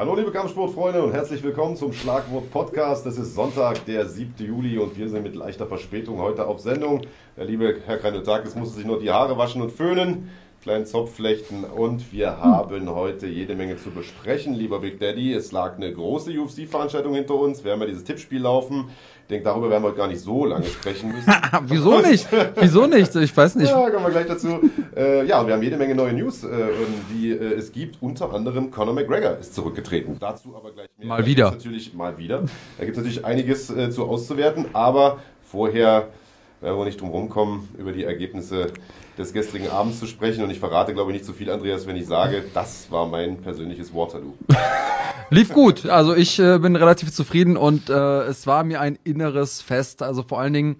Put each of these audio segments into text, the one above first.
Hallo liebe Kampfsportfreunde und herzlich willkommen zum Schlagwort Podcast. Es ist Sonntag, der 7. Juli und wir sind mit leichter Verspätung heute auf Sendung. Der liebe Herr Kreinotakis musste sich nur die Haare waschen und föhnen, kleinen Zopf flechten und wir haben heute jede Menge zu besprechen, lieber Big Daddy. Es lag eine große UFC-Veranstaltung hinter uns. Wir haben ja dieses Tippspiel laufen. Ich denke, darüber werden wir heute gar nicht so lange sprechen müssen. Wieso nicht? Wieso nicht? Ich weiß nicht. Ja, kommen wir gleich dazu. Äh, ja, wir haben jede Menge neue News, äh, die äh, es gibt. Unter anderem Conor McGregor ist zurückgetreten. Dazu aber gleich mehr. Mal wieder. Natürlich mal wieder. Da gibt es natürlich einiges äh, zu auszuwerten, aber vorher werden wir nicht drum rumkommen, über die Ergebnisse des gestrigen Abends zu sprechen. Und ich verrate, glaube ich, nicht zu viel, Andreas, wenn ich sage, das war mein persönliches Waterloo. Lief gut. Also ich äh, bin relativ zufrieden und äh, es war mir ein inneres Fest. Also vor allen Dingen,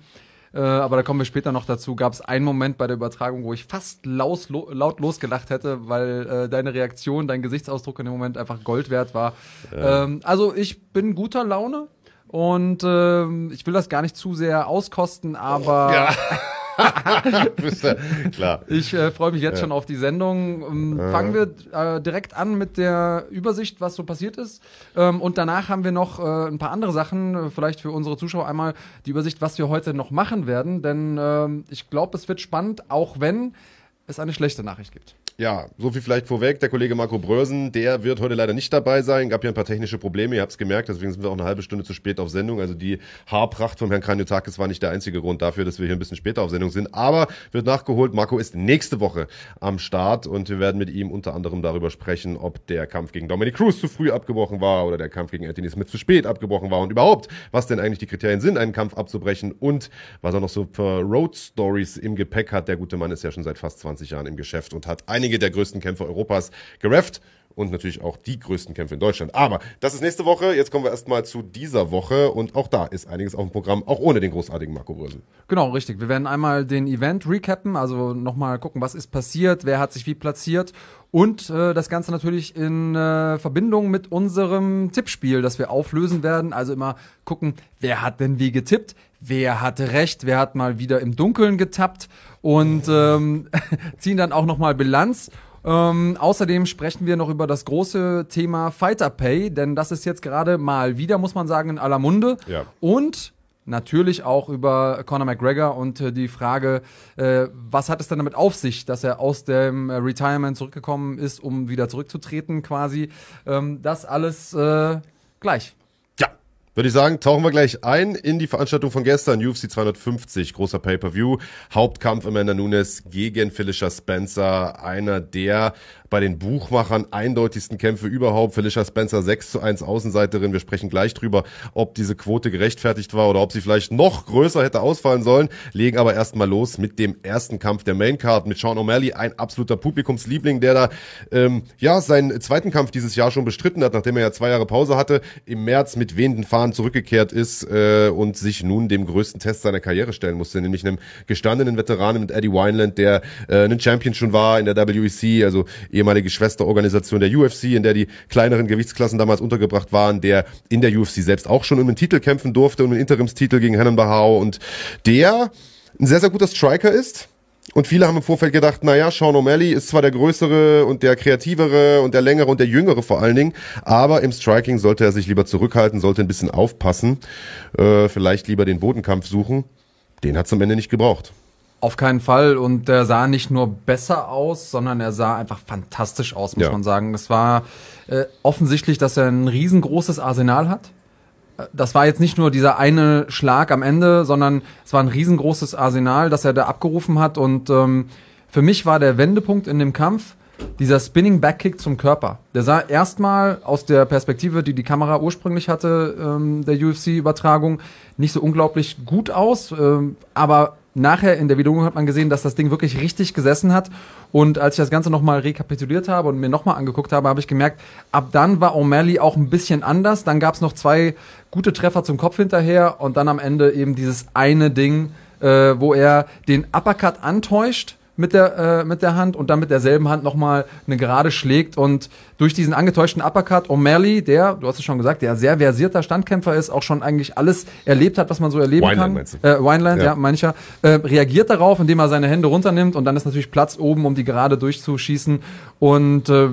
äh, aber da kommen wir später noch dazu, gab es einen Moment bei der Übertragung, wo ich fast laut, laut losgelacht hätte, weil äh, deine Reaktion, dein Gesichtsausdruck in dem Moment einfach Gold wert war. Ähm, also ich bin guter Laune. Und ähm, ich will das gar nicht zu sehr auskosten, aber Ja. Klar. Ich äh, freue mich jetzt schon auf die Sendung. Ähm, Fangen wir äh, direkt an mit der Übersicht, was so passiert ist. Ähm, und danach haben wir noch äh, ein paar andere Sachen, äh, vielleicht für unsere Zuschauer einmal die Übersicht, was wir heute noch machen werden. Denn ähm, ich glaube, es wird spannend, auch wenn es eine schlechte Nachricht gibt. Ja, so viel vielleicht vorweg. Der Kollege Marco Brösen, der wird heute leider nicht dabei sein. Gab ja ein paar technische Probleme, ihr habt es gemerkt, deswegen sind wir auch eine halbe Stunde zu spät auf Sendung. Also die Haarpracht vom Herrn Kranjotakis war nicht der einzige Grund dafür, dass wir hier ein bisschen später auf Sendung sind. Aber wird nachgeholt. Marco ist nächste Woche am Start und wir werden mit ihm unter anderem darüber sprechen, ob der Kampf gegen Dominic Cruz zu früh abgebrochen war oder der Kampf gegen Anthony Smith zu spät abgebrochen war und überhaupt, was denn eigentlich die Kriterien sind, einen Kampf abzubrechen und was er noch so für Road Stories im Gepäck hat. Der gute Mann ist ja schon seit fast 20 Jahren im Geschäft und hat einige der größten Kämpfe Europas gerefft und natürlich auch die größten Kämpfe in Deutschland. Aber das ist nächste Woche. Jetzt kommen wir erstmal zu dieser Woche und auch da ist einiges auf dem Programm, auch ohne den großartigen Marco Brösel. Genau, richtig. Wir werden einmal den Event recappen, also nochmal gucken, was ist passiert, wer hat sich wie platziert und äh, das Ganze natürlich in äh, Verbindung mit unserem Tippspiel, das wir auflösen werden. Also immer gucken, wer hat denn wie getippt, wer hatte recht, wer hat mal wieder im Dunkeln getappt und ähm, ziehen dann auch nochmal Bilanz. Ähm, außerdem sprechen wir noch über das große Thema Fighter Pay, denn das ist jetzt gerade mal wieder, muss man sagen, in aller Munde. Ja. Und natürlich auch über Conor McGregor und äh, die Frage, äh, was hat es denn damit auf sich, dass er aus dem äh, Retirement zurückgekommen ist, um wieder zurückzutreten quasi. Ähm, das alles äh, gleich. Würde ich sagen, tauchen wir gleich ein in die Veranstaltung von gestern, UFC 250, großer Pay-Per-View, Hauptkampf Amanda Nunes gegen Felicia Spencer, einer der bei den Buchmachern eindeutigsten Kämpfe überhaupt. Felicia Spencer 6 zu 1 Außenseiterin. Wir sprechen gleich drüber, ob diese Quote gerechtfertigt war oder ob sie vielleicht noch größer hätte ausfallen sollen. Legen aber erstmal los mit dem ersten Kampf der Maincard mit Sean O'Malley, ein absoluter Publikumsliebling, der da ähm, ja seinen zweiten Kampf dieses Jahr schon bestritten hat, nachdem er ja zwei Jahre Pause hatte, im März mit wehenden Fahnen zurückgekehrt ist äh, und sich nun dem größten Test seiner Karriere stellen musste, nämlich einem gestandenen Veteranen mit Eddie Wineland, der äh, ein Champion schon war in der WEC, also ehemalige Schwesterorganisation der UFC, in der die kleineren Gewichtsklassen damals untergebracht waren, der in der UFC selbst auch schon um einen Titel kämpfen durfte, um einen Interimstitel gegen Henan Bahau und der ein sehr, sehr guter Striker ist. Und viele haben im Vorfeld gedacht, naja, Sean O'Malley ist zwar der größere und der kreativere und der längere und der jüngere vor allen Dingen, aber im Striking sollte er sich lieber zurückhalten, sollte ein bisschen aufpassen, äh, vielleicht lieber den Bodenkampf suchen. Den hat es am Ende nicht gebraucht. Auf keinen Fall. Und der sah nicht nur besser aus, sondern er sah einfach fantastisch aus, muss Ja. man sagen. Es war äh, offensichtlich, dass er ein riesengroßes Arsenal hat. Das war jetzt nicht nur dieser eine Schlag am Ende, sondern es war ein riesengroßes Arsenal, das er da abgerufen hat. Und ähm, für mich war der Wendepunkt in dem Kampf dieser Spinning Backkick zum Körper. Der sah erstmal aus der Perspektive, die die Kamera ursprünglich hatte, ähm, der UFC-Übertragung, nicht so unglaublich gut aus. Ähm, aber nachher in der Wiederholung hat man gesehen, dass das Ding wirklich richtig gesessen hat. Und als ich das Ganze nochmal rekapituliert habe und mir nochmal angeguckt habe, habe ich gemerkt, ab dann war O'Malley auch ein bisschen anders. Dann gab es noch zwei gute Treffer zum Kopf hinterher und dann am Ende eben dieses eine Ding, äh, wo er den Uppercut antäuscht mit der, äh, mit der Hand und dann mit derselben Hand nochmal eine Gerade schlägt und durch diesen angetäuschten Uppercut O'Malley, der, du hast es schon gesagt, der sehr versierter Standkämpfer ist, auch schon eigentlich alles erlebt hat, was man so erleben Wineland kann. meinst du? Äh, Wineland, Ja. ja, mancher, äh, reagiert darauf, indem er seine Hände runternimmt und dann ist natürlich Platz oben, um die Gerade durchzuschießen und äh,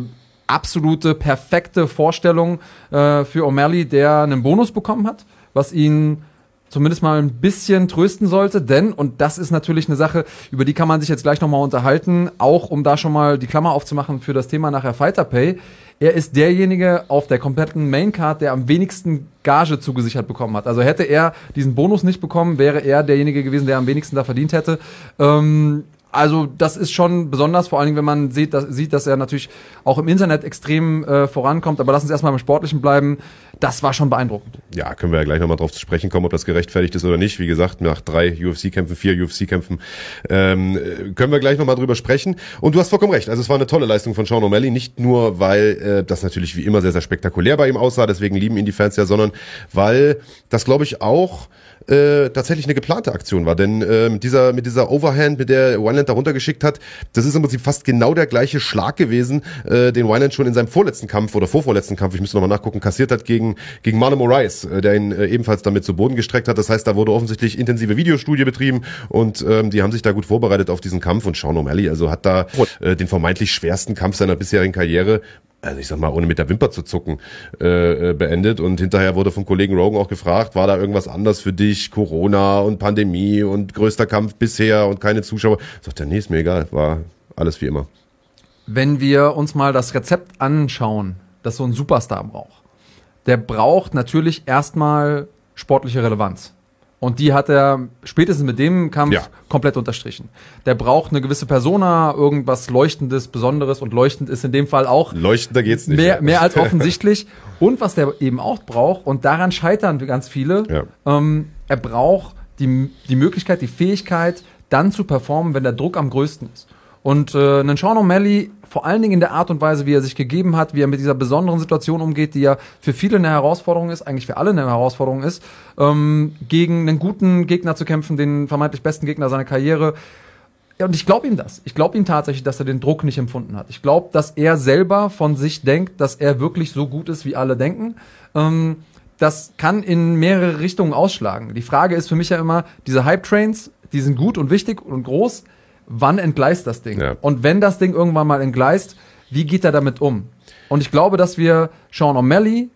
absolute, perfekte Vorstellung äh, für O'Malley, der einen Bonus bekommen hat, was ihn zumindest mal ein bisschen trösten sollte, denn, und das ist natürlich eine Sache, über die kann man sich jetzt gleich nochmal unterhalten, auch um da schon mal die Klammer aufzumachen für das Thema nachher Fighter Pay. Er ist derjenige auf der kompletten Maincard, der am wenigsten Gage zugesichert bekommen hat. Also hätte er diesen Bonus nicht bekommen, wäre er derjenige gewesen, der am wenigsten da verdient hätte. Ähm, also das ist schon besonders, vor allen Dingen, wenn man sieht, dass, sieht, dass er natürlich auch im Internet extrem äh, vorankommt. Aber lass uns erstmal beim Sportlichen bleiben. Das war schon beeindruckend. Ja, können wir ja gleich nochmal drauf zu sprechen kommen, ob das gerechtfertigt ist oder nicht. Wie gesagt, nach drei UFC-Kämpfen, vier UFC-Kämpfen, ähm, können wir gleich nochmal drüber sprechen. Und du hast vollkommen recht. Also es war eine tolle Leistung von Sean O'Malley. Nicht nur, weil äh, das natürlich wie immer sehr, sehr spektakulär bei ihm aussah, deswegen lieben ihn die Fans ja, sondern weil das, glaube ich, auch äh, tatsächlich eine geplante Aktion war. Denn äh, mit dieser, mit dieser Overhand, mit der Wineland da runtergeschickt hat, das ist im Prinzip fast genau der gleiche Schlag gewesen, äh, den Wineland schon in seinem vorletzten Kampf oder vorvorletzten Kampf, ich müsste nochmal nachgucken, kassiert hat gegen, gegen Marlon Moraes, äh, der ihn äh, ebenfalls damit zu Boden gestreckt hat. Das heißt, da wurde offensichtlich intensive Videostudie betrieben und ähm, die haben sich da gut vorbereitet auf diesen Kampf und Sean O'Malley, also hat da äh, den vermeintlich schwersten Kampf seiner bisherigen Karriere also ich sag mal, ohne mit der Wimper zu zucken, äh, äh, beendet. Und hinterher wurde vom Kollegen Rogan auch gefragt, war da irgendwas anders für dich? Corona und Pandemie und größter Kampf bisher und keine Zuschauer. Sagt er, nee, ist mir egal, war alles wie immer. Wenn wir uns mal das Rezept anschauen, das so ein Superstar braucht, der braucht natürlich erstmal sportliche Relevanz. Und die hat er spätestens mit dem Kampf ja. komplett unterstrichen. Der braucht eine gewisse Persona, irgendwas Leuchtendes, Besonderes und leuchtend ist in dem Fall auch. Leuchtender geht's nicht. Mehr, mehr als offensichtlich. und was der eben auch braucht, und daran scheitern ganz viele, ja. ähm, er braucht die, die Möglichkeit, die Fähigkeit, dann zu performen, wenn der Druck am größten ist. Und äh, einen Sean O'Malley, vor allen Dingen in der Art und Weise, wie er sich gegeben hat, wie er mit dieser besonderen Situation umgeht, die ja für viele eine Herausforderung ist, eigentlich für alle eine Herausforderung ist, ähm, gegen einen guten Gegner zu kämpfen, den vermeintlich besten Gegner seiner Karriere. Ja, und ich glaube ihm das. Ich glaube ihm tatsächlich, dass er den Druck nicht empfunden hat. Ich glaube, dass er selber von sich denkt, dass er wirklich so gut ist, wie alle denken. Ähm, das kann in mehrere Richtungen ausschlagen. Die Frage ist für mich ja immer, diese Hype-Trains, die sind gut und wichtig und groß wann entgleist das Ding? Ja. Und wenn das Ding irgendwann mal entgleist, wie geht er damit um? Und ich glaube, dass wir Sean O'Malley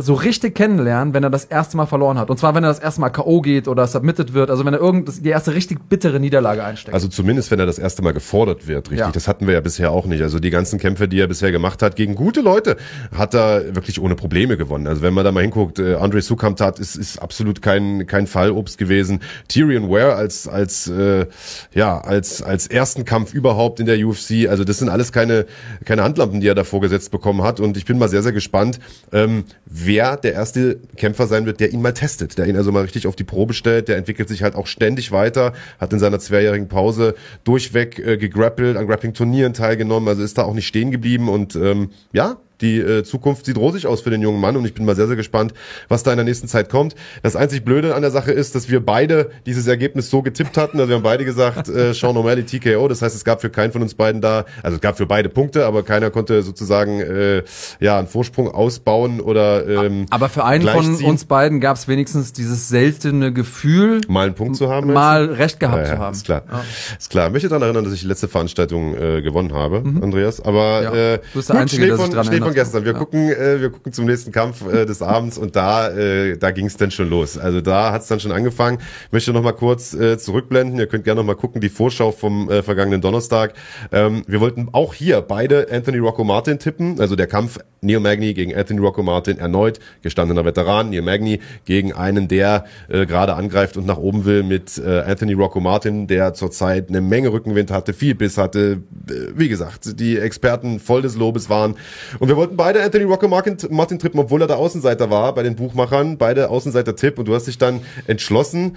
so richtig kennenlernen, wenn er das erste Mal verloren hat. Und zwar, wenn er das erste Mal K.O. geht oder submitted wird, also wenn er irgend die erste richtig bittere Niederlage einsteckt. Also zumindest, wenn er das erste Mal gefordert wird, richtig. Ja. Das hatten wir ja bisher auch nicht. Also die ganzen Kämpfe, die er bisher gemacht hat, gegen gute Leute, hat er wirklich ohne Probleme gewonnen. Also wenn man da mal hinguckt, äh, Andre Sukamtat ist, ist absolut kein, kein Fallobst gewesen. Tyrion Ware als, als, äh, ja, als, als ersten Kampf überhaupt in der UFC. Also das sind alles keine, keine Handlampen, die er da vorgesetzt bekommen hat. Und ich bin mal sehr, sehr gespannt, ähm, wer der erste Kämpfer sein wird, der ihn mal testet, der ihn also mal richtig auf die Probe stellt. Der entwickelt sich halt auch ständig weiter, hat in seiner zweijährigen Pause durchweg äh, gegrappelt, an Grappling-Turnieren teilgenommen, also ist da auch nicht stehen geblieben und ähm, ja, die äh, Zukunft sieht rosig aus für den jungen Mann und ich bin mal sehr, sehr gespannt, was da in der nächsten Zeit kommt. Das einzig Blöde an der Sache ist, dass wir beide dieses Ergebnis so getippt hatten. Also wir haben beide gesagt, äh, Sean O'Malley TKO. Das heißt, es gab für keinen von uns beiden da, also es gab für beide Punkte, aber keiner konnte sozusagen äh, ja einen Vorsprung ausbauen oder ähm, Aber für einen von uns beiden gab es wenigstens dieses seltene Gefühl, mal einen Punkt zu haben, mal recht gehabt ja, zu haben. Ist klar, ja. ist klar. Ich möchte daran erinnern, dass ich die letzte Veranstaltung äh, gewonnen habe, mhm. Andreas. Aber ja. äh, du bist der gut, Einzige, Schnee von, Schnee von gestern. Wir ja. gucken, äh, wir gucken zum nächsten Kampf äh, des Abends und da, äh, da ging es dann schon los. Also da hat es dann schon angefangen. Ich möchte noch mal kurz äh, zurückblenden. Ihr könnt gerne noch mal gucken die Vorschau vom äh, vergangenen Donnerstag. Ähm, wir wollten auch hier beide Anthony Rocco Martin tippen. Also der Kampf Neil Magny gegen Anthony Rocco Martin erneut gestandener Veteran. Neil Magny gegen einen, der äh, gerade angreift und nach oben will mit äh, Anthony Rocco Martin, der zurzeit eine Menge Rückenwind hatte, viel Biss hatte. Äh, wie gesagt, die Experten voll des Lobes waren. Und wir wollten beide Anthony Rocco Martin, Martin tippen, obwohl er der Außenseiter war bei den Buchmachern. Beide Außenseiter-Tipp. Und du hast dich dann entschlossen,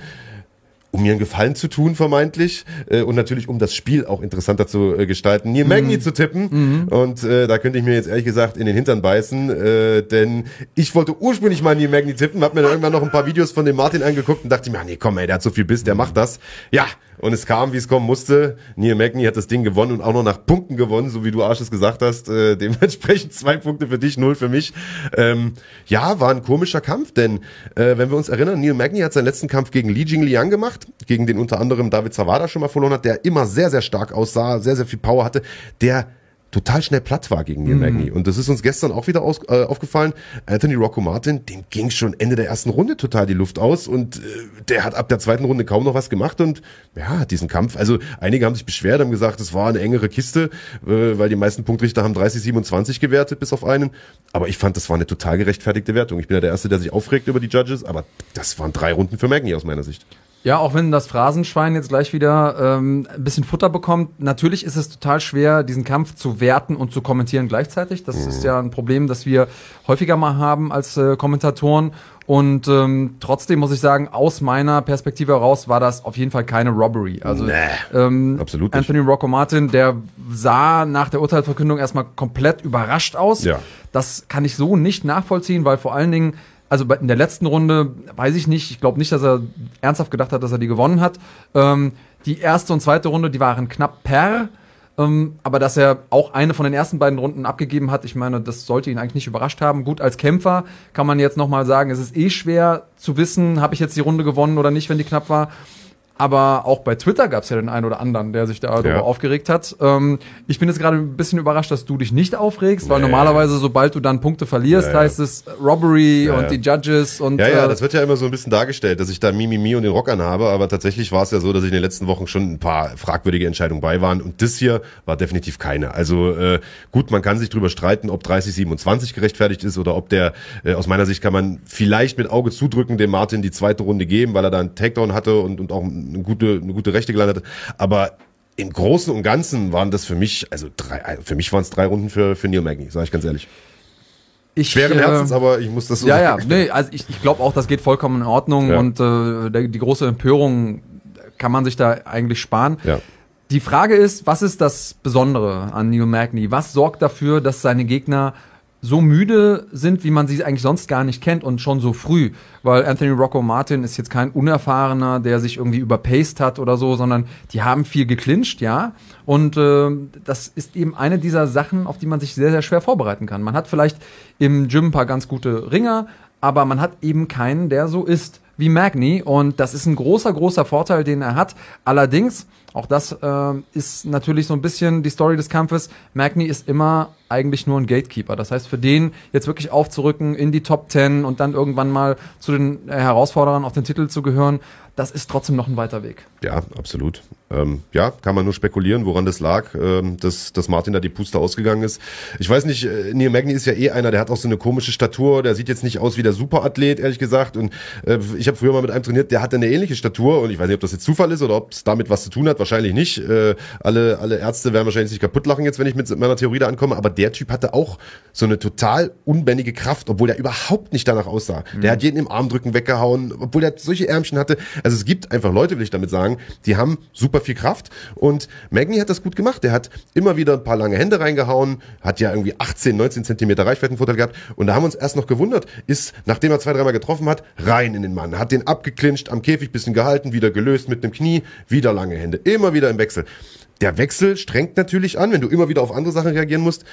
um mir einen Gefallen zu tun, vermeintlich, äh, und natürlich um das Spiel auch interessanter zu äh, gestalten, Neil Magny mhm. zu tippen. Mhm. Und äh, da könnte ich mir jetzt ehrlich gesagt in den Hintern beißen, äh, denn ich wollte ursprünglich mal Neil Magny tippen, hab mir dann irgendwann noch ein paar Videos von dem Martin angeguckt und dachte mir, ah, nee, komm, ey, der hat so viel Biss, der macht das. Ja, und es kam, wie es kommen musste. Neil Magny hat das Ding gewonnen und auch noch nach Punkten gewonnen, so wie du Arsch es gesagt hast. Äh, dementsprechend zwei Punkte für dich, null für mich. Ähm, ja, war ein komischer Kampf, denn äh, wenn wir uns erinnern, Neil Magny hat seinen letzten Kampf gegen Li Jingliang gemacht, gegen den unter anderem David Zawada schon mal verloren hat, der immer sehr, sehr stark aussah, sehr, sehr viel Power hatte, der total schnell platt war gegen Neil Mhm. Magny. Und das ist uns gestern auch wieder aus, äh, aufgefallen. Anthony Rocco Martin, dem ging schon Ende der ersten Runde total die Luft aus und äh, der hat ab der zweiten Runde kaum noch was gemacht und ja, hat diesen Kampf, also einige haben sich beschwert, haben gesagt, es war eine engere Kiste, äh, weil die meisten Punktrichter haben 30, 27 gewertet, bis auf einen. Aber ich fand, das war eine total gerechtfertigte Wertung. Ich bin ja der Erste, der sich aufregt über die Judges, aber das waren drei Runden für Magny aus meiner Sicht. Ja, auch wenn das Phrasenschwein jetzt gleich wieder ähm, ein bisschen Futter bekommt, natürlich ist es total schwer, diesen Kampf zu werten und zu kommentieren gleichzeitig. Das ist ja ein Problem, das wir häufiger mal haben als äh, Kommentatoren. Und ähm, trotzdem muss ich sagen, aus meiner Perspektive heraus war das auf jeden Fall keine Robbery. Also Nee, ähm, absolut nicht. Anthony Rocco Martin, der sah nach der Urteilsverkündung erstmal komplett überrascht aus. Ja. Das kann ich so nicht nachvollziehen, weil vor allen Dingen, also in der letzten Runde, weiß ich nicht, ich glaube nicht, dass er ernsthaft gedacht hat, dass er die gewonnen hat. Ähm, die erste und zweite Runde, die waren knapp per. Ähm, aber dass er auch eine von den ersten beiden Runden abgegeben hat, ich meine, das sollte ihn eigentlich nicht überrascht haben. Gut, als Kämpfer kann man jetzt nochmal sagen, es ist eh schwer zu wissen, habe ich jetzt die Runde gewonnen oder nicht, wenn die knapp war. Aber auch bei Twitter gab es ja den einen oder anderen, der sich darüber Ja. aufgeregt hat. Ähm, ich bin jetzt gerade ein bisschen überrascht, dass du dich nicht aufregst, weil Nee. normalerweise, sobald du dann Punkte verlierst, Ja, ja. heißt es Robbery Ja, und die Judges und Ja, ja, äh, das wird ja immer so ein bisschen dargestellt, dass ich da Mimimi und den Rock anhabe, aber tatsächlich war es ja so, dass ich in den letzten Wochen schon ein paar fragwürdige Entscheidungen bei waren und das hier war definitiv keine. Also äh, gut, man kann sich drüber streiten, ob 30, 27 gerechtfertigt ist oder ob der, äh, aus meiner Sicht kann man vielleicht mit Auge zudrücken dem Martin die zweite Runde geben, weil er da einen Takedown hatte und, und auch eine gute, eine gute Rechte gelandet hat, aber im Großen und Ganzen waren das für mich, also drei, für mich waren es drei Runden für, für Neil Magny, sage ich ganz ehrlich. ich, Schweren äh, Herzens, aber ich muss das so Ja, ja, sagen. nee, also ich, ich glaube auch, das geht vollkommen in Ordnung Ja. und äh, der, die große Empörung kann man sich da eigentlich sparen. Ja. Die Frage ist, was ist das Besondere an Neil Magny? Was sorgt dafür, dass seine Gegner so müde sind, wie man sie eigentlich sonst gar nicht kennt und schon so früh? Weil Anthony Rocco Martin ist jetzt kein Unerfahrener, der sich irgendwie überpaced hat oder so, sondern die haben viel geclincht, ja. Und äh, das ist eben eine dieser Sachen, auf die man sich sehr, sehr schwer vorbereiten kann. Man hat vielleicht im Gym ein paar ganz gute Ringer, aber man hat eben keinen, der so ist wie Magny. Und das ist ein großer, großer Vorteil, den er hat. Allerdings, auch das äh, ist natürlich so ein bisschen die Story des Kampfes. Magny ist immer eigentlich nur ein Gatekeeper. Das heißt, für den jetzt wirklich aufzurücken in die Top 10 und dann irgendwann mal zu den äh, Herausforderern auf den Titel zu gehören, das ist trotzdem noch ein weiter Weg. Ja, absolut. Ähm, ja, kann man nur spekulieren, woran das lag, ähm, dass, dass Martin da die Puste ausgegangen ist. Ich weiß nicht, äh, Neil Magny ist ja eh einer, der hat auch so eine komische Statur, der sieht jetzt nicht aus wie der Superathlet, ehrlich gesagt. Und äh, ich habe früher mal mit einem trainiert, der hatte eine ähnliche Statur und ich weiß nicht, ob das jetzt Zufall ist oder ob es damit was zu tun hat, wahrscheinlich nicht. Äh, alle, alle Ärzte werden wahrscheinlich sich kaputt lachen jetzt, wenn ich mit meiner Theorie da ankomme, aber der Typ hatte auch so eine total unbändige Kraft, obwohl er überhaupt nicht danach aussah. Der hat jeden im Armdrücken weggehauen, obwohl er solche Ärmchen hatte. Also es gibt einfach Leute, will ich damit sagen, die haben super viel Kraft und Magny hat das gut gemacht. Der hat immer wieder ein paar lange Hände reingehauen, hat ja irgendwie 18, 19 Zentimeter Reichweitenvorteil gehabt und da haben wir uns erst noch gewundert, ist, nachdem er zwei, dreimal getroffen hat, rein in den Mann, hat den abgeklincht, am Käfig bisschen gehalten, wieder gelöst mit dem Knie, wieder lange Hände, immer wieder im Wechsel. Der Wechsel strengt natürlich an, wenn du immer wieder auf andere Sachen reagieren musst.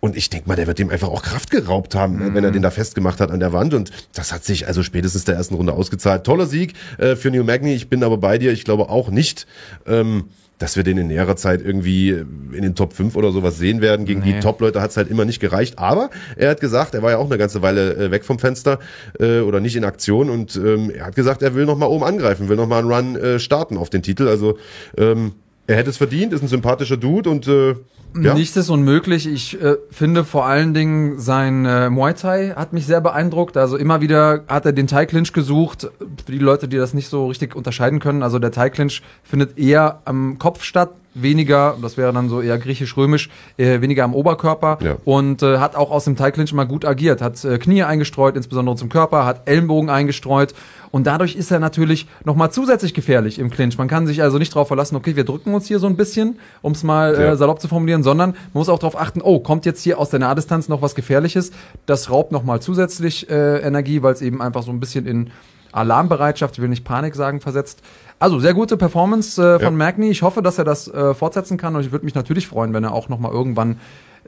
Und ich denke mal, der wird dem einfach auch Kraft geraubt haben, ne, wenn er den da festgemacht hat an der Wand. Und das hat sich also spätestens der ersten Runde ausgezahlt. Toller Sieg äh, für Neil Magny. Ich bin aber bei dir. Ich glaube auch nicht, ähm, dass wir den in näherer Zeit irgendwie in den Top 5 oder sowas sehen werden. Gegen die Nee. Top-Leute hat es halt immer nicht gereicht. Aber er hat gesagt, er war ja auch eine ganze Weile äh, weg vom Fenster äh, oder nicht in Aktion. Und ähm, er hat gesagt, er will noch mal oben angreifen, will noch mal einen Run äh, starten auf den Titel. Also ähm, er hätte es verdient, ist ein sympathischer Dude und äh, ja. Nichts ist unmöglich. Ich äh, finde vor allen Dingen sein äh, Muay Thai hat mich sehr beeindruckt. Also immer wieder hat er den Thai Clinch gesucht. Für die Leute, die das nicht so richtig unterscheiden können, also der Thai Clinch findet eher am Kopf statt, weniger, das wäre dann so eher griechisch-römisch, äh, weniger am Oberkörper Ja. und äh, hat auch aus dem Thai Clinch immer gut agiert, hat äh, Knie eingestreut, insbesondere zum Körper, hat Ellenbogen eingestreut und dadurch ist er natürlich nochmal zusätzlich gefährlich im Clinch. Man kann sich also nicht darauf verlassen, okay, wir drücken uns hier so ein bisschen, um es mal Ja. äh, salopp zu formulieren, sondern man muss auch darauf achten, oh, kommt jetzt hier aus der Nahdistanz noch was Gefährliches? Das raubt nochmal zusätzlich äh, Energie, weil es eben einfach so ein bisschen in Alarmbereitschaft, ich will nicht Panik sagen, versetzt. Also sehr gute Performance äh, von Ja. Magny. Ich hoffe, dass er das äh, fortsetzen kann und ich würde mich natürlich freuen, wenn er auch nochmal irgendwann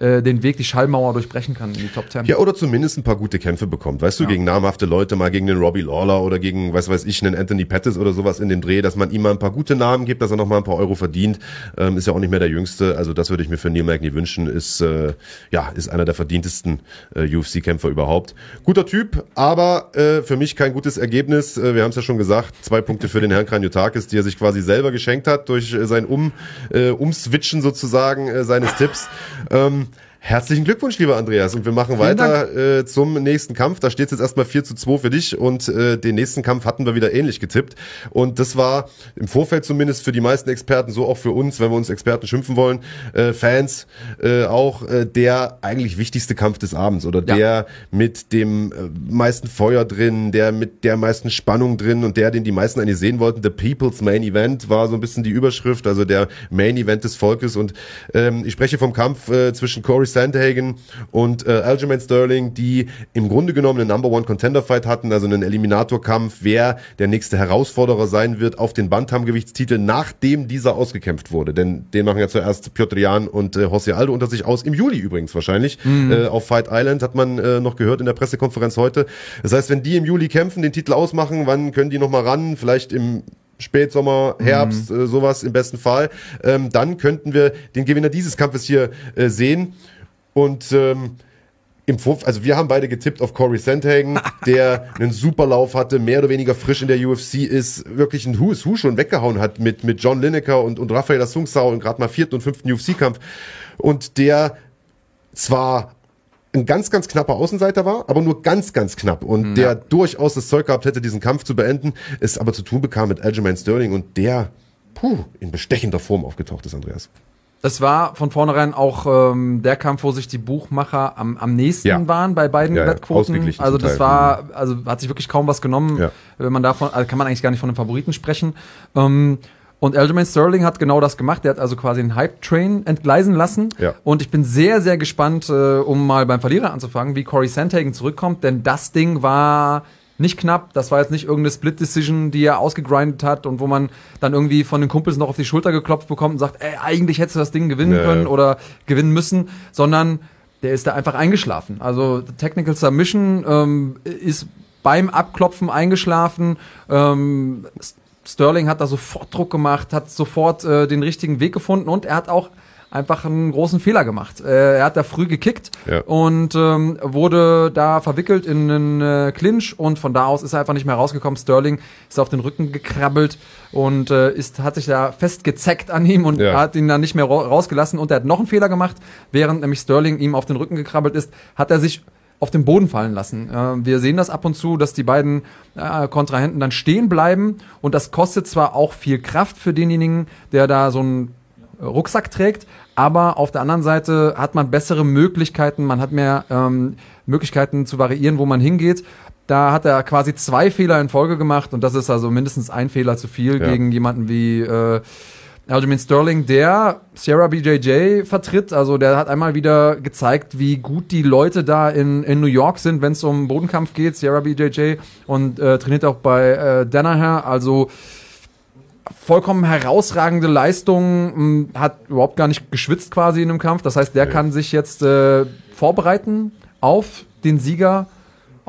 äh, den Weg, die Schallmauer durchbrechen kann in die Top Ten. Ja, oder zumindest ein paar gute Kämpfe bekommt. Weißt du, ja. gegen namhafte Leute, mal gegen den Robbie Lawler oder gegen, was weiß ich, einen Anthony Pettis oder sowas in dem Dreh, dass man ihm mal ein paar gute Namen gibt, dass er noch mal ein paar Euro verdient. Ähm, ist ja auch nicht mehr der Jüngste. Also das würde ich mir für Neil Magny wünschen. Ist, äh, ja, ist einer der verdientesten äh, UFC-Kämpfer überhaupt. Guter Typ, aber äh, für mich kein gutes Ergebnis. Äh, wir haben es ja schon gesagt, zwei Punkte für den Herrn Kranjotakis, die er sich quasi selber geschenkt hat durch äh, sein um, äh, Umswitchen sozusagen äh, seines Tipps. Ähm, Herzlichen Glückwunsch, lieber Andreas. Und wir machen Vielen weiter äh, zum nächsten Kampf. Da steht es jetzt erstmal 4 zu 2 für dich und äh, den nächsten Kampf hatten wir wieder ähnlich getippt. Und das war im Vorfeld zumindest für die meisten Experten, so auch für uns, wenn wir uns Experten schimpfen wollen, äh, Fans, äh, auch äh, der eigentlich wichtigste Kampf des Abends oder ja. der mit dem äh, meisten Feuer drin, der mit der meisten Spannung drin und der, den die meisten eigentlich sehen wollten. The People's Main Event war so ein bisschen die Überschrift, also der Main Event des Volkes. Und ähm, ich spreche vom Kampf äh, zwischen Corey Sandhagen und äh, Aljamain Sterling, die im Grunde genommen einen Number One Contender Fight hatten, also einen Eliminatorkampf, wer der nächste Herausforderer sein wird auf den Bantamgewichtstitel, nachdem dieser ausgekämpft wurde. Denn den machen ja zuerst Piotr Jan und äh, José Aldo unter sich aus, im Juli übrigens wahrscheinlich, mhm. äh, auf Fight Island, hat man äh, noch gehört in der Pressekonferenz heute. Das heißt, wenn die im Juli kämpfen, den Titel ausmachen, wann können die nochmal ran? Vielleicht im Spätsommer, Herbst, mhm. äh, sowas im besten Fall. Ähm, dann könnten wir den Gewinner dieses Kampfes hier äh, sehen. Und ähm, im Vorf also wir haben beide getippt auf Corey Sandhagen, der einen super Lauf hatte, mehr oder weniger frisch in der UFC ist, wirklich ein Who is Who schon weggehauen hat mit, mit John Lineker und, und Rafael Assunção und gerade mal vierten und fünften UFC-Kampf. Und der zwar ein ganz, ganz knapper Außenseiter war, aber nur ganz, ganz knapp und ja. der durchaus das Zeug gehabt hätte, diesen Kampf zu beenden, es aber zu tun bekam mit Aljamain Sterling und der, puh, in bestechender Form aufgetaucht ist, Andreas. Es war von vornherein auch ähm, der Kampf, wo sich die Buchmacher am, am nächsten ja. waren bei beiden ja, Wettquoten. Also das war, also hat sich wirklich kaum was genommen. Ja. Wenn man davon, also kann man eigentlich gar nicht von einem Favoriten sprechen. Ähm, und Aljamain Sterling hat genau das gemacht. Der hat also quasi einen Hype-Train entgleisen lassen. Ja. Und ich bin sehr, sehr gespannt, äh, um mal beim Verlierer anzufangen, wie Corey Sandhagen zurückkommt. Denn das Ding war nicht knapp. Das war jetzt nicht irgendeine Split-Decision, die er ausgegrindet hat und wo man dann irgendwie von den Kumpels noch auf die Schulter geklopft bekommt und sagt, ey, eigentlich hättest du das Ding gewinnen nee. können oder gewinnen müssen, sondern der ist da einfach eingeschlafen. Also Technical Submission ähm, ist beim Abklopfen eingeschlafen. Ähm, Sterling hat da sofort Druck gemacht, hat sofort äh, den richtigen Weg gefunden und er hat auch einfach einen großen Fehler gemacht. Äh, er hat da früh gekickt ja. und ähm, wurde da verwickelt in einen äh, Clinch und von da aus ist er einfach nicht mehr rausgekommen. Sterling ist auf den Rücken gekrabbelt und äh, ist, hat sich da festgezeckt an ihm und ja. hat ihn dann nicht mehr rausgelassen und er hat noch einen Fehler gemacht, während nämlich Sterling ihm auf den Rücken gekrabbelt ist, hat er sich auf den Boden fallen lassen. Äh, wir sehen das ab und zu, dass die beiden äh, Kontrahenten dann stehen bleiben und das kostet zwar auch viel Kraft für denjenigen, der da so einen Rucksack trägt, aber auf der anderen Seite hat man bessere Möglichkeiten, man hat mehr ähm, Möglichkeiten zu variieren, wo man hingeht. Da hat er quasi zwei Fehler in Folge gemacht und das ist also mindestens ein Fehler zu viel ja. gegen jemanden wie äh, Aljamain Sterling, der Sierra BJJ vertritt. Also der hat einmal wieder gezeigt, wie gut die Leute da in, in New York sind, wenn es um Bodenkampf geht. Sierra BJJ und äh, trainiert auch bei äh, Danaher. Also vollkommen herausragende Leistung, hat überhaupt gar nicht geschwitzt quasi in dem Kampf. Das heißt, der ja. kann sich jetzt äh, vorbereiten auf den Sieger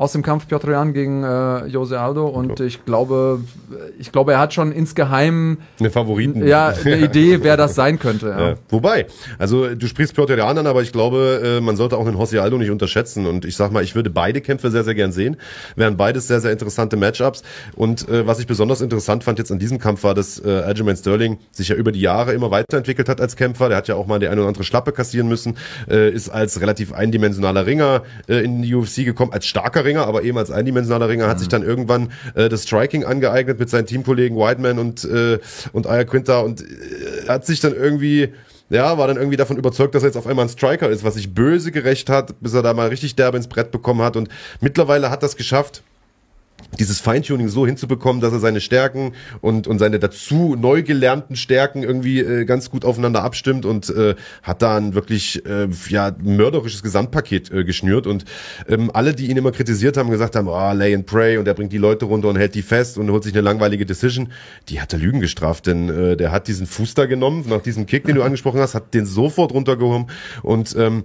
aus dem Kampf Piotr Jan gegen äh, Jose Aldo und ich glaube, ich glaube, er hat schon insgeheim eine Favoriten. Ja, eine Idee, wer das sein könnte. Ja. Ja. Wobei, also du sprichst Piotr Jan an, aber ich glaube, äh, man sollte auch den Jose Aldo nicht unterschätzen und ich sag mal, ich würde beide Kämpfe sehr, sehr gern sehen. Wären beides sehr, sehr interessante Matchups und äh, was ich besonders interessant fand jetzt an diesem Kampf war, dass äh, Aljamain Sterling sich ja über die Jahre immer weiterentwickelt hat als Kämpfer. Der hat ja auch mal die eine oder andere Schlappe kassieren müssen, äh, ist als relativ eindimensionaler Ringer äh, in die UFC gekommen, als starker Ringer, aber eben als eindimensionaler Ringer, mhm. hat sich dann irgendwann äh, das Striking angeeignet mit seinen Teamkollegen Whiteman und, äh, und Aya Quinta und äh, hat sich dann irgendwie ja, war dann irgendwie davon überzeugt, dass er jetzt auf einmal ein Striker ist, was sich böse gerecht hat, bis er da mal richtig derbe ins Brett bekommen hat und mittlerweile hat das geschafft, dieses Feintuning so hinzubekommen, dass er seine Stärken und, und seine dazu neu gelernten Stärken irgendwie äh, ganz gut aufeinander abstimmt und äh, hat da ein wirklich äh, ja, mörderisches Gesamtpaket äh, geschnürt. Und ähm, alle, die ihn immer kritisiert haben, gesagt haben, oh, lay and pray und er bringt die Leute runter und hält die fest und holt sich eine langweilige Decision, die hat er Lügen gestraft, denn äh, der hat diesen Fuß da genommen, nach diesem Kick, den du angesprochen hast, hat den sofort runtergehoben und ähm,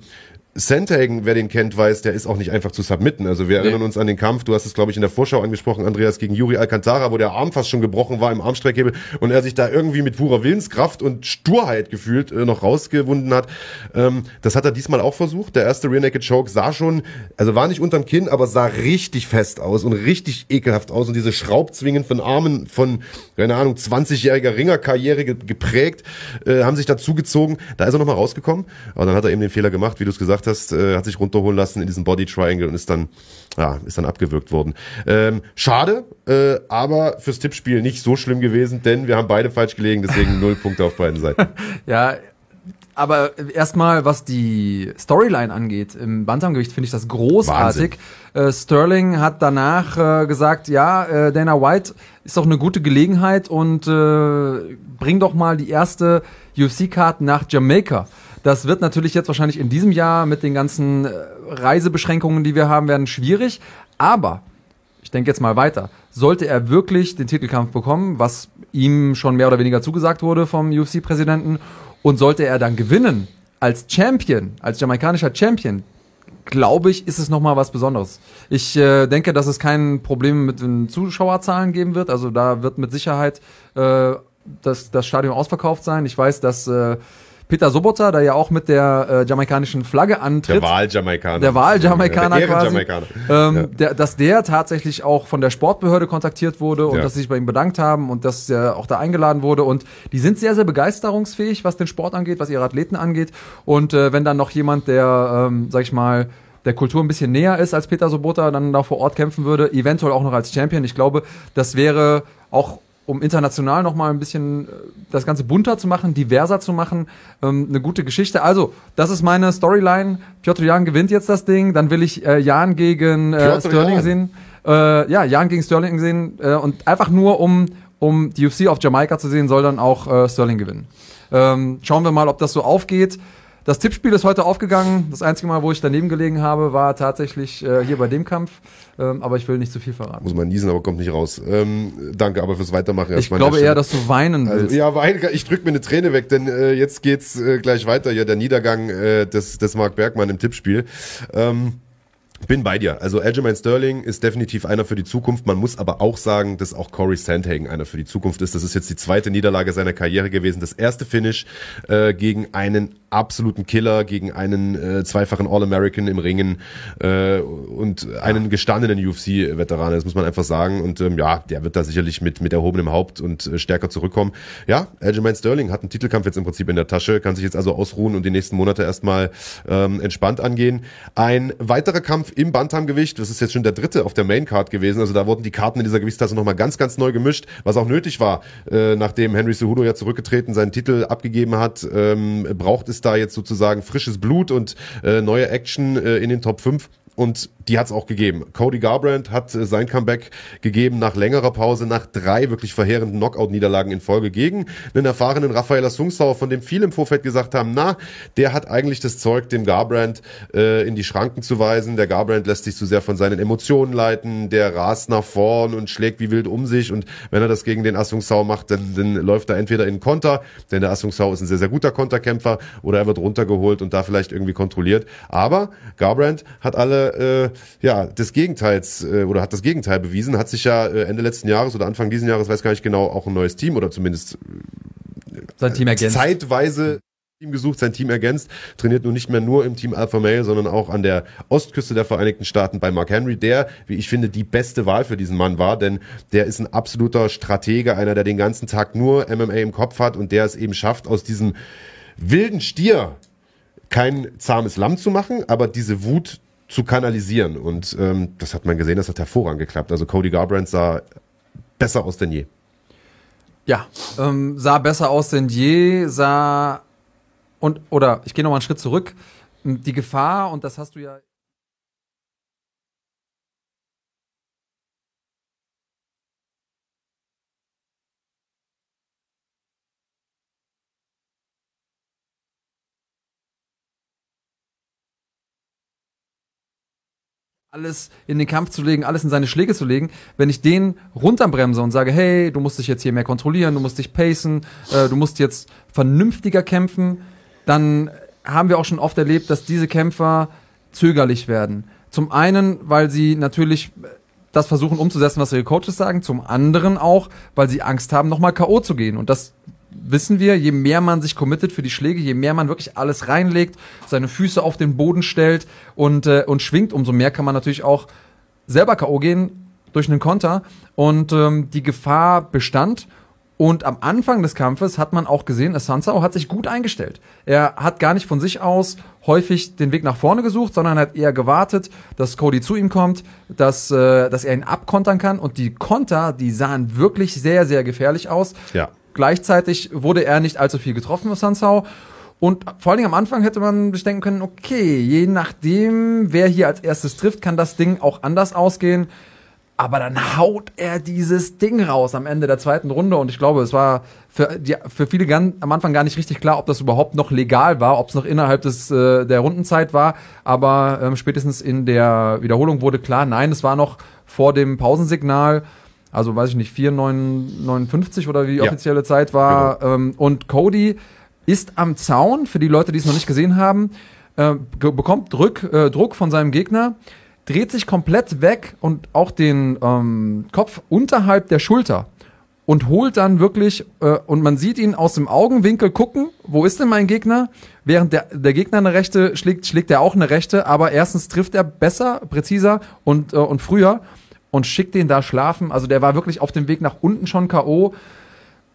Sandhagen, wer den kennt, weiß, der ist auch nicht einfach zu submitten. Also wir nee. erinnern uns an den Kampf, du hast es, glaube ich, in der Vorschau angesprochen, Andreas, gegen Yuri Alcantara, wo der Arm fast schon gebrochen war im Armstreckhebel und er sich da irgendwie mit purer Willenskraft und Sturheit gefühlt äh, noch rausgewunden hat. Ähm, das hat er diesmal auch versucht. Der erste Rear Naked Choke sah schon, also war nicht unterm Kinn, aber sah richtig fest aus und richtig ekelhaft aus und diese Schraubzwingen von Armen von, keine Ahnung, 20-jähriger Ringerkarriere geprägt, äh, haben sich dazugezogen. Da ist er nochmal rausgekommen, aber dann hat er eben den Fehler gemacht, wie du es gesagt hast, äh, hat sich runterholen lassen in diesem Body Triangle und ist dann, ja, ist dann abgewürgt worden. Ähm, schade, äh, aber fürs Tippspiel nicht so schlimm gewesen, denn wir haben beide falsch gelegen, deswegen null Punkte auf beiden Seiten. ja, aber erstmal, was die Storyline angeht, im Bantamgewicht finde ich das großartig. Äh, Sterling hat danach äh, gesagt, ja, äh, Dana White ist doch eine gute Gelegenheit und äh, bring doch mal die erste UFC-Card nach Jamaika. Das wird natürlich jetzt wahrscheinlich in diesem Jahr mit den ganzen äh, Reisebeschränkungen, die wir haben, werden schwierig. Aber ich denke jetzt mal weiter. Sollte er wirklich den Titelkampf bekommen, was ihm schon mehr oder weniger zugesagt wurde vom UFC-Präsidenten, und sollte er dann gewinnen als Champion, als jamaikanischer Champion, glaube ich, ist es nochmal was Besonderes. Ich äh, denke, dass es kein Problem mit den Zuschauerzahlen geben wird. Also da wird mit Sicherheit äh, das, das Stadion ausverkauft sein. Ich weiß, dass äh, Peter Sobota, der ja auch mit der äh, jamaikanischen Flagge antritt. Der Wahl-Jamaikaner. Der Wahl-Jamaikaner quasi. Jamaikaner. Ähm, ja. der, dass der tatsächlich auch von der Sportbehörde kontaktiert wurde und ja. dass sie sich bei ihm bedankt haben und dass er auch da eingeladen wurde. Und die sind sehr, sehr begeisterungsfähig, was den Sport angeht, was ihre Athleten angeht. Und äh, wenn dann noch jemand, der, ähm, sag ich mal, der Kultur ein bisschen näher ist als Peter Sobota, dann da vor Ort kämpfen würde, eventuell auch noch als Champion. Ich glaube, das wäre auch um international nochmal ein bisschen äh, das Ganze bunter zu machen, diverser zu machen, ähm, eine gute Geschichte. Also, das ist meine Storyline. Piotr Jan gewinnt jetzt das Ding, dann will ich äh, Jan gegen äh, Sterling Jan. sehen. Äh, ja, Jan gegen Sterling sehen äh, und einfach nur um um die UFC auf Jamaika zu sehen, soll dann auch äh, Sterling gewinnen. Ähm, schauen wir mal, ob das so aufgeht. Das Tippspiel ist heute aufgegangen. Das einzige Mal, wo ich daneben gelegen habe, war tatsächlich äh, hier bei dem Kampf. Ähm, aber ich will nicht zu viel verraten. Muss man niesen, aber kommt nicht raus. Ähm, danke aber fürs Weitermachen. Ich glaube eher, dass du weinen also, willst. Also, ja, weinen, ich drück mir eine Träne weg, denn äh, jetzt geht's äh, gleich weiter. Ja, der Niedergang äh, des, des Mark Bergmann im Tippspiel. Ähm, bin bei dir. Also Aljamain Sterling ist definitiv einer für die Zukunft. Man muss aber auch sagen, dass auch Corey Sandhagen einer für die Zukunft ist. Das ist jetzt die zweite Niederlage seiner Karriere gewesen. Das erste Finish äh, gegen einen absoluten Killer, gegen einen äh, zweifachen All-American im Ringen äh, und einen gestandenen UFC-Veteran. Das muss man einfach sagen. Und ähm, ja, der wird da sicherlich mit mit erhobenem Haupt und äh, stärker zurückkommen. Ja, Aljamain Sterling hat einen Titelkampf jetzt im Prinzip in der Tasche, kann sich jetzt also ausruhen und die nächsten Monate erstmal ähm, entspannt angehen. Ein weiterer Kampf Kampf im Bantamgewicht. Das ist jetzt schon der dritte auf der Maincard gewesen. Also da wurden die Karten in dieser Gewichtsklasse nochmal ganz, ganz neu gemischt, was auch nötig war, äh, nachdem Henry Cejudo ja zurückgetreten seinen Titel abgegeben hat. Ähm, braucht es da jetzt sozusagen frisches Blut und äh, neue Action äh, in den Top 5 und die hat es auch gegeben. Cody Garbrandt hat äh, sein Comeback gegeben nach längerer Pause, nach drei wirklich verheerenden Knockout-Niederlagen in Folge gegen einen erfahrenen Raffaella Sungsauer, von dem viele im Vorfeld gesagt haben, na, der hat eigentlich das Zeug, dem Garbrandt äh, in die Schranken zu weisen. Der Garbrandt lässt sich zu sehr von seinen Emotionen leiten, der rast nach vorn und schlägt wie wild um sich und wenn er das gegen den Assungsau macht, dann, dann läuft er entweder in Konter, denn der Assungsau ist ein sehr, sehr guter Konterkämpfer oder er wird runtergeholt und da vielleicht irgendwie kontrolliert. Aber Garbrandt hat alle äh, ja des Gegenteils äh, oder hat das Gegenteil bewiesen, hat sich ja äh, Ende letzten Jahres oder Anfang diesen Jahres, weiß gar nicht genau, auch ein neues Team oder zumindest äh, sein Team ergänzt. zeitweise Team gesucht, sein Team ergänzt, trainiert nun nicht mehr nur im Team Alpha Male, sondern auch an der Ostküste der Vereinigten Staaten bei Mark Henry, der, wie ich finde, die beste Wahl für diesen Mann war, denn der ist ein absoluter Stratege, einer, der den ganzen Tag nur MMA im Kopf hat und der es eben schafft, aus diesem wilden Stier kein zahmes Lamm zu machen, aber diese Wut zu kanalisieren. Und ähm, das hat man gesehen, das hat hervorragend geklappt. Also Cody Garbrandt sah besser aus denn je. Ja, ähm, sah besser aus denn je, sah und oder ich gehe noch mal einen Schritt zurück. Die Gefahr und das hast du ja alles in den Kampf zu legen, alles in seine Schläge zu legen, wenn ich den runterbremse und sage, hey, du musst dich jetzt hier mehr kontrollieren, du musst dich pacen, äh, du musst jetzt vernünftiger kämpfen, dann haben wir auch schon oft erlebt, dass diese Kämpfer zögerlich werden. Zum einen, weil sie natürlich das versuchen umzusetzen, was ihre Coaches sagen, zum anderen auch, weil sie Angst haben, nochmal K.O. zu gehen. Und das wissen wir, je mehr man sich committet für die Schläge, je mehr man wirklich alles reinlegt, seine Füße auf den Boden stellt und, äh, und schwingt, umso mehr kann man natürlich auch selber K.O. gehen durch einen Konter. Und ähm, die Gefahr bestand. Und am Anfang des Kampfes hat man auch gesehen, Asansao hat sich gut eingestellt. Er hat gar nicht von sich aus häufig den Weg nach vorne gesucht, sondern hat eher gewartet, dass Cody zu ihm kommt, dass, äh, dass er ihn abkontern kann. Und die Konter, die sahen wirklich sehr, sehr gefährlich aus. Ja. Gleichzeitig wurde er nicht allzu viel getroffen, Sansao. Und vor allen Dingen am Anfang hätte man sich denken können, okay, je nachdem, wer hier als erstes trifft, kann das Ding auch anders ausgehen. Aber dann haut er dieses Ding raus am Ende der zweiten Runde. Und ich glaube, es war für, die, für viele ganz, am Anfang gar nicht richtig klar, ob das überhaupt noch legal war, ob es noch innerhalb des, äh, der Rundenzeit war. Aber ähm, spätestens in der Wiederholung wurde klar, nein, es war noch vor dem Pausensignal also weiß ich nicht, 4,59 oder wie die ja. offizielle Zeit war. Genau. Ähm, und Cody ist am Zaun, für die Leute, die es noch nicht gesehen haben, äh, bekommt Druck, äh, Druck von seinem Gegner, dreht sich komplett weg und auch den ähm, Kopf unterhalb der Schulter und holt dann wirklich, äh, und man sieht ihn aus dem Augenwinkel gucken, wo ist denn mein Gegner? Während der, der Gegner eine Rechte schlägt, schlägt er auch eine Rechte, aber erstens trifft er besser, präziser und, äh, und früher und schickt den da schlafen. Also der war wirklich auf dem Weg nach unten schon K.O.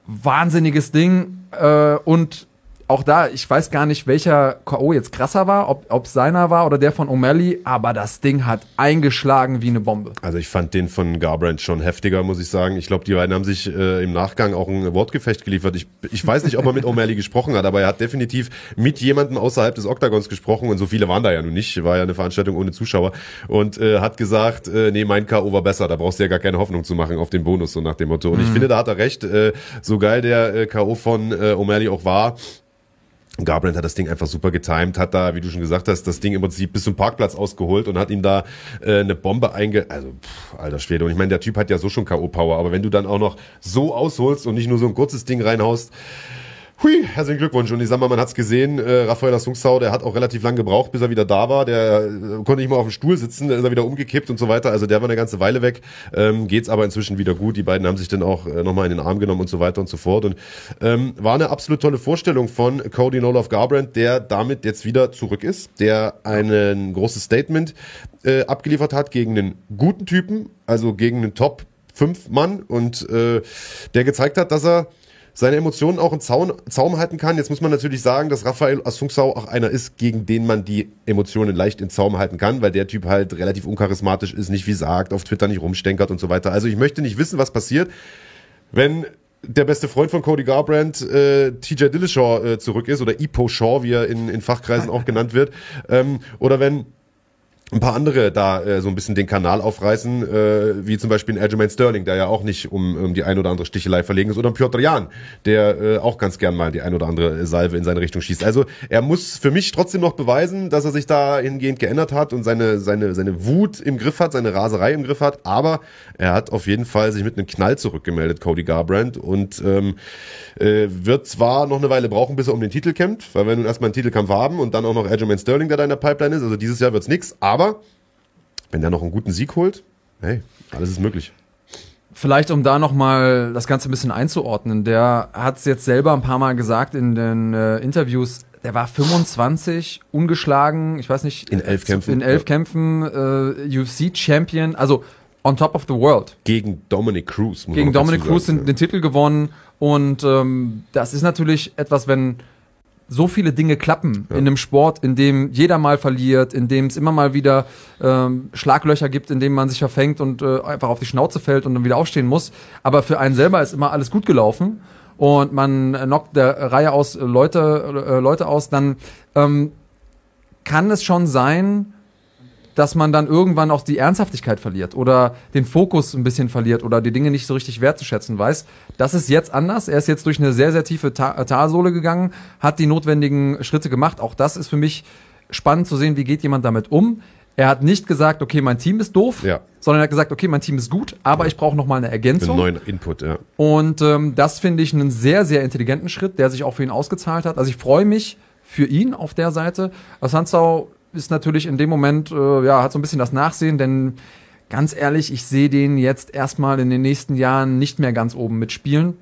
Wahnsinniges Ding. Äh, und auch da, ich weiß gar nicht, welcher K.O. jetzt krasser war, ob ob seiner war oder der von O'Malley, aber das Ding hat eingeschlagen wie eine Bombe. Also ich fand den von Garbrandt schon heftiger, muss ich sagen. Ich glaube, die beiden haben sich äh, im Nachgang auch ein Wortgefecht geliefert. Ich, ich weiß nicht, ob er mit O'Malley gesprochen hat, aber er hat definitiv mit jemandem außerhalb des Oktagons gesprochen und so viele waren da ja nun nicht. War ja eine Veranstaltung ohne Zuschauer und äh, hat gesagt, äh, nee, mein K.O. war besser, da brauchst du ja gar keine Hoffnung zu machen auf den Bonus, so nach dem Motto. Und mhm. ich finde, da hat er recht, äh, so geil der äh, K.O. von äh, O'Malley auch war, Garbrandt hat das Ding einfach super getimed, hat da, wie du schon gesagt hast, das Ding im Prinzip bis zum Parkplatz ausgeholt und hat ihm da äh, eine Bombe einge... Also, pff, alter Schwede. Und ich meine, der Typ hat ja so schon K.O.-Power, aber wenn du dann auch noch so ausholst und nicht nur so ein kurzes Ding reinhaust, Hui, herzlichen Glückwunsch. Und ich sag mal, man hat's gesehen, äh, Raphael Assunzau, der hat auch relativ lang gebraucht, bis er wieder da war. Der äh, konnte nicht mal auf dem Stuhl sitzen, dann ist er wieder umgekippt und so weiter. Also der war eine ganze Weile weg. Ähm, geht's aber inzwischen wieder gut. Die beiden haben sich dann auch äh, nochmal in den Arm genommen und so weiter und so fort. Und ähm, war eine absolut tolle Vorstellung von Cody Nolof Garbrandt, der damit jetzt wieder zurück ist, der ein großes Statement äh, abgeliefert hat gegen einen guten Typen, also gegen einen Top 5 Mann und äh, der gezeigt hat, dass er seine Emotionen auch im Zaun, Zaum halten kann. Jetzt muss man natürlich sagen, dass Raphael Assunção auch einer ist, gegen den man die Emotionen leicht in Zaum halten kann, weil der Typ halt relativ uncharismatisch ist, nicht wie sagt, auf Twitter nicht rumstenkert und so weiter. Also ich möchte nicht wissen, was passiert, wenn der beste Freund von Cody Garbrandt, äh, TJ Dillashaw, äh, zurück ist, oder Ipo Shaw, wie er in, in Fachkreisen auch genannt wird, ähm, oder wenn ein paar andere da äh, so ein bisschen den Kanal aufreißen, äh, wie zum Beispiel ein Aljamain Sterling, der ja auch nicht um, um die ein oder andere Stichelei verlegen ist, oder ein Piotr Jan, der äh, auch ganz gern mal die ein oder andere Salve in seine Richtung schießt. Also er muss für mich trotzdem noch beweisen, dass er sich da hingehend geändert hat und seine, seine, seine Wut im Griff hat, seine Raserei im Griff hat, aber er hat auf jeden Fall sich mit einem Knall zurückgemeldet, Cody Garbrandt, und ähm, äh, wird zwar noch eine Weile brauchen, bis er um den Titel kämpft, weil wir nun erstmal einen Titelkampf haben und dann auch noch Aljamain Sterling, der da in der Pipeline ist, also dieses Jahr wird's nix, aber aber wenn der noch einen guten Sieg holt, hey, alles ist möglich. Vielleicht, um da nochmal das Ganze ein bisschen einzuordnen. Der hat es jetzt selber ein paar Mal gesagt in den äh, Interviews. Der war 25, ungeschlagen, ich weiß nicht. In elf Kämpfen. In elf ja. Kämpfen, äh, UFC-Champion, also on top of the world. Gegen Dominic Cruz. Gegen Dominic Cruz den, den Titel gewonnen. Und ähm, das ist natürlich etwas, wenn so viele Dinge klappen ja. in einem Sport, in dem jeder mal verliert, in dem es immer mal wieder ähm, Schlaglöcher gibt, in dem man sich verfängt und äh, einfach auf die Schnauze fällt und dann wieder aufstehen muss. Aber für einen selber ist immer alles gut gelaufen und man knockt der Reihe aus Leute, äh, Leute aus, dann ähm, kann es schon sein, dass man dann irgendwann auch die Ernsthaftigkeit verliert oder den Fokus ein bisschen verliert oder die Dinge nicht so richtig wertzuschätzen weiß. Das ist jetzt anders. Er ist jetzt durch eine sehr, sehr tiefe Ta Talsohle gegangen, hat die notwendigen Schritte gemacht. Auch das ist für mich spannend zu sehen, wie geht jemand damit um. Er hat nicht gesagt, okay, mein Team ist doof, Ja. sondern er hat gesagt, okay, mein Team ist gut, aber ich brauche noch mal eine Einen Ergänzung. neuen Input, ja. Und ähm, das finde ich einen sehr, sehr intelligenten Schritt, der sich auch für ihn ausgezahlt hat. Also ich freue mich für ihn auf der Seite. Sanzau ist natürlich in dem Moment, äh, ja, hat so ein bisschen das Nachsehen, denn ganz ehrlich, ich sehe den jetzt erstmal in den nächsten Jahren nicht mehr ganz oben mitspielen.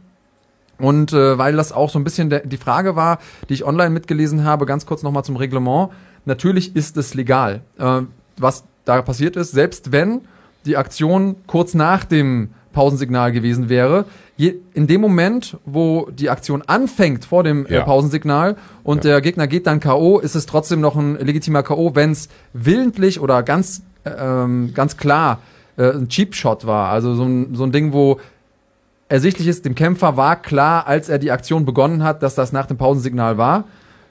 Und äh, weil das auch so ein bisschen die Frage war, die ich online mitgelesen habe, ganz kurz nochmal zum Reglement. Natürlich ist es legal, äh, was da passiert ist, selbst wenn die Aktion kurz nach dem Pausensignal gewesen wäre. Je, in dem Moment, wo die Aktion anfängt vor dem äh, Ja. Pausensignal und der Gegner geht dann K.O., ist es trotzdem noch ein legitimer K.O., wenn es willentlich oder ganz, äh, ähm, ganz klar äh, ein Cheap Shot war. Also so ein, so ein Ding, wo ersichtlich ist, dem Kämpfer war klar, als er die Aktion begonnen hat, dass das nach dem Pausensignal war.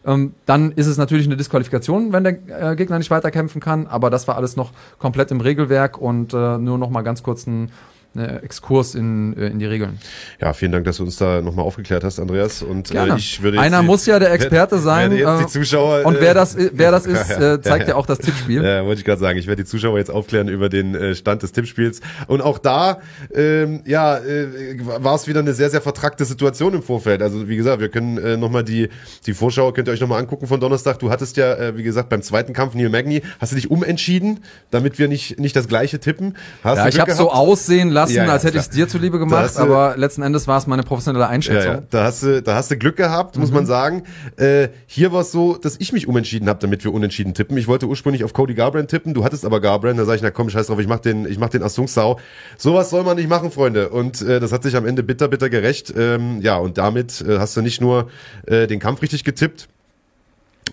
Ähm, dann ist es natürlich eine Disqualifikation, wenn der äh, Gegner nicht weiterkämpfen kann, aber das war alles noch komplett im Regelwerk und äh, nur noch mal ganz kurz ein äh, Exkurs in, äh, in die Regeln. Ja, vielen Dank, dass du uns da nochmal aufgeklärt hast, Andreas. Und Gerne. Äh, ich würde jetzt Einer die- muss ja der Experte sein, Werde jetzt äh, die Zuschauer, Und äh, wer das, wer das ist, Ja, ja, äh, zeigt ja, ja auch das Tippspiel. Ja, wollte ich gerade sagen. Ich werde die Zuschauer jetzt aufklären über den äh, Stand des Tippspiels. Und auch da, ähm, ja, äh, war es wieder eine sehr, sehr vertrackte Situation im Vorfeld. Also wie gesagt, wir können äh, nochmal die, die Vorschau, könnt ihr euch nochmal angucken von Donnerstag. Du hattest ja, äh, wie gesagt, beim zweiten Kampf Neil Magny, hast du dich umentschieden, damit wir nicht, nicht das gleiche tippen? Hast Ja, ich habe so aussehen lassen, Ja, ja, als hätte ich es dir zuliebe gemacht, du- aber letzten Endes war es meine professionelle Einschätzung. ja. Da hast du, da hast du Glück gehabt, muss man sagen. Äh, hier war es so, dass ich mich umentschieden habe, damit wir unentschieden tippen. Ich wollte ursprünglich auf Cody Garbrandt tippen, du hattest aber Garbrandt, da sag ich, na komm, scheiß drauf, ich mach den, ich mach den Asung Sau. Sowas soll man nicht machen, Freunde. Und äh, das hat sich am Ende bitter, bitter gerecht. Ähm, ja, und damit äh, hast du nicht nur äh, den Kampf richtig getippt,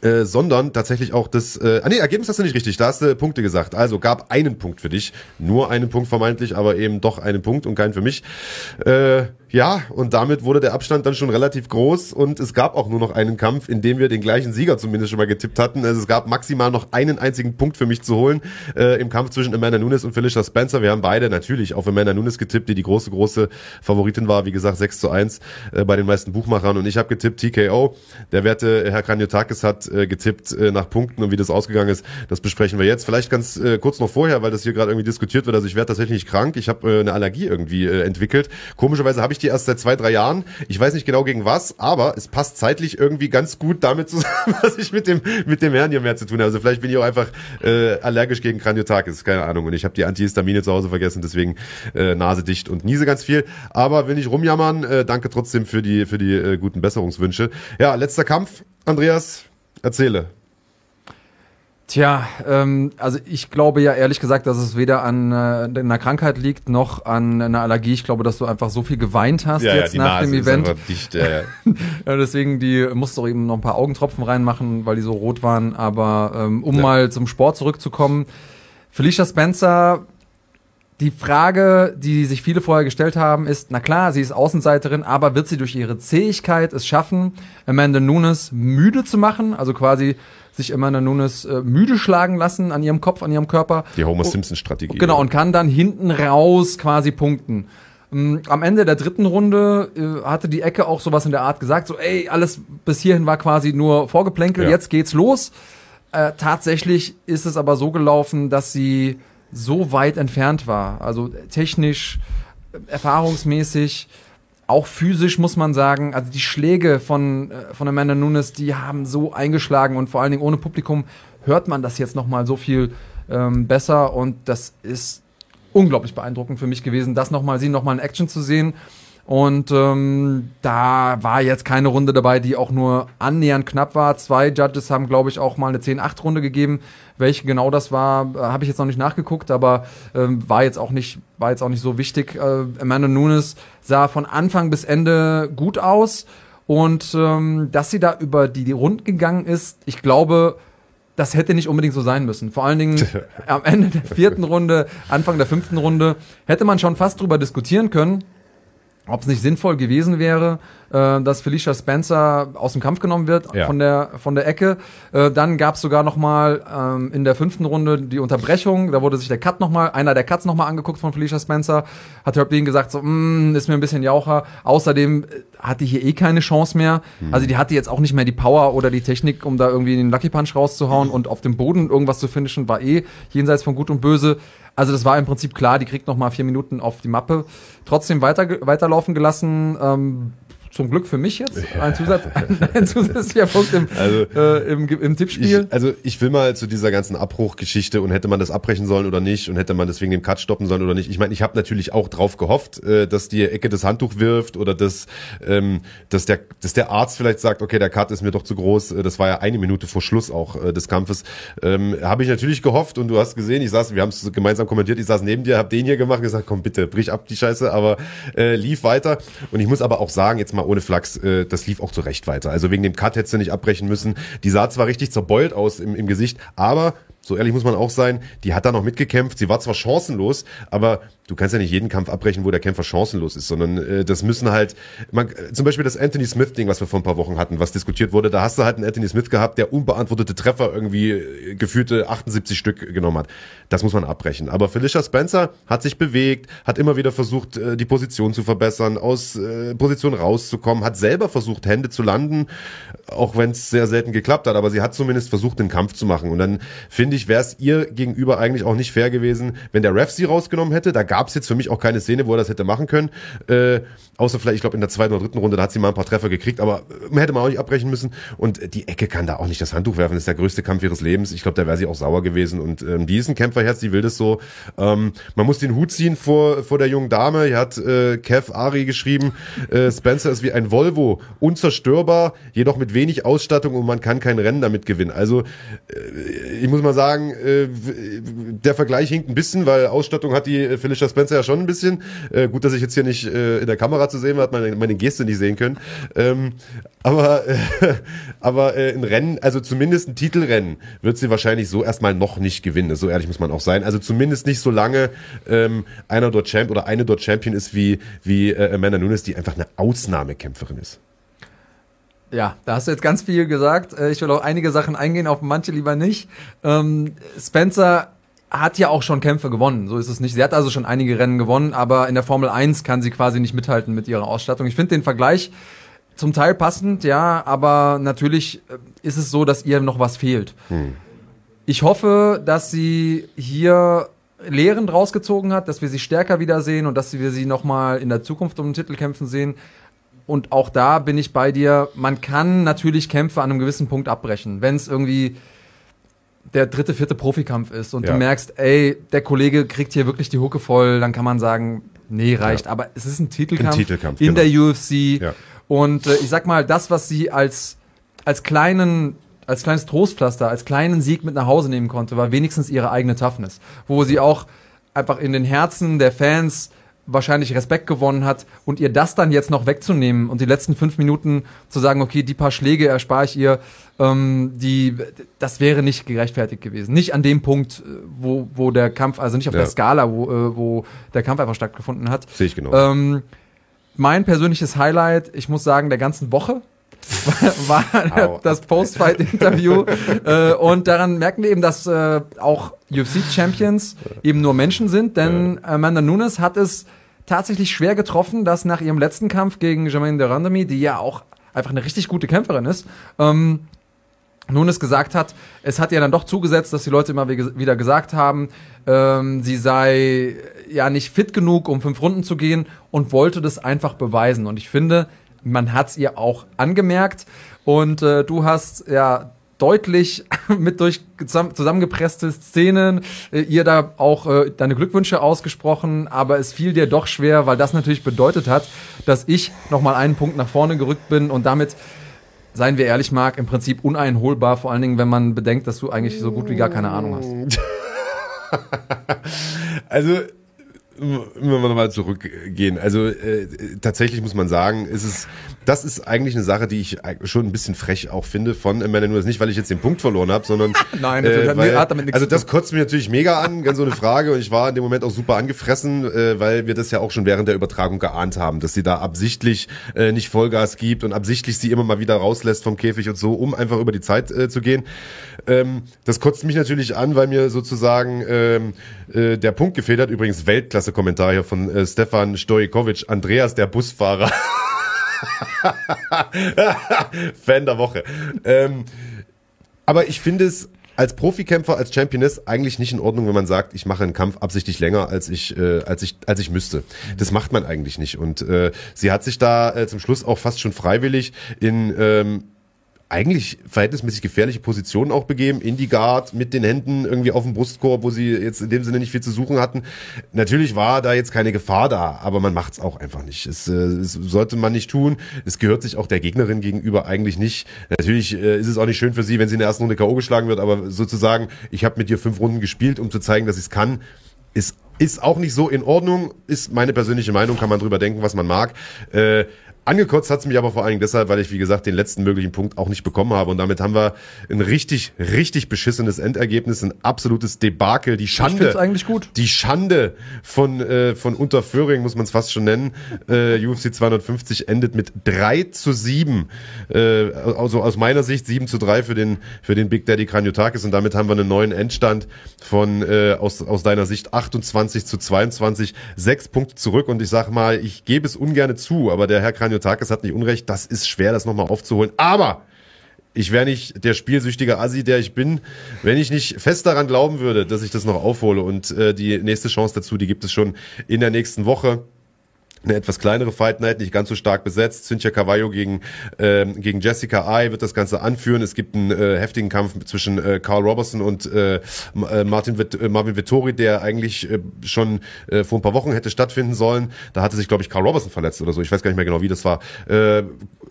äh, sondern tatsächlich auch das, äh, ah nee, Ergebnis hast du nicht richtig, da hast du Punkte gesagt. Also gab einen Punkt für dich, nur einen Punkt vermeintlich, aber eben doch einen Punkt und keinen für mich. Äh, ja, und damit wurde der Abstand dann schon relativ groß und es gab auch nur noch einen Kampf, in dem wir den gleichen Sieger zumindest schon mal getippt hatten. Also es gab maximal noch einen einzigen Punkt für mich zu holen äh, im Kampf zwischen Amanda Nunes und Felicia Spencer. Wir haben beide natürlich auf Amanda Nunes getippt, die die große, große Favoritin war. Wie gesagt, 6 zu 1 äh, bei den meisten Buchmachern und ich habe getippt TKO. Der werte Herr Kranjotakis hat äh, getippt äh, nach Punkten und wie das ausgegangen ist, das besprechen wir jetzt. Vielleicht ganz äh, kurz noch vorher, weil das hier gerade irgendwie diskutiert wird. Also ich werde tatsächlich krank. Ich habe äh, eine Allergie irgendwie äh, entwickelt. Komischerweise habe ich die erst seit zwei, drei Jahren. Ich weiß nicht genau gegen was, aber es passt zeitlich irgendwie ganz gut damit zusammen, was ich mit dem mit dem Herrn hier mehr zu tun habe. Also vielleicht bin ich auch einfach äh, allergisch gegen Kraniotakis, keine Ahnung. Und ich habe die Antihistamine zu Hause vergessen, deswegen äh, Nase dicht und niese ganz viel. Aber will nicht rumjammern. Äh, danke trotzdem für die für die äh, guten Besserungswünsche. Ja, letzter Kampf, Andreas, erzähle. Tja, ähm, also ich glaube ja ehrlich gesagt, dass es weder an äh, einer Krankheit liegt noch an einer Allergie. Ich glaube, dass du einfach so viel geweint hast jetzt nach dem Event. dicht. Ja, ja. Ja, deswegen die musst du eben noch ein paar Augentropfen reinmachen, weil die so rot waren. Aber ähm, um Ja. mal zum Sport zurückzukommen, Felicia Spencer. Die Frage, die sich viele vorher gestellt haben, ist, na klar, sie ist Außenseiterin, aber wird sie durch ihre Zähigkeit es schaffen, Amanda Nunes müde zu machen? Also quasi sich Amanda Nunes äh, müde schlagen lassen an ihrem Kopf, an ihrem Körper. Die Homer Simpson Strategie. Genau, und kann dann hinten raus quasi punkten. Ähm, Am Ende der dritten Runde äh, hatte die Ecke auch sowas in der Art gesagt, so ey, alles bis hierhin war quasi nur Vorgeplänkel, Ja. jetzt geht's los. Äh, tatsächlich ist es aber so gelaufen, dass sie so weit entfernt war. Also technisch, erfahrungsmäßig, auch physisch muss man sagen, also die Schläge von, äh, von Amanda Nunes, die haben so eingeschlagen und vor allen Dingen ohne Publikum hört man das jetzt nochmal so viel ähm, besser und das ist unglaublich beeindruckend für mich gewesen, das nochmal, sie nochmal in Action zu sehen. Und ähm, da war jetzt keine Runde dabei, die auch nur annähernd knapp war. Zwei Judges haben, glaube ich, auch mal eine 10-8-Runde gegeben. Welche genau das war, äh, habe ich jetzt noch nicht nachgeguckt, aber ähm, war jetzt auch nicht, war jetzt auch nicht so wichtig. Äh, Amanda Nunes sah von Anfang bis Ende gut aus. Und ähm, dass sie da über die, die Runden gegangen ist, ich glaube, das hätte nicht unbedingt so sein müssen. Vor allen Dingen am Ende der vierten Runde, Anfang der fünften Runde, hätte man schon fast drüber diskutieren können, ob es nicht sinnvoll gewesen wäre, äh, dass Felicia Spencer aus dem Kampf genommen wird Ja. von der von der Ecke. Äh, dann gab es sogar noch mal ähm, in der fünften Runde die Unterbrechung. Da wurde sich der Cut noch mal, einer der Cuts noch mal angeguckt von Felicia Spencer. Hat Herb Dean gesagt so, "Mm, ist mir ein bisschen jaucher. Außerdem äh, hat die hier eh keine Chance mehr. Also die hatte jetzt auch nicht mehr die Power oder die Technik, um da irgendwie den Lucky Punch rauszuhauen und auf dem Boden irgendwas zu finishen, war eh jenseits von Gut und Böse. Also das war im Prinzip klar, die kriegt noch mal vier Minuten auf die Mappe. Trotzdem weiter, weiterlaufen gelassen. Ähm, zum Glück für mich jetzt. Ein, Zusatz, ein zusätzlicher Punkt im, Also, äh, im, im Tippspiel. Ich, also ich will mal zu dieser ganzen Abbruchgeschichte und hätte man das abbrechen sollen oder nicht und hätte man das wegen dem Cut stoppen sollen oder nicht. Ich meine, ich habe natürlich auch drauf gehofft, äh, dass die Ecke das Handtuch wirft oder dass, ähm, dass, der, dass der Arzt vielleicht sagt, okay, der Cut ist mir doch zu groß. Äh, Das war ja eine Minute vor Schluss auch äh, des Kampfes. Ähm, habe ich natürlich gehofft und du hast gesehen, ich saß, wir haben es gemeinsam kommentiert, ich saß neben dir, habe den hier gemacht und gesagt, komm bitte, brich ab die Scheiße, aber äh, lief weiter. Und ich muss aber auch sagen, jetzt mal ohne Flachs, äh, das lief auch zu Recht weiter. Also wegen dem Cut hättest du nicht abbrechen müssen. Die sah zwar richtig zerbeult aus im, im Gesicht, aber so ehrlich muss man auch sein, die hat da noch mitgekämpft. Sie war zwar chancenlos, aber du kannst ja nicht jeden Kampf abbrechen, wo der Kämpfer chancenlos ist, sondern äh, das müssen halt, man, äh, zum Beispiel das Anthony Smith-Ding, was wir vor ein paar Wochen hatten, was diskutiert wurde, da hast du halt einen Anthony Smith gehabt, der unbeantwortete Treffer irgendwie äh, gefühlte 78 Stück genommen hat. Das muss man abbrechen. Aber Felicia Spencer hat sich bewegt, hat immer wieder versucht, äh, die Position zu verbessern, aus äh, Position rauszukommen, hat selber versucht, Hände zu landen, auch wenn es sehr selten geklappt hat, aber sie hat zumindest versucht, den Kampf zu machen. Und dann finde ich, wäre es ihr gegenüber eigentlich auch nicht fair gewesen, wenn der Ref sie rausgenommen hätte. Da gab es jetzt für mich auch keine Szene, wo er das hätte machen können. Äh, außer vielleicht, ich glaube, in der zweiten oder dritten Runde, da hat sie mal ein paar Treffer gekriegt, aber man hätte man auch nicht abbrechen müssen. Und die Ecke kann da auch nicht das Handtuch werfen. Das ist der größte Kampf ihres Lebens. Ich glaube, da wäre sie auch sauer gewesen. Und ähm, die ist ein Kämpferherz, die will das so. Ähm, man muss den Hut ziehen vor, vor der jungen Dame. Hier hat äh, Kev Ari geschrieben, äh, Spencer ist wie ein Volvo, unzerstörbar, jedoch mit wenig Ausstattung und man kann kein Rennen damit gewinnen. Also äh, ich muss mal sagen, äh, der Vergleich hinkt ein bisschen, weil Ausstattung hat die äh, Felicia Spencer ja schon ein bisschen. Äh, gut, dass ich jetzt hier nicht äh, in der Kamera zu sehen war, hat meine, meine Geste nicht sehen können. Ähm, aber äh, aber äh, ein Rennen, also zumindest ein Titelrennen, wird sie wahrscheinlich so erstmal noch nicht gewinnen. So ehrlich muss man auch sein. Also zumindest nicht so lange ähm, einer dort Champ oder eine dort Champion ist wie wie äh, Amanda Nunes, die einfach eine Ausnahmekämpferin ist. Ja, da hast du jetzt ganz viel gesagt. Äh, Ich will auch einige Sachen eingehen, auf manche lieber nicht. Ähm, Spencer hat ja auch schon Kämpfe gewonnen, so ist es nicht. Sie hat also schon einige Rennen gewonnen, aber in der Formel 1 kann sie quasi nicht mithalten mit ihrer Ausstattung. Ich finde den Vergleich zum Teil passend, ja, aber natürlich äh, ist es so, dass ihr noch was fehlt. Ich hoffe, dass sie hier Lehren draus gezogen hat, dass wir sie stärker wiedersehen und dass wir sie nochmal in der Zukunft um den Titel kämpfen sehen. Und auch da bin ich bei dir. Man kann natürlich Kämpfe an einem gewissen Punkt abbrechen. Wenn es irgendwie der dritte, vierte Profikampf ist und Ja. du merkst, ey, der Kollege kriegt hier wirklich die Hucke voll, dann kann man sagen, nee, reicht. Ja. Aber es ist ein Titelkampf, Ein Titelkampf, in genau. der UFC. Ja. Und äh, ich sag mal, das, was sie als, als kleinen als kleines Trostpflaster, als kleinen Sieg mit nach Hause nehmen konnte, war wenigstens ihre eigene Toughness, wo sie auch einfach in den Herzen der Fans wahrscheinlich Respekt gewonnen hat und ihr das dann jetzt noch wegzunehmen und die letzten fünf Minuten zu sagen, okay, die paar Schläge erspare ich ihr, ähm, die, das wäre nicht gerechtfertigt gewesen. Nicht an dem Punkt, äh, wo, wo der Kampf, also nicht auf Ja. der Skala, wo, äh, wo der Kampf einfach stattgefunden hat. Sehe ich genau. Ähm, mein persönliches Highlight, ich muss sagen, der ganzen Woche war Au. das Post-Fight-Interview. äh, und daran merken wir eben, dass äh, auch UFC-Champions eben nur Menschen sind, denn Amanda Nunes hat es tatsächlich schwer getroffen, dass nach ihrem letzten Kampf gegen Jermaine de Randami, die ja auch einfach eine richtig gute Kämpferin ist, ähm, Nunes gesagt hat, es hat ihr dann doch zugesetzt, dass die Leute immer wie- wieder gesagt haben, ähm, sie sei ja nicht fit genug, um fünf Runden zu gehen und wollte das einfach beweisen. Und ich finde, man hat es ihr auch angemerkt. Und äh, du hast ja deutlich mit durch zusamm- zusammengepresste Szenen äh, ihr da auch äh, deine Glückwünsche ausgesprochen, aber es fiel dir doch schwer, weil das natürlich bedeutet hat, dass ich nochmal einen Punkt nach vorne gerückt bin und damit seien wir ehrlich, Marc, im Prinzip uneinholbar, vor allen Dingen, wenn man bedenkt, dass du eigentlich so gut wie gar keine Ahnung hast. Also, immer mal zurückgehen. Also äh, tatsächlich muss man sagen, ist es, das ist eigentlich eine Sache, die ich schon ein bisschen frech auch finde von Amanda Nunes. Nicht, weil ich jetzt den Punkt verloren habe, sondern Nein, äh, hat, weil, hat damit nichts also das kotzt mich natürlich mega an, ganz so eine Frage. Und ich war in dem Moment auch super angefressen, äh, weil wir das ja auch schon während der Übertragung geahnt haben, dass sie da absichtlich äh, nicht Vollgas gibt und absichtlich sie immer mal wieder rauslässt vom Käfig und so, um einfach über die Zeit äh, zu gehen. Ähm, das kotzt mich natürlich an, weil mir sozusagen ähm, äh, der Punkt gefehlt hat. Übrigens Weltklasse-Kommentar hier von äh, Stefan Stojkovic, Andreas der Busfahrer. Fan der Woche. Ähm, aber ich finde es als Profikämpfer, als Championess eigentlich nicht in Ordnung, wenn man sagt, ich mache einen Kampf absichtlich länger, als ich, äh, als ich, als ich müsste. Das macht man eigentlich nicht. Und äh, sie hat sich da äh, zum Schluss auch fast schon freiwillig in ähm, eigentlich verhältnismäßig gefährliche Positionen auch begeben, in die Guard mit den Händen irgendwie auf dem Brustkorb, wo sie jetzt in dem Sinne nicht viel zu suchen hatten. Natürlich war da jetzt keine Gefahr da, aber man macht es auch einfach nicht. Es, äh, es sollte man nicht tun. Es gehört sich auch der Gegnerin gegenüber eigentlich nicht. Natürlich äh, ist es auch nicht schön für sie, wenn sie in der ersten Runde K.O. geschlagen wird, aber sozusagen, ich habe mit ihr fünf Runden gespielt, um zu zeigen, dass ich es kann, ist ist auch nicht so in Ordnung, ist meine persönliche Meinung, kann man drüber denken, was man mag. Äh, Angekotzt hat's mich aber vor allen Dingen deshalb, weil ich, wie gesagt, den letzten möglichen Punkt auch nicht bekommen habe. Und damit haben wir ein richtig, richtig beschissenes Endergebnis, ein absolutes Debakel. Die Schande. Ich eigentlich gut. Die Schande von, äh, von Unterföhring, muss man es fast schon nennen. Äh, UFC 250 endet mit 3 zu 7. Äh, also aus meiner Sicht 7 zu 3 für den, für den Big Daddy Kranjotakis. Und damit haben wir einen neuen Endstand von, äh, aus, aus deiner Sicht 28 zu 22. Sechs Punkte zurück. Und ich sag mal, ich gebe es ungern zu, aber der Herr Kranjotakis Miotakis hat nicht unrecht, das ist schwer, das nochmal aufzuholen. Aber ich wäre nicht der spielsüchtige Assi, der ich bin, wenn ich nicht fest daran glauben würde, dass ich das noch aufhole. Und äh, die nächste Chance dazu, die gibt es schon in der nächsten Woche eine etwas kleinere Fight Night, nicht ganz so stark besetzt. Cynthia Cavallo gegen, ähm, gegen Jessica Ai wird das Ganze anführen. Es gibt einen äh, heftigen Kampf zwischen äh, Carl Robertson und äh, äh Martin Vit äh, Marvin Vittori, der eigentlich äh, schon äh, vor ein paar Wochen hätte stattfinden sollen. Da hatte sich, glaube ich, Carl Robertson verletzt oder so. Ich weiß gar nicht mehr genau, wie das war. Äh,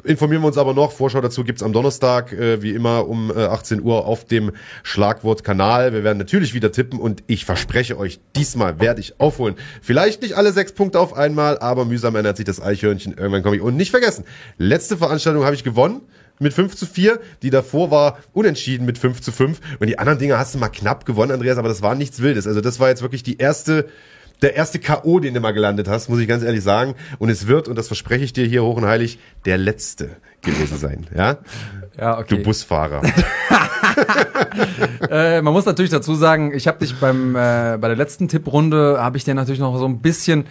informieren wir uns aber noch. Vorschau dazu gibt's am Donnerstag, äh, wie immer um äh, 18 Uhr auf dem Schlagwortkanal. Wir werden natürlich wieder tippen und ich verspreche euch, diesmal werde ich aufholen. Vielleicht nicht alle sechs Punkte auf einmal, aber mühsam ernährt sich das Eichhörnchen. Irgendwann komme ich. Und nicht vergessen, letzte Veranstaltung habe ich gewonnen mit 5 zu 4. Die davor war unentschieden mit 5 zu 5. Und die anderen Dinge hast du mal knapp gewonnen, Andreas, aber das war nichts Wildes. Also das war jetzt wirklich die erste der erste K.O., den du mal gelandet hast, muss ich ganz ehrlich sagen. Und es wird, und das verspreche ich dir hier hoch und heilig, der letzte gewesen sein. Ja, ja okay. Du Busfahrer. äh, man muss natürlich dazu sagen, ich habe dich beim äh, bei der letzten Tipprunde habe ich dir natürlich noch so ein bisschen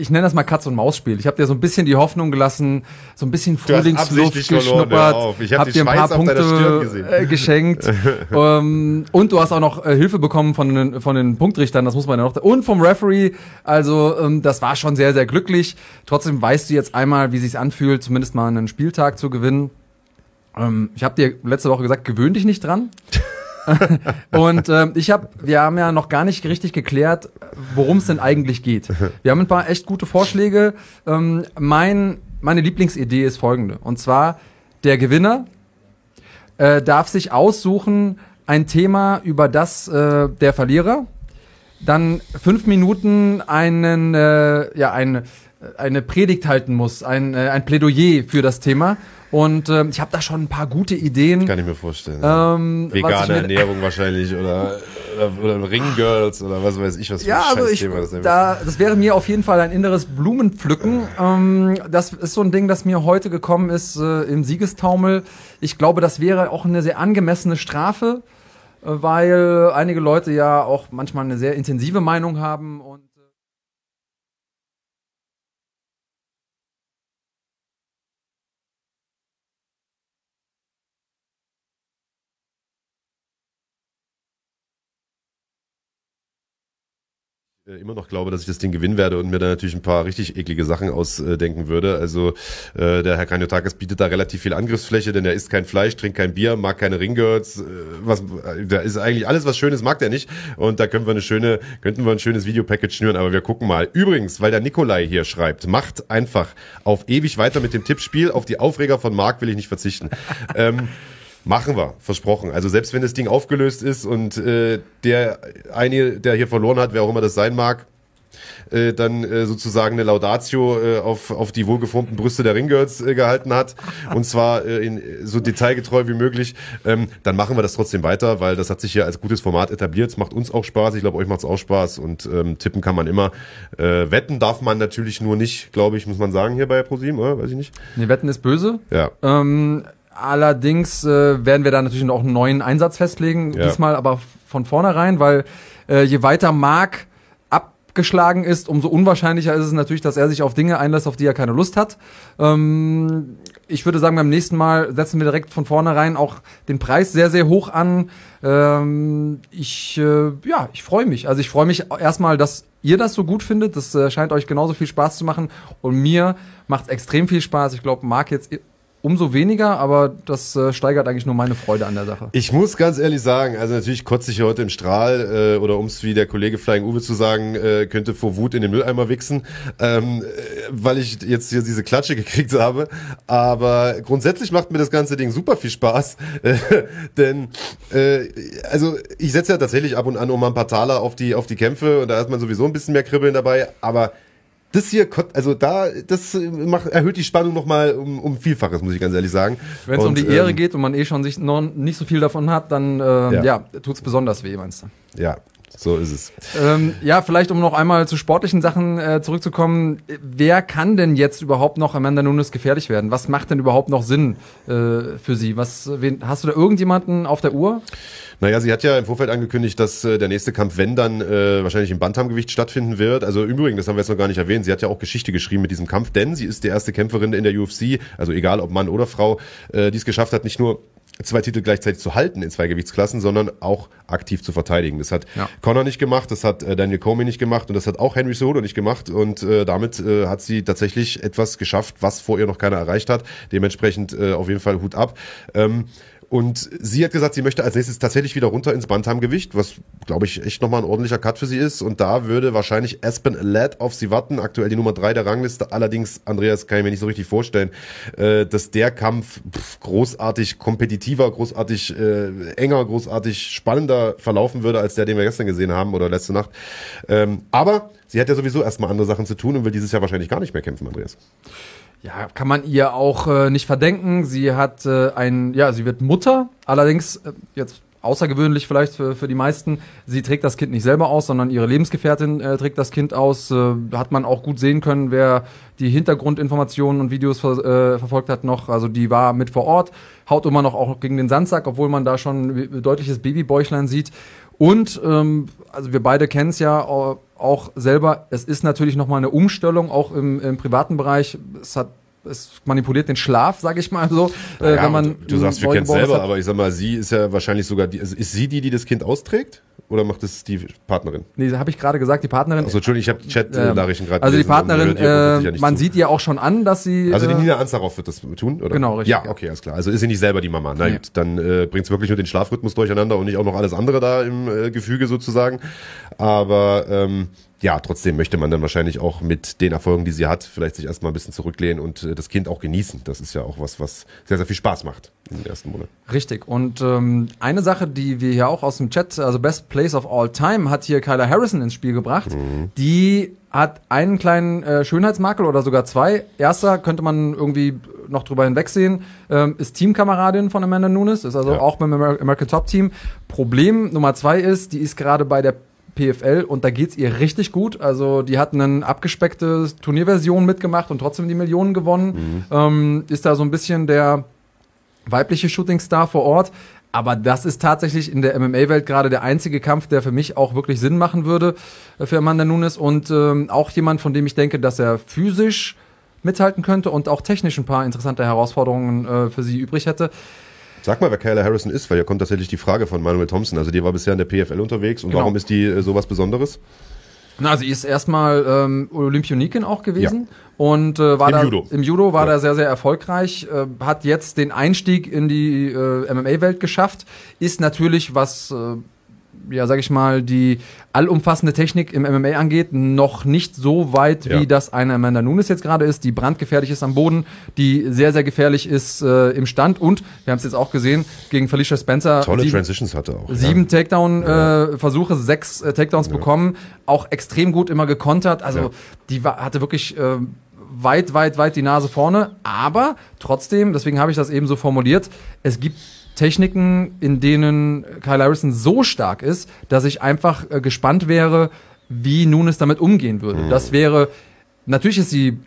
ich nenne das mal Katz- und Maus-Spiel. Ich habe dir so ein bisschen die Hoffnung gelassen, so ein bisschen Frühlingsluft geschnuppert, ich habe hab dir ein paar Punkte äh, geschenkt ähm, und du hast auch noch äh, Hilfe bekommen von den, von den Punktrichtern, das muss man ja noch, und vom Referee, also ähm, das war schon sehr, sehr glücklich. Trotzdem weißt du jetzt einmal, wie sich's anfühlt, zumindest mal einen Spieltag zu gewinnen. Ähm, ich habe dir letzte Woche gesagt, gewöhn dich nicht dran. und ähm, ich habe, wir haben ja noch gar nicht richtig geklärt, worum es denn eigentlich geht. Wir haben ein paar echt gute Vorschläge. Ähm, mein, meine Lieblingsidee ist folgende. Und zwar, der Gewinner äh, darf sich aussuchen, ein Thema, über das äh, der Verlierer dann fünf Minuten einen, äh, ja, eine, eine Predigt halten muss, ein, äh, ein Plädoyer für das Thema. Und ähm, ich habe da schon ein paar gute Ideen. Kann ich mir vorstellen. Ähm, Vegane Ernährung wahrscheinlich oder, oder, oder Ringgirls oder was weiß ich was für ja, ein also ich, Thema das, da, das wäre mir auf jeden Fall ein inneres Blumenpflücken. Ähm, das ist so ein Ding, das mir heute gekommen ist äh, im Siegestaumel. Ich glaube, das wäre auch eine sehr angemessene Strafe, äh, weil einige Leute ja auch manchmal eine sehr intensive Meinung haben und immer noch glaube, dass ich das Ding gewinnen werde und mir da natürlich ein paar richtig eklige Sachen ausdenken würde. Also äh, der Herr Kanyotakis bietet da relativ viel Angriffsfläche, denn er isst kein Fleisch, trinkt kein Bier, mag keine Ringgirls, äh, was da ist eigentlich alles was Schönes mag der nicht und da können wir eine schöne könnten wir ein schönes Videopackage schnüren, aber wir gucken mal. Übrigens, weil der Nikolai hier schreibt, macht einfach auf ewig weiter mit dem Tippspiel, auf die Aufreger von Marc will ich nicht verzichten. ähm, Machen wir, versprochen. Also selbst wenn das Ding aufgelöst ist und äh, der eine, der hier verloren hat, wer auch immer das sein mag, äh, dann äh, sozusagen eine Laudatio äh, auf, auf die wohlgeformten Brüste der Ringgirls äh, gehalten hat und zwar äh, in, so detailgetreu wie möglich, ähm, dann machen wir das trotzdem weiter, weil das hat sich ja als gutes Format etabliert. Es macht uns auch Spaß, ich glaube, euch macht es auch Spaß und ähm, tippen kann man immer. Äh, wetten darf man natürlich nur nicht, glaube ich, muss man sagen, hier bei ProSieben, oder? Weiß ich nicht. Nee, Wetten ist böse. Ja. Ähm, allerdings äh, werden wir da natürlich noch einen neuen Einsatz festlegen, Ja. diesmal aber von vornherein, weil äh, je weiter Mark abgeschlagen ist, umso unwahrscheinlicher ist es natürlich, dass er sich auf Dinge einlässt, auf die er keine Lust hat. Ähm, ich würde sagen, beim nächsten Mal setzen wir direkt von vornherein auch den Preis sehr, sehr hoch an. Ähm, ich, äh, ja, ich freue mich. Also ich freue mich erstmal, dass ihr das so gut findet. Das äh, scheint euch genauso viel Spaß zu machen. Und mir macht es extrem viel Spaß. Ich glaube, Marc jetzt umso weniger, aber das äh, steigert eigentlich nur meine Freude an der Sache. Ich muss ganz ehrlich sagen, also natürlich kotze ich hier heute im Strahl, äh, oder um es wie der Kollege Flying Uwe zu sagen, äh, könnte vor Wut in den Mülleimer wichsen, ähm, äh, weil ich jetzt hier diese Klatsche gekriegt habe. Aber grundsätzlich macht mir das ganze Ding super viel Spaß. Äh, denn äh, also ich setze ja tatsächlich ab und an um ein paar Taler auf die, auf die Kämpfe und da ist man sowieso ein bisschen mehr Kribbeln dabei, aber das hier, also da, das macht, erhöht die Spannung nochmal um, um Vielfaches, muss ich ganz ehrlich sagen. Wenn es um die Ehre ähm, geht und man eh schon sich noch nicht so viel davon hat, dann äh, ja. Ja. tut's besonders weh, meinst du? Ja, so ist es. Ähm, ja, vielleicht um noch einmal zu sportlichen Sachen äh, zurückzukommen. Wer kann denn jetzt überhaupt noch Amanda Nunes gefährlich werden? Was macht denn überhaupt noch Sinn äh, für sie? Was, wen, hast du da irgendjemanden auf der Uhr? Naja, sie hat ja im Vorfeld angekündigt, dass äh, der nächste Kampf, wenn dann, äh, wahrscheinlich im Bantamgewicht stattfinden wird. Also im Übrigen, das haben wir jetzt noch gar nicht erwähnt, sie hat ja auch Geschichte geschrieben mit diesem Kampf, denn sie ist die erste Kämpferin in der UFC, also egal ob Mann oder Frau, äh, die es geschafft hat, nicht nur zwei Titel gleichzeitig zu halten in zwei Gewichtsklassen, sondern auch aktiv zu verteidigen. Das hat Ja. Conor nicht gemacht, das hat äh, Daniel Comey nicht gemacht und das hat auch Henry Cejudo nicht gemacht und äh, damit äh, hat sie tatsächlich etwas geschafft, was vor ihr noch keiner erreicht hat. Dementsprechend äh, auf jeden Fall Hut ab. Ähm, und sie hat gesagt, sie möchte als nächstes tatsächlich wieder runter ins Bantamgewicht, was, glaube ich, echt nochmal ein ordentlicher Cut für sie ist. Und da würde wahrscheinlich Aspen Ladd auf sie warten, aktuell die Nummer drei der Rangliste. Allerdings, Andreas, kann ich mir nicht so richtig vorstellen, äh, dass der Kampf pff, großartig kompetitiver, großartig äh, enger, großartig spannender verlaufen würde, als der, den wir gestern gesehen haben oder letzte Nacht. Ähm, aber sie hat ja sowieso erstmal andere Sachen zu tun und will dieses Jahr wahrscheinlich gar nicht mehr kämpfen, Andreas. Ja, kann man ihr auch äh, nicht verdenken. Sie hat äh, ein, ja, sie wird Mutter. Allerdings äh, jetzt außergewöhnlich vielleicht für, für die meisten. Sie trägt das Kind nicht selber aus, sondern ihre Lebensgefährtin äh, trägt das Kind aus. Äh, hat man auch gut sehen können, wer die Hintergrundinformationen und Videos ver äh, verfolgt hat noch. Also die war mit vor Ort, haut immer noch auch gegen den Sandsack, obwohl man da schon deutliches Babybäuchlein sieht. Und ähm, also wir beide kennen es ja au- auch selber. Es ist natürlich noch mal eine Umstellung, auch im, im privaten Bereich. Es hat es manipuliert den Schlaf, sage ich mal so, äh, Ja, wenn man du, sagst, wir kennen Neugeborenes selber, hat. aber ich sag mal, sie ist ja wahrscheinlich sogar die, also ist sie die, die das Kind austrägt? Oder macht es die Partnerin? Nee, habe ich gerade gesagt, die Partnerin. Also Entschuldigung, ich habe Chat-Nachrichten gerade also die Partnerin, ja äh, nicht man zu. sieht ihr auch schon an, dass sie. Also die äh, Nina Ansaroff wird das tun, oder? Genau, richtig, Ja, ja. okay, alles klar. Also ist sie nicht selber die Mama. Na Nee. gut, dann äh, bringt es wirklich nur den Schlafrhythmus durcheinander und nicht auch noch alles andere da im äh, Gefüge sozusagen. Aber ähm, ja, trotzdem möchte man dann wahrscheinlich auch mit den Erfolgen, die sie hat, vielleicht sich erstmal ein bisschen zurücklehnen und äh, das Kind auch genießen. Das ist ja auch was, was sehr, sehr viel Spaß macht in den ersten Monaten. Richtig. Und ähm, eine Sache, die wir hier auch aus dem Chat, also Best Place of All Time, hat hier Kyla Harrison ins Spiel gebracht. Mhm. Die hat einen kleinen äh, Schönheitsmakel oder sogar zwei. Erster könnte man irgendwie noch drüber hinwegsehen, ähm, ist Teamkameradin von Amanda Nunes, ist also Ja. auch beim Amer American Top Team. Problem Nummer zwei ist, die ist gerade bei der PFL und da geht's ihr richtig gut. Also die hat eine abgespeckte Turnierversion mitgemacht und trotzdem die Millionen gewonnen. Ähm, ist da so ein bisschen der weibliche Shootingstar vor Ort. Aber das ist tatsächlich in der MMA-Welt gerade der einzige Kampf, der für mich auch wirklich Sinn machen würde äh, für Amanda Nunes. Und ähm, auch jemand, von dem ich denke, dass er physisch mithalten könnte und auch technisch ein paar interessante Herausforderungen äh, für sie übrig hätte. Sag mal, wer Kyla Harrison ist, weil hier kommt tatsächlich die Frage von Manuel Thompson. Also die war bisher in der PFL unterwegs und Genau. warum ist die äh, sowas Besonderes? Na, sie ist erstmal ähm, Olympionikin auch gewesen und äh, war Im da Judo. im Judo war Ja. da sehr sehr erfolgreich, äh, hat jetzt den Einstieg in die äh, MMA-Welt geschafft, ist natürlich was äh, ja, sag ich mal, die allumfassende Technik im MMA angeht, noch nicht so weit, Ja. wie das eine Amanda Nunes jetzt gerade ist, die brandgefährlich ist am Boden, die sehr, sehr gefährlich ist äh, im Stand und, wir haben es jetzt auch gesehen, gegen Felicia Spencer. Tolle sieben- Transitions hatte auch. Sieben Takedown-Versuche, sechs äh, Takedowns bekommen, auch extrem gut immer gekontert. Also Ja. die war, hatte wirklich äh, weit, weit, weit die Nase vorne. Aber trotzdem, deswegen habe ich das eben so formuliert, es gibt Techniken, in denen Kyle Harrison so stark ist, dass ich einfach äh, gespannt wäre, wie Nunes damit umgehen würde. Mhm. Das wäre, natürlich ist sie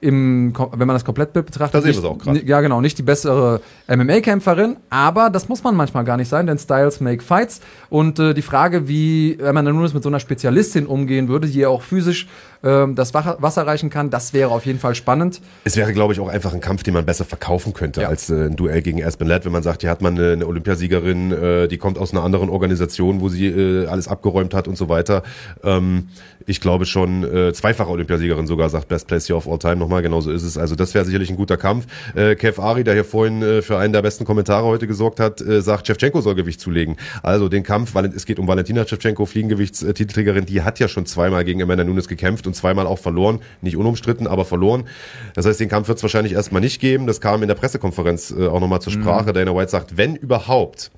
im, Kom- wenn man das Komplettbild betrachtet, Da sehen nicht- ja genau, nicht die bessere MMA-Kämpferin, aber das muss man manchmal gar nicht sein, denn Styles make fights und äh, die Frage, wie Amanda Nunes mit so einer Spezialistin umgehen würde, die ja auch physisch ähm, das Wasser, reichen kann, das wäre auf jeden Fall spannend. Es wäre, glaube ich, auch einfach ein Kampf, den man besser verkaufen könnte Ja. als äh, ein Duell gegen Aspen Ladd, wenn man sagt, hier hat man eine, eine Olympiasiegerin, äh, die kommt aus einer anderen Organisation, wo sie äh, alles abgeräumt hat und so weiter. Ähm, ich glaube schon, äh, zweifache Olympiasiegerin sogar, sagt Best Place here of all time nochmal, genauso ist es. Also das wäre sicherlich ein guter Kampf. Äh, Kev Ari, der hier vorhin äh, für einen der besten Kommentare heute gesorgt hat, äh, sagt, Shevchenko soll Gewicht zulegen. Also den Kampf, weil es geht um Valentina Shevchenko, Fliegengewichtstitelträgerin, die hat ja schon zweimal gegen Amanda Nunes gekämpft und zweimal auch verloren. Nicht unumstritten, aber verloren. Das heißt, den Kampf wird es wahrscheinlich erstmal nicht geben. Das kam in der Pressekonferenz äh, auch nochmal zur Sprache. Dana White sagt, wenn überhaupt,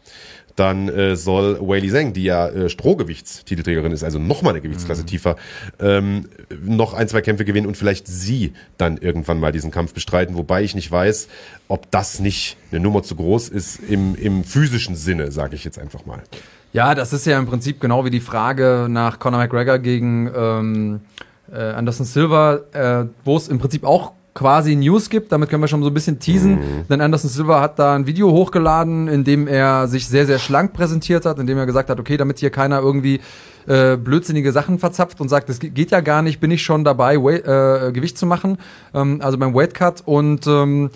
dann äh, soll Weili Zhang, die ja äh, Strohgewichtstitelträgerin ist, also nochmal eine Gewichtsklasse tiefer, ähm, noch ein, zwei Kämpfe gewinnen und vielleicht sie dann irgendwann mal diesen Kampf bestreiten, wobei ich nicht weiß, ob das nicht eine Nummer zu groß ist im, im physischen Sinne, sage ich jetzt einfach mal. Ja, das ist ja im Prinzip genau wie die Frage nach Conor McGregor gegen ähm, äh, Anderson Silva, äh, wo es im Prinzip auch quasi News gibt. Damit können wir schon so ein bisschen teasen. Denn Anderson Silva hat da ein Video hochgeladen, in dem er sich sehr, sehr schlank präsentiert hat, in dem er gesagt hat, okay, damit hier keiner irgendwie äh, blödsinnige Sachen verzapft und sagt, es ge- geht ja gar nicht, bin ich schon dabei, Wei- äh, Gewicht zu machen, ähm, also beim Weight Cut und ähm,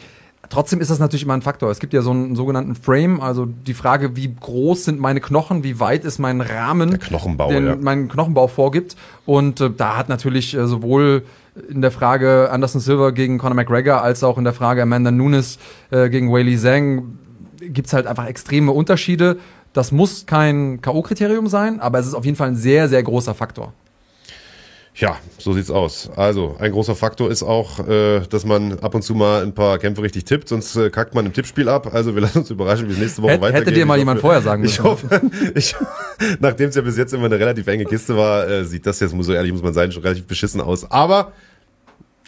Trotzdem ist das natürlich immer ein Faktor. Es gibt ja so einen sogenannten Frame, also die Frage, wie groß sind meine Knochen, wie weit ist mein Rahmen, Der Knochenbau, den ja. mein Knochenbau vorgibt. Und äh, da hat natürlich äh, sowohl in der Frage Anderson Silva gegen Conor McGregor als auch in der Frage Amanda Nunes äh, gegen Weili Zhang gibt's halt einfach extreme Unterschiede. Das muss kein K.O.-Kriterium sein, aber es ist auf jeden Fall ein sehr, sehr großer Faktor. Ja, so sieht's aus. Also, ein großer Faktor ist auch, äh, dass man ab und zu mal ein paar Kämpfe richtig tippt, sonst äh, kackt man im Tippspiel ab. Also, wir lassen uns überraschen, wie es nächste Woche Hätte- hätte weitergeht. dir mal Ich jemand vorher sagen Ich müssen. hoffe, ich, nachdem es ja bis jetzt immer eine relativ enge Kiste war, äh, sieht das jetzt, muss so ehrlich muss man sein, schon relativ beschissen aus. Aber